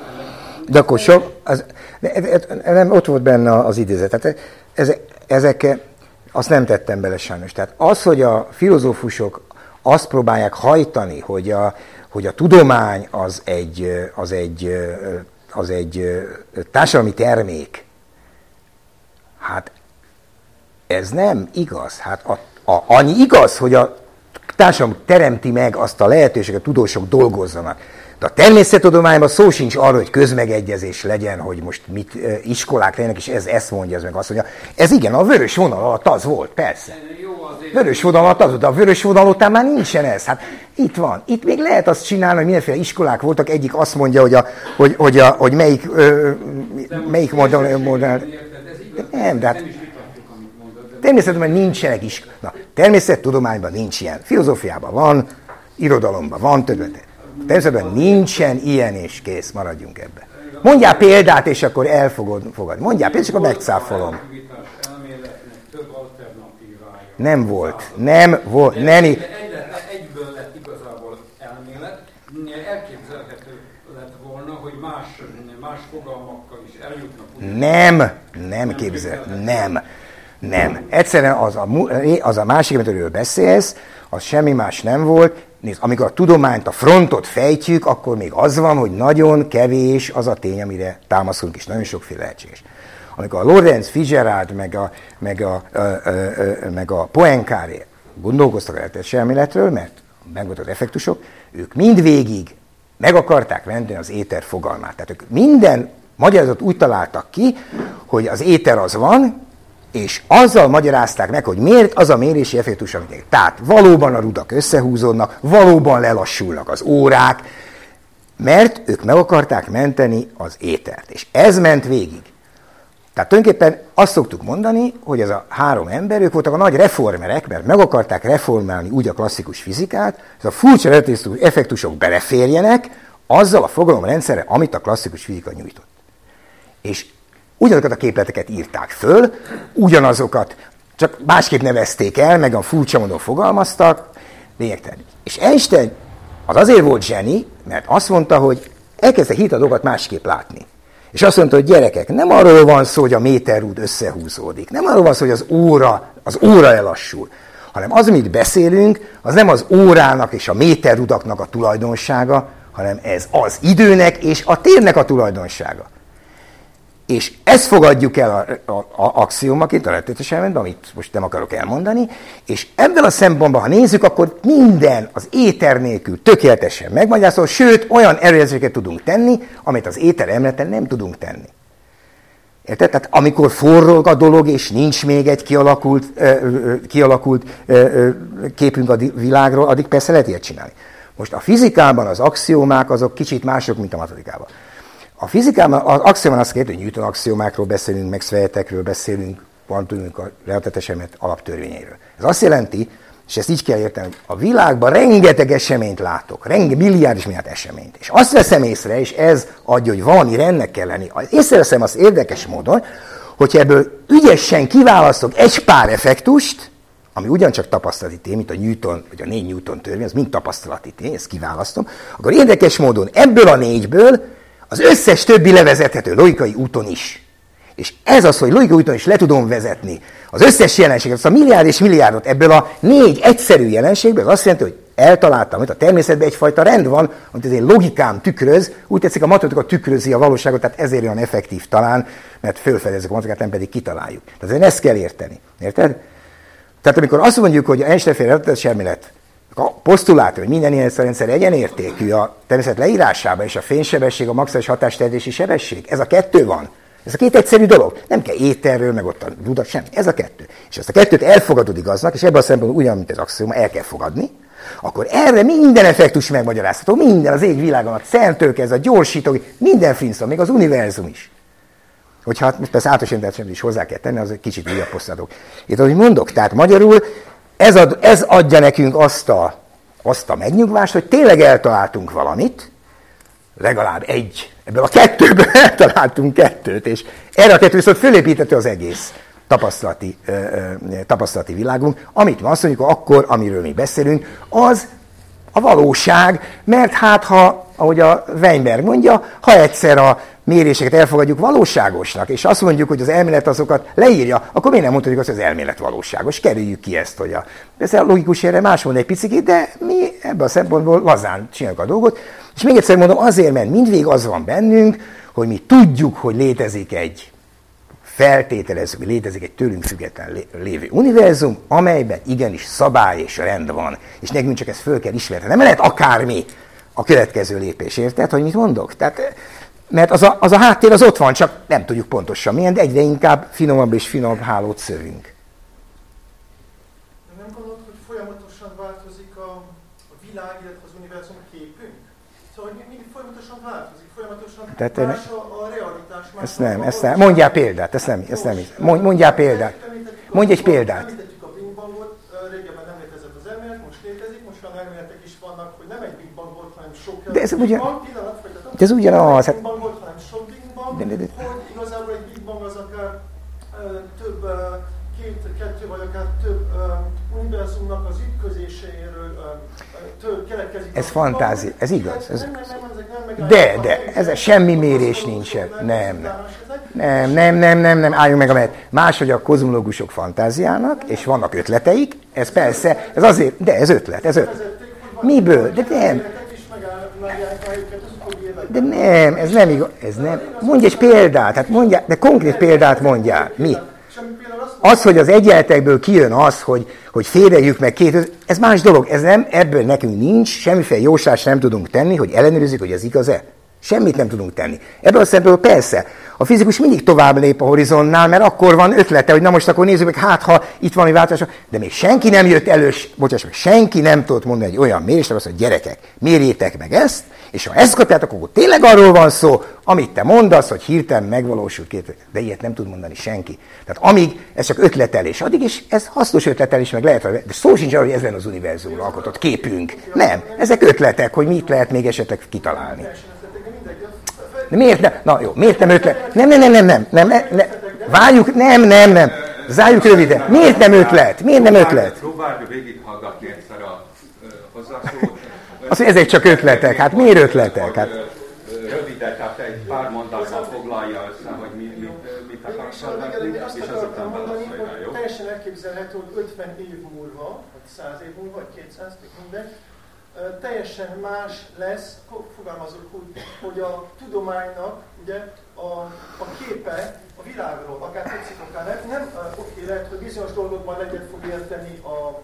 De akkor sok, az, nem, ott volt benne az idézet. Tehát ezek, ezek, azt nem tettem bele sajnos. Tehát az, hogy a filozófusok azt próbálják hajtani, hogy a, hogy a tudomány az egy, az egy, az egy társadalmi termék, hát ez nem igaz. Hát a, a, annyi igaz, hogy a társadalom teremti meg azt a lehetőséget, hogy tudósok dolgozzanak. De a természettudományban szó sincs arról, hogy közmegegyezés legyen, hogy most mit iskolák legyenek, és ez ezt mondja, ez meg azt mondja. Ez igen, a vörös vonal alatt az volt, persze. Vörös vonal alatt az volt, de a vörös vonal után már nincsen ez. Hát itt van. Itt még lehet azt csinálni, hogy mindenféle iskolák voltak. Egyik azt mondja, hogy, a, hogy, hogy, a, hogy melyik, ö, melyik modell, modell. De nem, de hát természetesen nincsenek is. Na, természettudományban nincs ilyen. Filozófiában van, irodalomban van, többet. Természetesen nincsen ilyen és kész, maradjunk ebbe. Mondjál példát, és akkor elfogod, fogad. Mondjál példát, és akkor megcáfolom. Nem volt. Nem volt. Nem. Egy, egyből lett igazából elmélet. Elképzelhető lett volna, hogy más, más fogalmakkal is eljutnak. Nem, nem képzel, nem. Nem. Egyszerűen az a, az a másik, amiről beszélsz, az semmi más nem volt. Nézd, amikor a tudományt, a frontot fejtjük, akkor még az van, hogy nagyon kevés az a tény, amire támaszunk, és nagyon sokféle lehetséges. Amikor a Lorenz Fitzgerald, meg a, meg a, ö, ö, ö, meg a Poincaré gondolkoztak a lehetőség elméletről, mert megvoltak az effektusok, ők mindvégig meg akarták venni az éter fogalmát. Tehát ők minden magyarázat úgy találtak ki, hogy az éter az van, és azzal magyarázták meg, hogy miért az a mérési effektus, amit Tehát valóban a rudak összehúzódnak, valóban lelassulnak az órák, mert ők meg akarták menteni az étert. És ez ment végig. Tehát tulajdonképpen azt szoktuk mondani, hogy ez a három ember, ők voltak a nagy reformerek, mert meg akarták reformálni úgy a klasszikus fizikát, ez a furcsa effektusok beleférjenek azzal a fogalomrendszerre, amit a klasszikus fizika nyújtott. És ugyanazokat a képleteket írták föl, ugyanazokat, csak másképp nevezték el, meg a furcsa módon fogalmaztak, lényegtelen. És Einstein az azért volt zseni, mert azt mondta, hogy elkezdte hit a dolgokat másképp látni. És azt mondta, hogy gyerekek, nem arról van szó, hogy a méterút összehúzódik, nem arról van szó, hogy az óra, az óra elassul, hanem az, amit beszélünk, az nem az órának és a méterrudaknak a tulajdonsága, hanem ez az időnek és a térnek a tulajdonsága. És ezt fogadjuk el a, a, a axiomaként, a rettetes elméletben, amit most nem akarok elmondani, és ebből a szempontból, ha nézzük, akkor minden az éter nélkül tökéletesen megmagyarázható, sőt, olyan erőjelzéseket tudunk tenni, amit az éter emleten nem tudunk tenni. Érted? Tehát amikor forrog a dolog, és nincs még egy kialakult, ö, ö, kialakult ö, ö, képünk a világról, addig persze lehet ilyet csinálni. Most a fizikában az axiomák azok kicsit mások, mint a matematikában. A fizikában az axiomán azt kérdő, hogy Newton axiomákról beszélünk, meg szvejetekről beszélünk, kvantumunk a relatetes alaptörvényeiről. Ez azt jelenti, és ezt így kell érteni, hogy a világban rengeteg eseményt látok, rengeteg milliárd és milliárd eseményt. És azt veszem észre, és ez adja, hogy valami rendnek kell lenni. Észreveszem azt érdekes módon, hogyha ebből ügyesen kiválasztok egy pár effektust, ami ugyancsak tapasztalati tény, mint a Newton, vagy a négy Newton törvény, az mind tapasztalati tény, ezt kiválasztom, akkor érdekes módon ebből a négyből az összes többi levezethető logikai úton is. És ez az, hogy logikai úton is le tudom vezetni az összes jelenséget, azt a milliárd és milliárdot ebből a négy egyszerű jelenségből, az azt jelenti, hogy eltaláltam, hogy a természetben egyfajta rend van, amit az én logikám tükröz, úgy tetszik a matematika tükrözi a valóságot, tehát ezért olyan effektív talán, mert fölfedezzük a matematikát, nem pedig kitaláljuk. Tehát ezt kell érteni. Érted? Tehát amikor azt mondjuk, hogy Einstein-féle elmélet a posztulát, hogy minden ilyen rendszer egyenértékű a természet leírásában, és a fénysebesség, a maximális hatásterjedési sebesség, ez a kettő van. Ez a két egyszerű dolog. Nem kell éterről, meg ott a dudat, sem. Ez a kettő. És ezt a kettőt elfogadod igaznak, és ebben a szempontból ugyan, mint az axioma, el kell fogadni, akkor erre minden effektus megmagyarázható, minden az ég világon, a centők, ez a gyorsító, minden finszom, még az univerzum is. Hogyha hát persze általános is hozzá kell tenni, az egy kicsit újabb posztadok. Itt, ahogy mondok, tehát magyarul ez, ad, ez adja nekünk azt a, azt a megnyugvást, hogy tényleg eltaláltunk valamit, legalább egy, ebből a kettőből eltaláltunk kettőt, és erre a kettő viszont fölépítette az egész tapasztalati, ö, ö, tapasztalati világunk, amit mi azt mondjuk, akkor, amiről mi beszélünk, az a valóság, mert hát ha, ahogy a Weinberg mondja, ha egyszer a méréseket elfogadjuk valóságosnak, és azt mondjuk, hogy az elmélet azokat leírja, akkor miért nem mondhatjuk azt, hogy az elmélet valóságos? Kerüljük ki ezt, hogy a... Ez a logikus erre más mond egy picit, de mi ebben a szempontból lazán csináljuk a dolgot. És még egyszer mondom, azért, mert mindvég az van bennünk, hogy mi tudjuk, hogy létezik egy feltételező, hogy létezik egy tőlünk független lévő univerzum, amelyben igenis szabály és rend van. És nekünk csak ezt föl kell ismerni. Nem lehet akármi a következő lépés, érted, hogy mit mondok? Tehát mert az a, az a háttér az ott van, csak nem tudjuk pontosan milyen, de egyre inkább finomabb és finomabb hálót szövünk. Nem gondolod, hogy folyamatosan változik a, a világ, illetve az univerzum képünk? Szóval mindig folyamatosan változik, folyamatosan Tehát más a, a realitás. Más ezt nem, ezt nem. Mondjál példát, ezt nem, ezt nem. Mondjál példát. Mondj egy példát. Említettük a Big Bangot, régebben nem létezett az elmélet, most létezik, most olyan elméletek is vannak, hogy nem egy Big Bang volt, hanem sok De ez ugye... De ez ugyanaz. Hát... De, de, de. hogy igazából egy Big Bang az akár több két, kettő vagy akár több univerzumnak az ütközéséről től keletkezik. Ez fantázia, ez igaz. Ez ezek nem de, de, ez semmi mérés nincsen. Nem, nem. Nem, nem, nem, nem, nem, álljunk meg a mert máshogy a kozmológusok fantáziának, és vannak ötleteik, ez persze, ez azért, de ez ötlet, ez ötlet. Miből? De nem. De nem, ez nem igaz, ez nem. Mondj egy példát, hát mondjál, de konkrét példát mondjál. Mi? Az, hogy az egyenletekből kijön az, hogy, hogy féreljük meg két, ez más dolog, ez nem, ebből nekünk nincs, semmiféle jósás nem tudunk tenni, hogy ellenőrizzük, hogy ez igaz-e. Semmit nem tudunk tenni. Ebből a szempontból persze, a fizikus mindig tovább lép a horizontnál, mert akkor van ötlete, hogy na most akkor nézzük meg, hát ha itt valami változás, de még senki nem jött elős, bocsáss meg, senki nem tudott mondani egy olyan mérést, azt hogy gyerekek, mérjétek meg ezt, és ha ezt kapjátok, akkor tényleg arról van szó, amit te mondasz, hogy hirtelen megvalósult két, de ilyet nem tud mondani senki. Tehát amíg ez csak ötletelés, addig is ez hasznos ötletelés, meg lehet, de szó sincs arról, hogy ez lenne az univerzum alkotott képünk. Nem, ezek ötletek, hogy mit lehet még esetleg kitalálni. De miért nem? Na jó, miért nem ötlet? Nem, nem, nem, nem, nem, nem, nem, nem. Várjuk, nem, nem, nem. Zárjuk röviden. Miért nem ötlet? Miért nem ötlet? Próbáljuk végighallgatni egyszer a hozzászólót. Az, ezek csak ötletek. Hát miért ötletek? Hát... Röviden, tehát egy pár mondatban foglalja össze, hogy mi, mi, mit akarsz hallgatni, és azután válaszolja, jó? Teljesen elképzelhető, hogy 50 év múlva, vagy 100 év múlva, vagy 200, mindegy, teljesen más lesz, fogalmazok úgy, hogy a tudománynak ugye, a, a képe a világról, akár tetszik, akár nem, nem oké, lehet, hogy bizonyos dolgokban egyet fog érteni a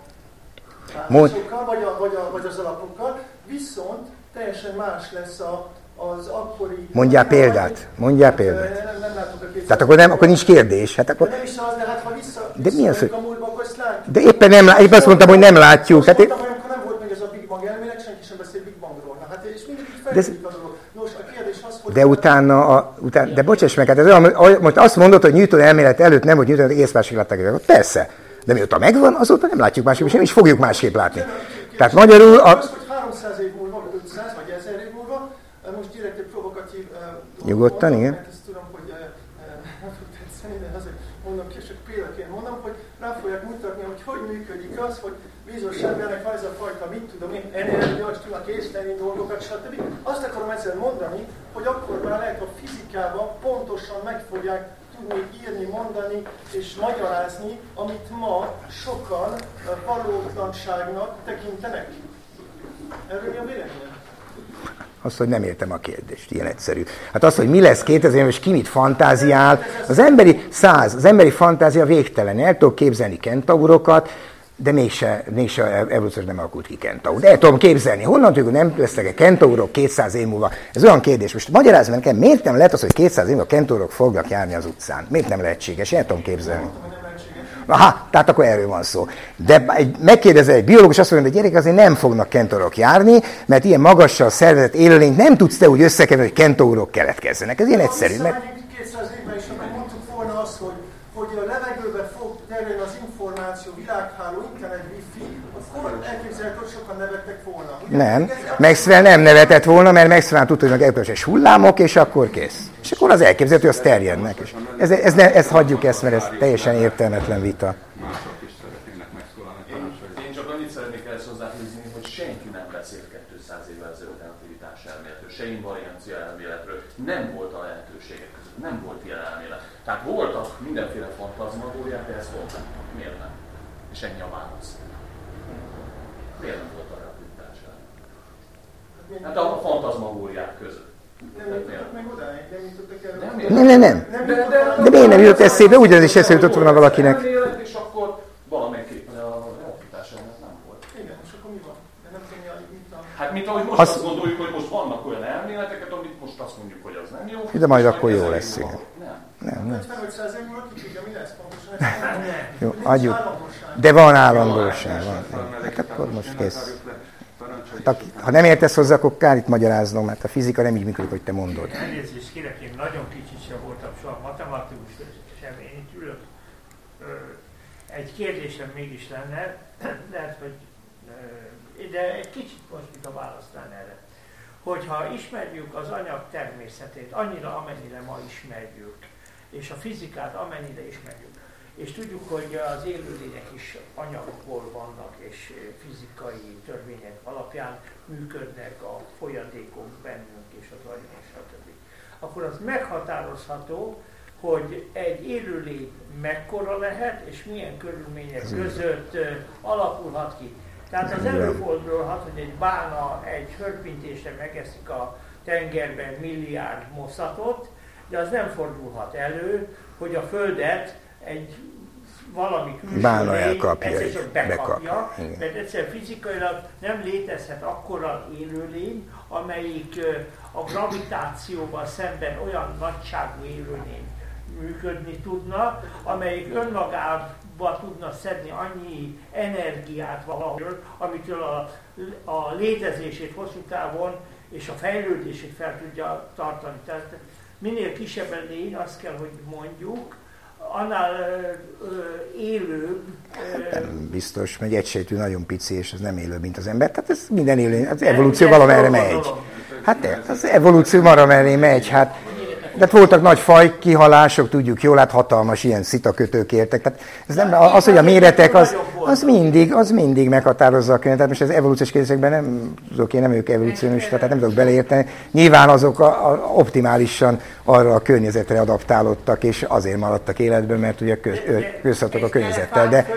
válaszokkal, vagy, a, vagy, a, vagy az alapokkal, viszont teljesen más lesz a, az akkori... Mondjál példát, mondjál példát. Nem, nem látok a Tehát akkor, nem, akkor nincs kérdés. Hát akkor... De nem is az, de hát ha vissza, de mi az, hogy... a múltba, akkor ezt látjuk. De éppen nem, éppen azt mondtam, hogy nem látjuk. Hát mondtam, hogy nem volt meg ez a Big Bang elmélet, senki sem beszél Big Bangról. Na, hát Nos, a kérdés az, hogy... De utána, a, utána de bocsáss meg, hát ez olyan, most azt mondod, hogy Newton elmélet előtt nem volt Newton észmásik. Persze. De mióta megvan, azóta nem látjuk másképp, és nem is fogjuk másképp látni. Tehát magyarul... A... Az, hogy 300 év múlva, vagy 500, vagy 1000 év múlva, most direkt egy provokatív... Nyugodtan, igen. Mert ezt tudom, hogy nem fog tetszeni, de azért mondom és példaként mondom, hogy rá fogják mutatni, hogy hogy működik az, hogy bizonyos embernek van ez a fajta, mit tudom én, energia, és tudnak észlelni dolgokat, stb. Ezzel mondani, hogy akkor már lehet a fizikában pontosan meg fogják tudni írni, mondani és magyarázni, amit ma sokan valótlanságnak tekintenek. Erről mi a véleményem? Azt, hogy nem értem a kérdést, ilyen egyszerű. Hát az, hogy mi lesz 2000 és ki mit fantáziál, az emberi száz, az emberi fantázia végtelen. El tudok képzelni kentaurokat, de mégse, mégse evolúciós nem alakult ki kentaur. De el tudom képzelni, honnan tudjuk, nem lesznek -e kentaurok 200 év múlva. Ez olyan kérdés. Most magyarázom nekem, miért nem lehet az, hogy 200 év múlva kentaurok fognak járni az utcán? Miért nem lehetséges? El tudom képzelni. Aha, tehát akkor erről van szó. De egy, megkérdezel egy biológus, azt mondja, hogy gyerek, azért nem fognak kentorok járni, mert ilyen magassal szervezett élőlényt nem tudsz te úgy összekeverni, hogy kentorok keletkezzenek. Ez ilyen egyszerű. Mert... 200 évben is, mondtuk volna azt, hogy, hogy a az információ, világháló, internet, wifi, akkor elképzelhető, hogy sokan nevettek volna. Ugye? Nem, Maxwell nem nevetett volna, mert Maxwell tudta, hogy elkövetős hullámok, és akkor kész. És akkor az elképzelhető, hogy az terjednek. És ez, ez ne, ezt hagyjuk ezt, mert ez teljesen értelmetlen vita. Mások is szeretnének megszólalni. Én, én csak annyit szeretnék ehhez hozzáfűzni, hogy senki nem beszélt 200 évvel ezelőtt relativitás elméletről, se invariancia elméletről. Nem volt a lehetőségek között, nem volt ilyen elmélet. Tehát voltak mindenféle fantazmagóriák, de ez volt. Miért nem? És ennyi a válasz. Miért nem volt a relativitás elmélet? Hát a fantazmagóriák között. Nem nem. Nem, nem, nem. De miért nem jutott eszébe? Ugyanaz is eszébe jutott volna valakinek. És akkor valamelyképpen a relativitás elmélet nem volt. Igen, és akkor mi van? De nem hogy mit a... Hát mint ahogy most Azt- azt gondoljuk, hogy most vannak olyan elméleteket, amit most azt mondjuk, hogy az nem jó. De majd akkor jó lesz, igen. Nem. Nem, nem. 55 év múlva ki tudja, mi lesz pontosan. Ez Jó, adjuk. De van állandóság. Van. Hát akkor most kész. Ha nem értesz hozzá, akkor kár itt magyaráznom, mert a fizika nem így működik, hogy te mondod. Elnézést kérek, én nagyon kicsit sem voltam soha matematikus, sem én itt ülök. Egy kérdésem mégis lenne, lehet, hogy de egy kicsit most a választán erre. Hogyha ismerjük az anyag természetét annyira, amennyire ma ismerjük, és a fizikát amennyire ismerjük, és tudjuk, hogy az élőlények is anyagból vannak, és fizikai törvények alapján működnek a folyadékok bennünk és az agyunk, stb. Akkor az meghatározható, hogy egy élőlény mekkora lehet, és milyen körülmények között alakulhat ki. Tehát az előfordulhat, hogy egy bána egy hörpintésre megeszik a tengerben milliárd moszatot, de az nem fordulhat elő, hogy a Földet egy valami külső lény elkapja, egyszer csak bekapja, bekapja, mert egyszer fizikailag nem létezhet akkora élőlény, amelyik a gravitációval szemben olyan nagyságú élőlény működni tudna, amelyik önmagába tudna szedni annyi energiát valahol, amitől a, a létezését hosszú távon és a fejlődését fel tudja tartani. Tehát minél kisebb a lény, azt kell, hogy mondjuk, annál élőbb, Nem biztos, mert egy egysejtű nagyon pici, és ez nem élő, mint az ember. Tehát ez minden élő, az evolúció valamerre megy. Hát az evolúció valamerre megy, hát de hát voltak nagy faj kihalások, tudjuk jól, hát hatalmas ilyen szitakötők értek. Tehát ez nem, az, hogy a méretek, az, az mindig, az mindig meghatározza a könyvet. Tehát most az evolúciós kérdésekben nem tudok, én nem ők evolúcionista, tehát nem tudok beleérteni. Nyilván azok a, a, optimálisan arra a környezetre adaptálódtak, és azért maradtak életben, mert ugye köz, közhatok a környezettel. De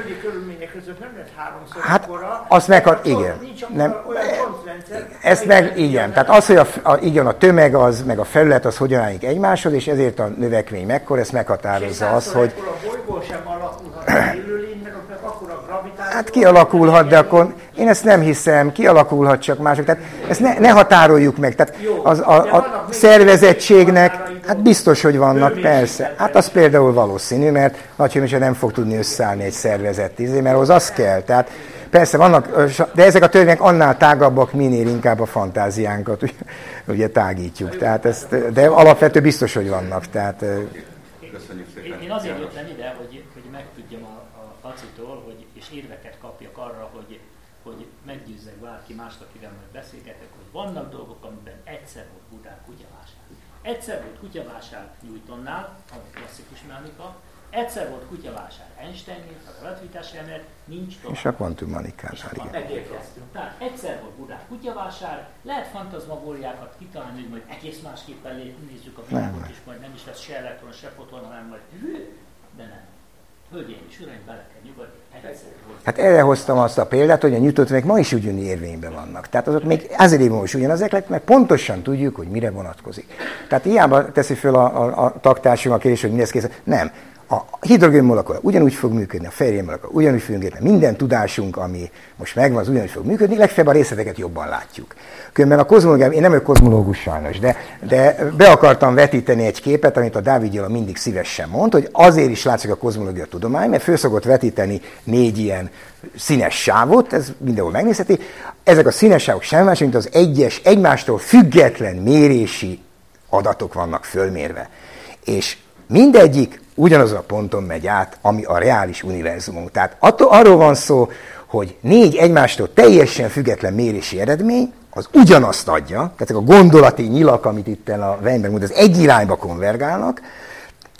Hát, azt meg- mert igen. Nem. Ezt meg, igen, tehát az, hogy a, a, igen, a tömeg az, meg a felület az hogyan állik egymáshoz, és ezért a növekmény mekkora, ezt meghatározza az, hogy A bolygó sem alakulhat az élőlény, mert ott meg akkor a gravitáció... hát kialakulhat, de akkor én ezt nem hiszem, kialakulhat csak mások. Tehát ezt ne, ne határoljuk meg. Tehát az, a, a szervezettségnek, hát biztos, hogy vannak, persze. Hát az például valószínű, mert nagyhőmese nem fog tudni összeállni egy szervezet, mert az az kell. Tehát persze vannak, de ezek a törvények annál tágabbak, minél inkább a fantáziánkat ugye, ugye tágítjuk. Tehát ezt, de alapvető biztos, hogy vannak. Tehát Köszönjük Én, szépen. én azért jöttem ide, hogy, hogy megtudjam a, a Lacitól, hogy, és érveket kapjak arra, hogy, hogy meggyőzzek bárki mást, akivel majd beszélgetek, hogy vannak dolgok, amiben egyszer volt Budán kutyavásár. Egyszer volt kutyavásár Newtonnál, a klasszikus mechanika, egyszer volt kutyavásár Einsteinnél, a relativitási elmélet, nincs tovább. és a kvantummanikánál, igen. Tehát egyszer volt Budán kutyavásár, lehet fantazmagóriákat kitalálni, hogy majd egész másképpen nézzük a világot, és majd nem is lesz se elektron, se foton, hanem majd hű, de nem. Hölgyeim és uraim, bele kell nyugodni. Hát erre hoztam azt a példát, hogy a Newton ma is ugyanúgy érvényben vannak. Tehát azok még ezer év múlva is ugyanazek lett, mert pontosan tudjuk, hogy mire vonatkozik. Tehát hiába teszi föl a, a, a taktársunk a kérdés, hogy mi lesz kész. Nem. A hidrogén molekula ugyanúgy fog működni, a fehérjén molekula ugyanúgy fog működni, minden tudásunk, ami most megvan, az ugyanúgy fog működni, legfeljebb a részleteket jobban látjuk. Különben a kozmológia, én nem vagyok kozmológus sajnos, de, de be akartam vetíteni egy képet, amit a Dávid Gyula mindig szívesen mond, hogy azért is látszik a kozmológia tudomány, mert föl szokott vetíteni négy ilyen színes sávot, ez mindenhol megnézheti. Ezek a színes sávok semmi más, mint az egyes, egymástól független mérési adatok vannak fölmérve. És mindegyik ugyanazon a ponton megy át, ami a reális univerzumunk. Tehát attól, arról van szó, hogy négy egymástól teljesen független mérési eredmény, az ugyanazt adja, tehát a gondolati nyilak, amit itt a Weinberg mond, az egy irányba konvergálnak,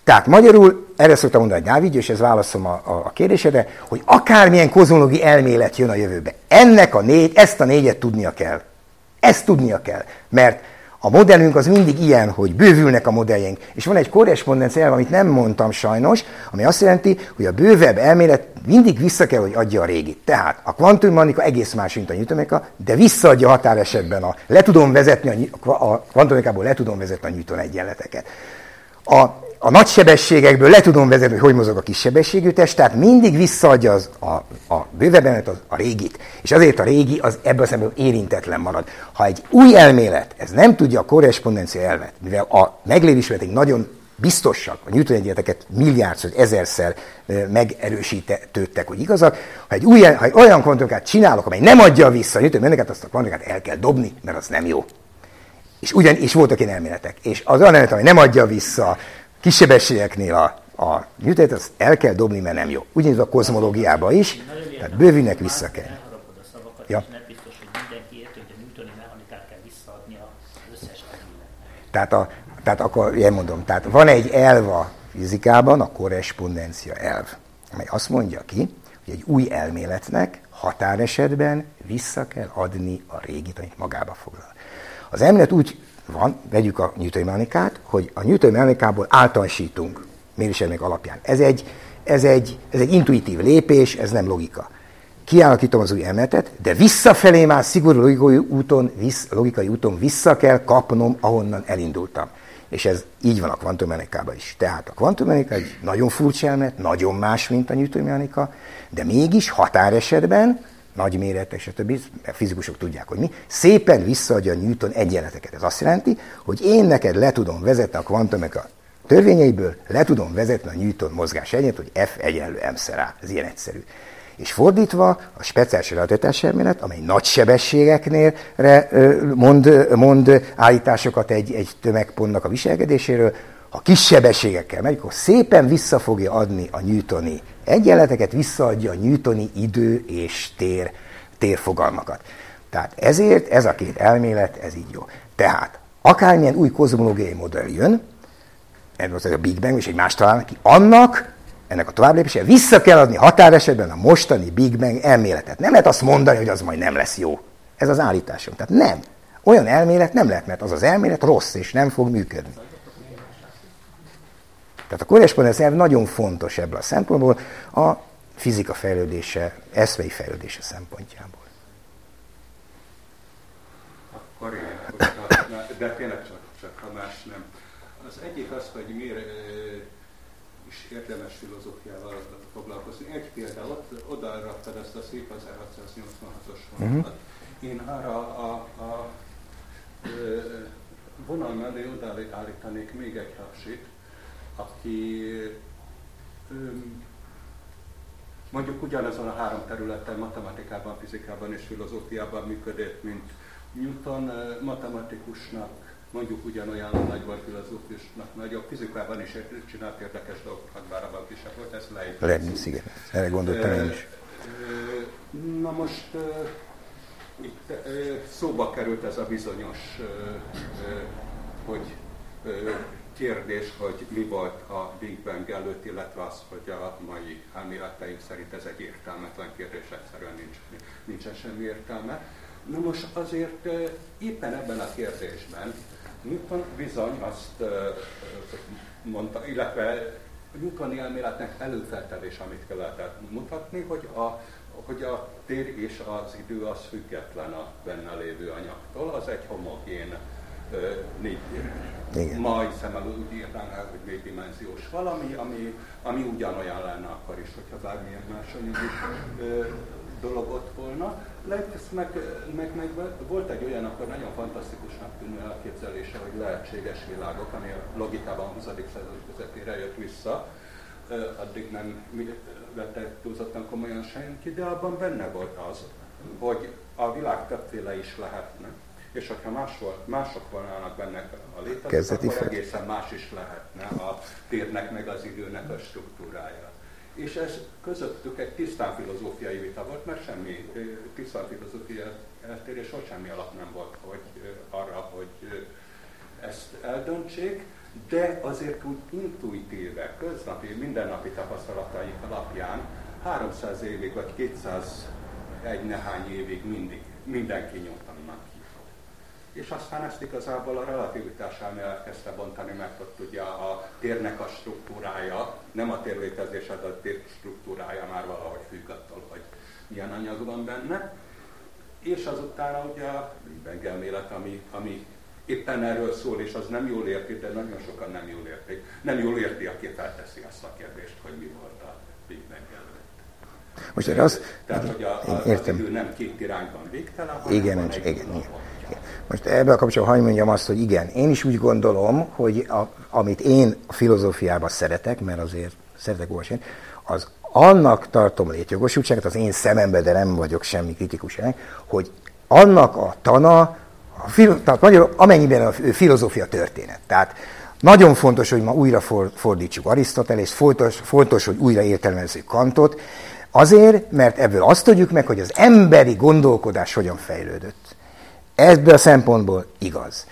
tehát magyarul, erre szoktam mondani Dávid, és ez válaszom a, a, a kérdésedre, hogy akármilyen kozmológiai elmélet jön a jövőbe, ennek a négy, ezt a négyet tudnia kell. Ezt tudnia kell, mert a modellünk az mindig ilyen, hogy bővülnek a modelljeink. És van egy korrespondencia elv, amit nem mondtam sajnos, ami azt jelenti, hogy a bővebb elmélet mindig vissza kell, hogy adja a régit. Tehát a kvantummechanika egész más, mint a Newtonika, de visszaadja határesetben a, le tudom vezetni a, a kvantummechanikából le tudom vezetni a Newton egyenleteket. A, a nagy sebességekből le tudom vezetni, hogy hogy mozog a kis sebességű test, tehát mindig visszaadja az, a, a bővebb elmélet az, a régit. És azért a régi az ebből szempontból érintetlen marad. Ha egy új elmélet, ez nem tudja a korrespondencia elvet, mivel a meglévő ismeretek nagyon biztosak, a Newton egyenleteket milliárdszor, ezerszer ö, megerősítetődtek, hogy igazak. Ha egy, új, ha egy olyan kvantumkát csinálok, amely nem adja vissza a Newton azt a kvantumkát el kell dobni, mert az nem jó. És, ugyan, és voltak ilyen elméletek. És az olyan elmélet, ami nem adja vissza kisebbességeknél a, a Newton-t, azt el kell dobni, mert nem jó. Ugyanez a kozmológiában is, tehát bővűnek vissza kell. Ja. Tehát, a, tehát akkor én mondom, tehát van egy elv a fizikában, a korrespondencia elv. amely azt mondja ki, hogy egy új elméletnek határesetben vissza kell adni a régit, amit magába foglal. Az elmélet úgy van, vegyük a Newton mechanikát, hogy a Newton mechanikából általánosítunk méréselmék alapján. Ez egy, ez, egy, ez egy intuitív lépés, ez nem logika. Kialakítom az új elméletet, de visszafelé már szigorú logikai úton, vissz, logikai úton vissza kell kapnom, ahonnan elindultam. És ez így van a kvantummechanikában is. Tehát a kvantummechanika egy nagyon furcsa elmélet, nagyon más, mint a Newton mechanika, de mégis határesetben nagy méretek, stb. Mert fizikusok tudják, hogy mi, szépen visszaadja a Newton egyenleteket. Ez azt jelenti, hogy én neked le tudom vezetni a kvantummechanika törvényeiből, le tudom vezetni a Newton mozgás egyenlet, hogy F egyenlő m A. Ez ilyen egyszerű. És fordítva, a speciális relativitási elmélet, amely nagy sebességeknél mond, mond állításokat egy, egy tömegpontnak a viselkedéséről, ha kis sebességekkel megy, akkor szépen vissza fogja adni a newtoni egyenleteket, visszaadja a newtoni idő és tér, térfogalmakat. Tehát ezért ez a két elmélet, ez így jó. Tehát akármilyen új kozmológiai modell jön, ez a Big Bang és egy más találnak ki, annak ennek a továbblépése, vissza kell adni határesetben a mostani Big Bang elméletet. Nem lehet azt mondani, hogy az majd nem lesz jó. Ez az állításom. Tehát nem. Olyan elmélet nem lehet, mert az az elmélet rossz, és nem fog működni. Tehát a korrespondencia nagyon fontos ebből a szempontból, a fizika fejlődése, eszmei fejlődése szempontjából. Akkor én, de tényleg csak, csak ha más nem. Az egyik az, hogy miért is érdemes filozófiával foglalkozni. Egy példa, ott oda raktad ezt a szép 1686-os vonalat. Uh-huh. Én arra a, a, a vonal mellé odaállítanék még egy hapsit, aki mondjuk ugyanazon a három területen, matematikában, fizikában és filozófiában működött, mint Newton matematikusnak, mondjuk ugyanolyan nagy volt filozófusnak, nagyobb fizikában is csinált érdekes dolgokat, bár abban is volt, ez lehet. Leibniz, igen. Erre gondoltam én is. Na most itt szóba került ez a bizonyos, hogy kérdés, hogy mi volt a Big Bang előtt, illetve az, hogy a mai elméleteink szerint ez egy értelmetlen kérdés, egyszerűen nincs, nincsen semmi értelme. Na most azért éppen ebben a kérdésben Newton bizony azt mondta, illetve Newtoni elméletnek előfeltevés, amit kell lehetett mutatni, hogy a, hogy a tér és az idő az független a benne lévő anyagtól, az egy homogén négy, Igen. majd szemmel úgy írnánk el, hogy négydimenziós valami, ami, ami ugyanolyan lenne akkor is, hogyha bármilyen más anyagi dolog volna. Leibniz meg, meg, meg volt egy olyan akkor nagyon fantasztikusnak tűnő elképzelése, hogy lehetséges világok, ami a logikában a 20. század közepére jött vissza, addig nem vette túlzottan komolyan senki, de abban benne volt az, hogy a világ többféle is lehetne, és hogyha más volt, mások volnának benne a létezők, akkor egészen más is lehetne a térnek meg az időnek a struktúrája. És ez közöttük egy tisztán filozófiai vita volt, mert semmi tisztán filozófiai eltérés volt, semmi alap nem volt hogy, arra, hogy ezt eldöntsék, de azért úgy intuitíve, köznapi, mindennapi tapasztalataik alapján 300 évig vagy 200 egy nehány évig mindig mindenki nyomtanak és aztán ezt igazából a relativitás elmélet kezdte bontani, mert ott ugye a térnek a struktúrája, nem a tér létezése, de a tér struktúrája már valahogy függ attól, hogy milyen anyag van benne. És azután ugye a Big elmélet, ami, ami éppen erről szól, és az nem jól érti, de nagyon sokan nem jól értik. Nem jól érti, aki felteszi azt a kérdést, hogy mi volt a Big Bang előtt. Most erre az... Tehát, hogy a, a, az idő nem két irányban végtelen, hanem igen, van egy igen, igen, igen. Most ebben a kapcsolatban hagyj mondjam azt, hogy igen, én is úgy gondolom, hogy a, amit én a filozófiában szeretek, mert azért szeretek olvasni, az annak tartom létjogosultságot, az én szememben, de nem vagyok semmi kritikus ennek, hogy annak a tana, a fil, tehát magyar, amennyiben a filozófia történet. Tehát nagyon fontos, hogy ma újra fordítsuk Arisztotelést, fontos, fontos, hogy újra értelmezzük Kantot, azért, mert ebből azt tudjuk meg, hogy az emberi gondolkodás hogyan fejlődött. Ebből a szempontból igaz.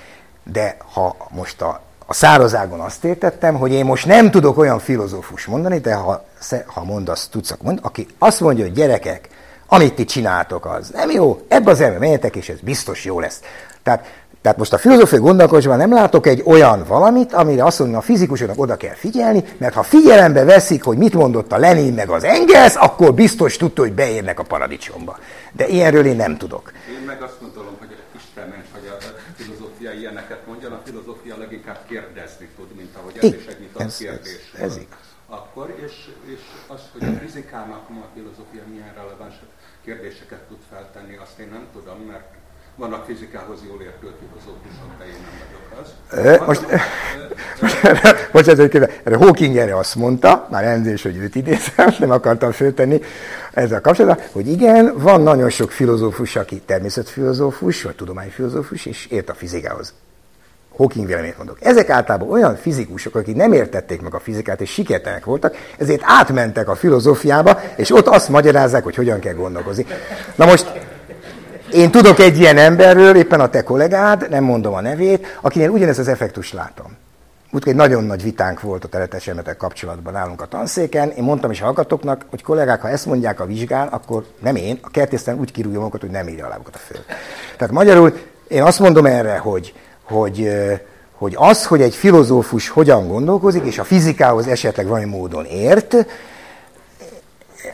De ha most a, a szárazágon azt értettem, hogy én most nem tudok olyan filozófus mondani, de ha, ha mondasz, tudsz, mond, aki azt mondja, hogy gyerekek, amit ti csináltok, az nem jó, ebbe az elme menjetek, és ez biztos jó lesz. Tehát, tehát most a filozófiai gondolkodásban nem látok egy olyan valamit, amire azt mondom, a fizikusoknak oda kell figyelni, mert ha figyelembe veszik, hogy mit mondott a Lenin meg az Engels, akkor biztos tudta, hogy beérnek a paradicsomba. De ilyenről én nem tudok. Én meg azt gondolom, hogy Isten ments, hogy a filozófia ilyeneket mondja, a filozófia leginkább kérdezni tud, mint ahogy ez is egy nyitott kérdés. Ez, ez, ez Akkor, és, és az, hogy a fizikának ma a filozófia milyen releváns kérdéseket tud feltenni, azt én nem tudom, mert vannak fizikához jól értő filozófusok, de én nem vagyok az. most, most, most ez egy erre Hawking erre azt mondta, már elnézést, hogy őt idézem, nem akartam föltenni ezzel kapcsolatban, hogy igen, van nagyon sok filozófus, aki természetfilozófus, vagy tudományfilozófus, és ért a fizikához. Hawking véleményt mondok. Ezek általában olyan fizikusok, akik nem értették meg a fizikát, és sikertelenek voltak, ezért átmentek a filozófiába, és ott azt magyarázzák, hogy hogyan kell gondolkozni. Na most én tudok egy ilyen emberről, éppen a te kollégád, nem mondom a nevét, akinél ugyanezt az effektust látom. Múltkor egy nagyon nagy vitánk volt a teletes elmetek kapcsolatban nálunk a tanszéken. Én mondtam is hallgatóknak, hogy kollégák, ha ezt mondják a vizsgán, akkor nem én, a kertészten úgy kirúgja magukat, hogy nem írja a lábukat a föl. Tehát magyarul én azt mondom erre, hogy hogy, hogy az, hogy egy filozófus hogyan gondolkozik, és a fizikához esetleg valami módon ért,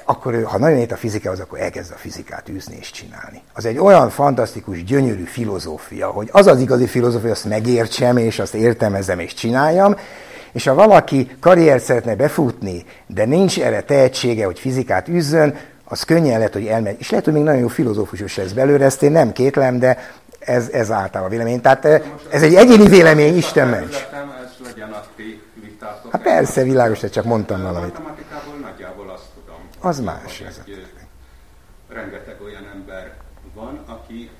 akkor ő, ha nagyon ért a fizikához, akkor elkezd a fizikát űzni és csinálni. Az egy olyan fantasztikus, gyönyörű filozófia, hogy az az igazi filozófia, azt megértsem, és azt értelmezem és csináljam, és ha valaki karriert szeretne befutni, de nincs erre tehetsége, hogy fizikát üzzön, az könnyen lehet, hogy elmegy. És lehet, hogy még nagyon jó filozófus lesz belőle, ezt én nem kétlem, de ez, ez általában a vélemény. Tehát eh, ez egy egyéni vélemény, Isten ments. Ez legyen a ti vitátok. Hát persze, világos, csak mondtam valamit. Matematikából nagyjából azt tudom. Az más. Ez egy, rengeteg olyan ember van, aki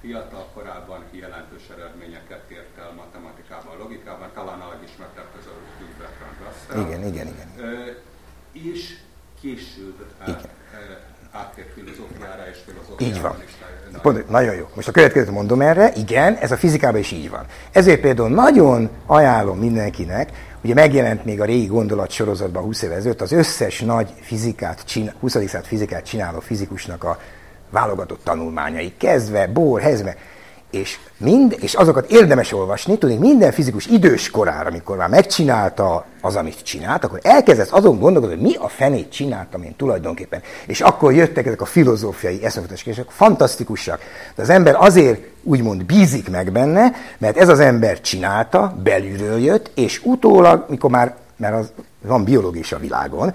fiatal korában jelentős eredményeket ért el matematikában, logikában, talán a legismertebb közül Bertrand Russell. Igen, igen, igen. És később igen áttért filozófiára és filozófiára Így van. Pont, nagyon jó. Most a következőt mondom erre, igen, ez a fizikában is így van. Ezért például nagyon ajánlom mindenkinek, ugye megjelent még a régi gondolat sorozatban 20 éve ezelőtt az összes nagy fizikát, 20. század fizikát csináló fizikusnak a válogatott tanulmányai, kezdve, Bohr, Hezme, és, mind, és azokat érdemes olvasni, tudni, minden fizikus idős korára, amikor már megcsinálta az, amit csinált, akkor elkezdett azon gondolkodni, hogy mi a fenét csináltam én tulajdonképpen. És akkor jöttek ezek a filozófiai eszmefutások, fantasztikusak. De az ember azért úgymond bízik meg benne, mert ez az ember csinálta, belülről jött, és utólag, mikor már, mert az, van biológia a világon,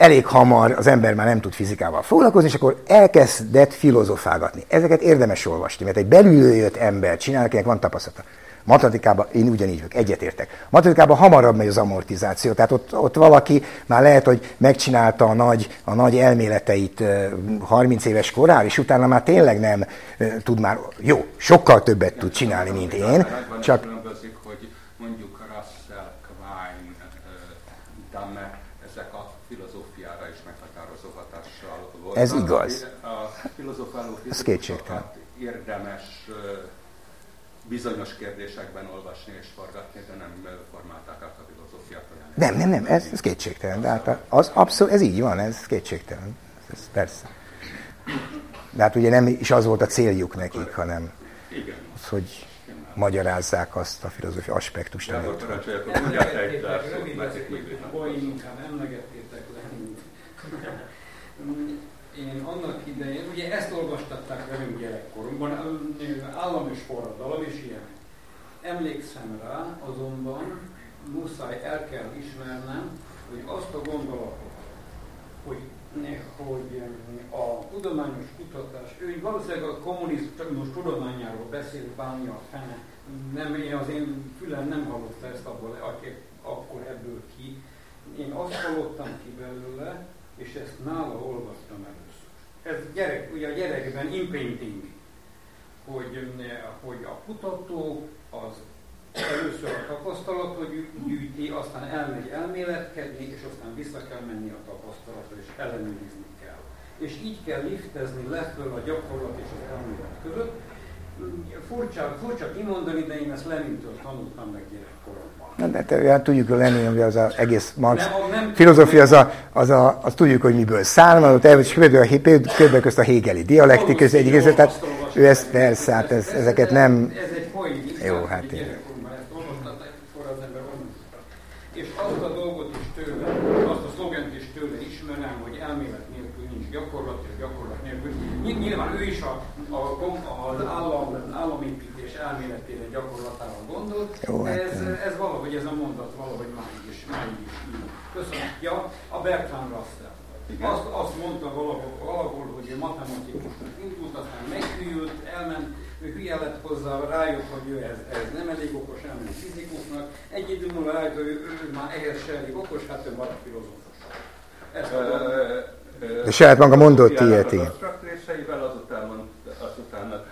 elég hamar az ember már nem tud fizikával foglalkozni, és akkor elkezdett filozofálgatni. Ezeket érdemes olvasni, mert egy belülről jött ember csinál, akinek van tapasztalata. Matematikában én ugyanígy vagyok, egyetértek. Matematikában hamarabb megy az amortizáció, tehát ott, ott valaki már lehet, hogy megcsinálta a nagy, a nagy elméleteit 30 éves korán, és utána már tényleg nem tud már, jó, sokkal többet tud csinálni, mint én, csak Ez igaz. A filozofáló Ez kétségtelen. érdemes bizonyos kérdésekben olvasni és forgatni, de nem formálták át a filozófiát. Nem, nem, nem, ez, ez kétségtelen. De hát az abszolút, ez így van, ez kétségtelen. Ez persze. De hát ugye nem is az volt a céljuk nekik, hanem az, hogy magyarázzák azt a filozófia aspektust. Gábor, parancsoljatok, mondják egy emlegettétek én annak idején, ugye ezt olvastatták velünk gyerekkorunkban, állami forradalom és ilyen. Emlékszem rá, azonban muszáj el kell ismernem, hogy azt a gondolatot, hogy, hogy a tudományos kutatás, ő valószínűleg a kommunizmus tudományáról beszél, bánni a fene, nem, én az én fülem nem hallott ezt abból, akkor ebből ki. Én azt hallottam ki belőle, és ezt nála olvastam el gyerek, ugye a gyerekben imprinting, hogy, hogy a kutató az először a tapasztalatot gyűjti, aztán elmegy elméletkedni, és aztán vissza kell menni a tapasztalatra, és ellenőrizni kell. És így kell liftezni leföl a gyakorlat és az elmélet között, furcsa, furcsa kimondani, de én ezt Lenintől tanultam meg gyerekkoromban. Na, de hát tudjuk, hogy Lenin, hogy az a egész Marx filozófia, az, a, az, a, az tudjuk, hogy miből származott, és kb. közt a Hegeli dialektikus között egyik, tehát ő ezt persze, hát ez, ezeket nem... Ez egy mai Jó, hát én. És azt a dolgot is tőle, azt a szlogent is tőle ismerem, hogy elmélet nélkül nincs gyakorlat, és gyakorlat nélkül. Nyilván ő is a, a, az állam, államépítés elméletére gyakorlatára gondolt, Jó, de hát, ez, ez valahogy ez a mondat valahogy máig is, máig is így. Köszönöm. Ja, a Bertrand Russell. Azt, azt mondta valahol, valahol, hogy ő matematikusnak indult, aztán meghűlt, elment, ő hülye lett hozzá, rájött, hogy ő ez, ez nem elég okos, elment fizikusnak. Egy idő múlva rájött, hogy ő, ő már ehhez se elég okos, hát ő maradt filozófus. Ezt a De saját maga mondott ilyet, igen. részeivel, azután, azután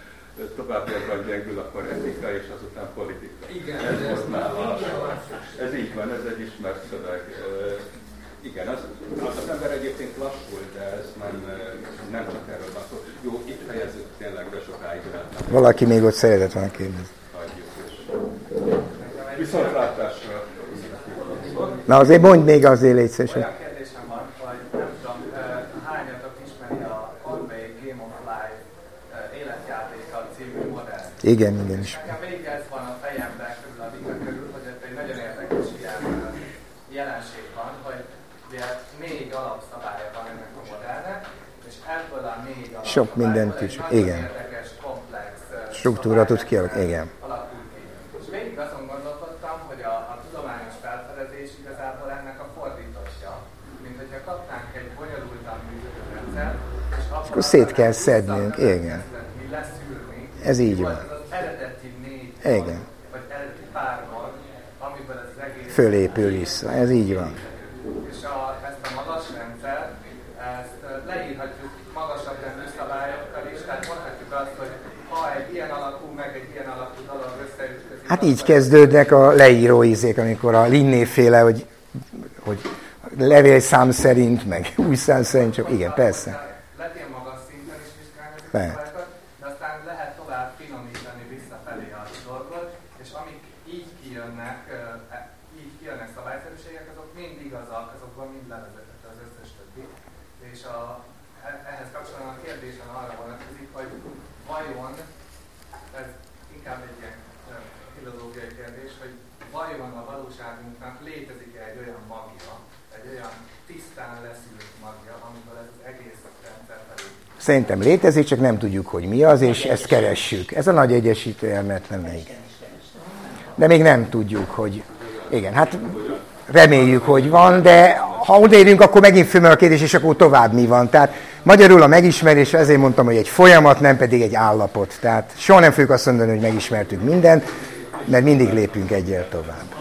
továbbiakban gyengül, akkor etika, és azután politika. Igen, ez, ez, volt nála. ez így van, ez egy ismert szöveg. Igen, az, az ember egyébként lassul, de ez nem, nem csak erről van szó. Jó, itt fejezzük tényleg, de sokáig lehetne. Valaki még ott szeretett volna kérdezni. Viszontlátásra. Na azért mondj még azért légy szíves, Olyan kérdésem van, hogy nem tudom, hányatok ismeri a Conway Game of Life életjátéka című modellt. Igen, igen is. Nekem végig ez van a fejemben körül a vita körül, hogy ez egy nagyon érdekes ilyen jelenség van, hogy ugye négy alapszabálya van ennek a modellnek, és ebből a négy alapszabályból Sok mindent is, igen. érdekes, Struktúra tud kialakítani, igen. És végig azon gondolkodtam, hogy a, a tudományos felfedezés igazából ennek a fordítottja, mint hogyha kapnánk egy bonyolultan működő és akkor, szét kell szednünk, igen. Leszűrni. Ez így van. az eredeti négy Igen. vagy eredeti pár mag, amiből az egész Fölépül vissza, ez így van. és a, ezt a magas rendszer, ezt ö, leírhatjuk magasabb rendű szabályokkal is, tehát mondhatjuk azt, hogy ha egy ilyen alakú, meg egy ilyen alakú dolog összeütközik, Hát így kezdődnek a leíró izék, amikor a Linné féle, hogy, hogy levélszám szerint, meg új szám szerint, csak igen, persze. Lehet ilyen magas szinten is vizsgálni ezeket Lehet. a szabályokat, de aztán lehet tovább finomítani visszafelé a dolgot, és amik így kijönnek, ö, e- így kijönnek szabályszerűségek, azok mind igazak, azokból mind levezetett az összes többi. És a, e- ehhez kapcsolatban a kérdésem arra vonatkozik, hogy vajon, ez inkább egy ilyen ö, filozófiai kérdés, hogy vajon a valóságunknak létezik-e egy olyan magja, egy olyan tisztán leszűrt magja, amiből ez az egész rendszer felé. Szerintem létezik, csak nem tudjuk, hogy mi az, és ezt keressük. Ez a nagy egyesítő elmélet lenne, igen. De még nem tudjuk, hogy... Igen, hát reméljük, hogy van, de ha odaérünk, akkor megint fölmerül a kérdés, és akkor tovább mi van. Tehát magyarul a megismerés, ezért mondtam, hogy egy folyamat, nem pedig egy állapot. Tehát soha nem fogjuk azt mondani, hogy megismertük mindent, mert mindig lépünk egyel tovább.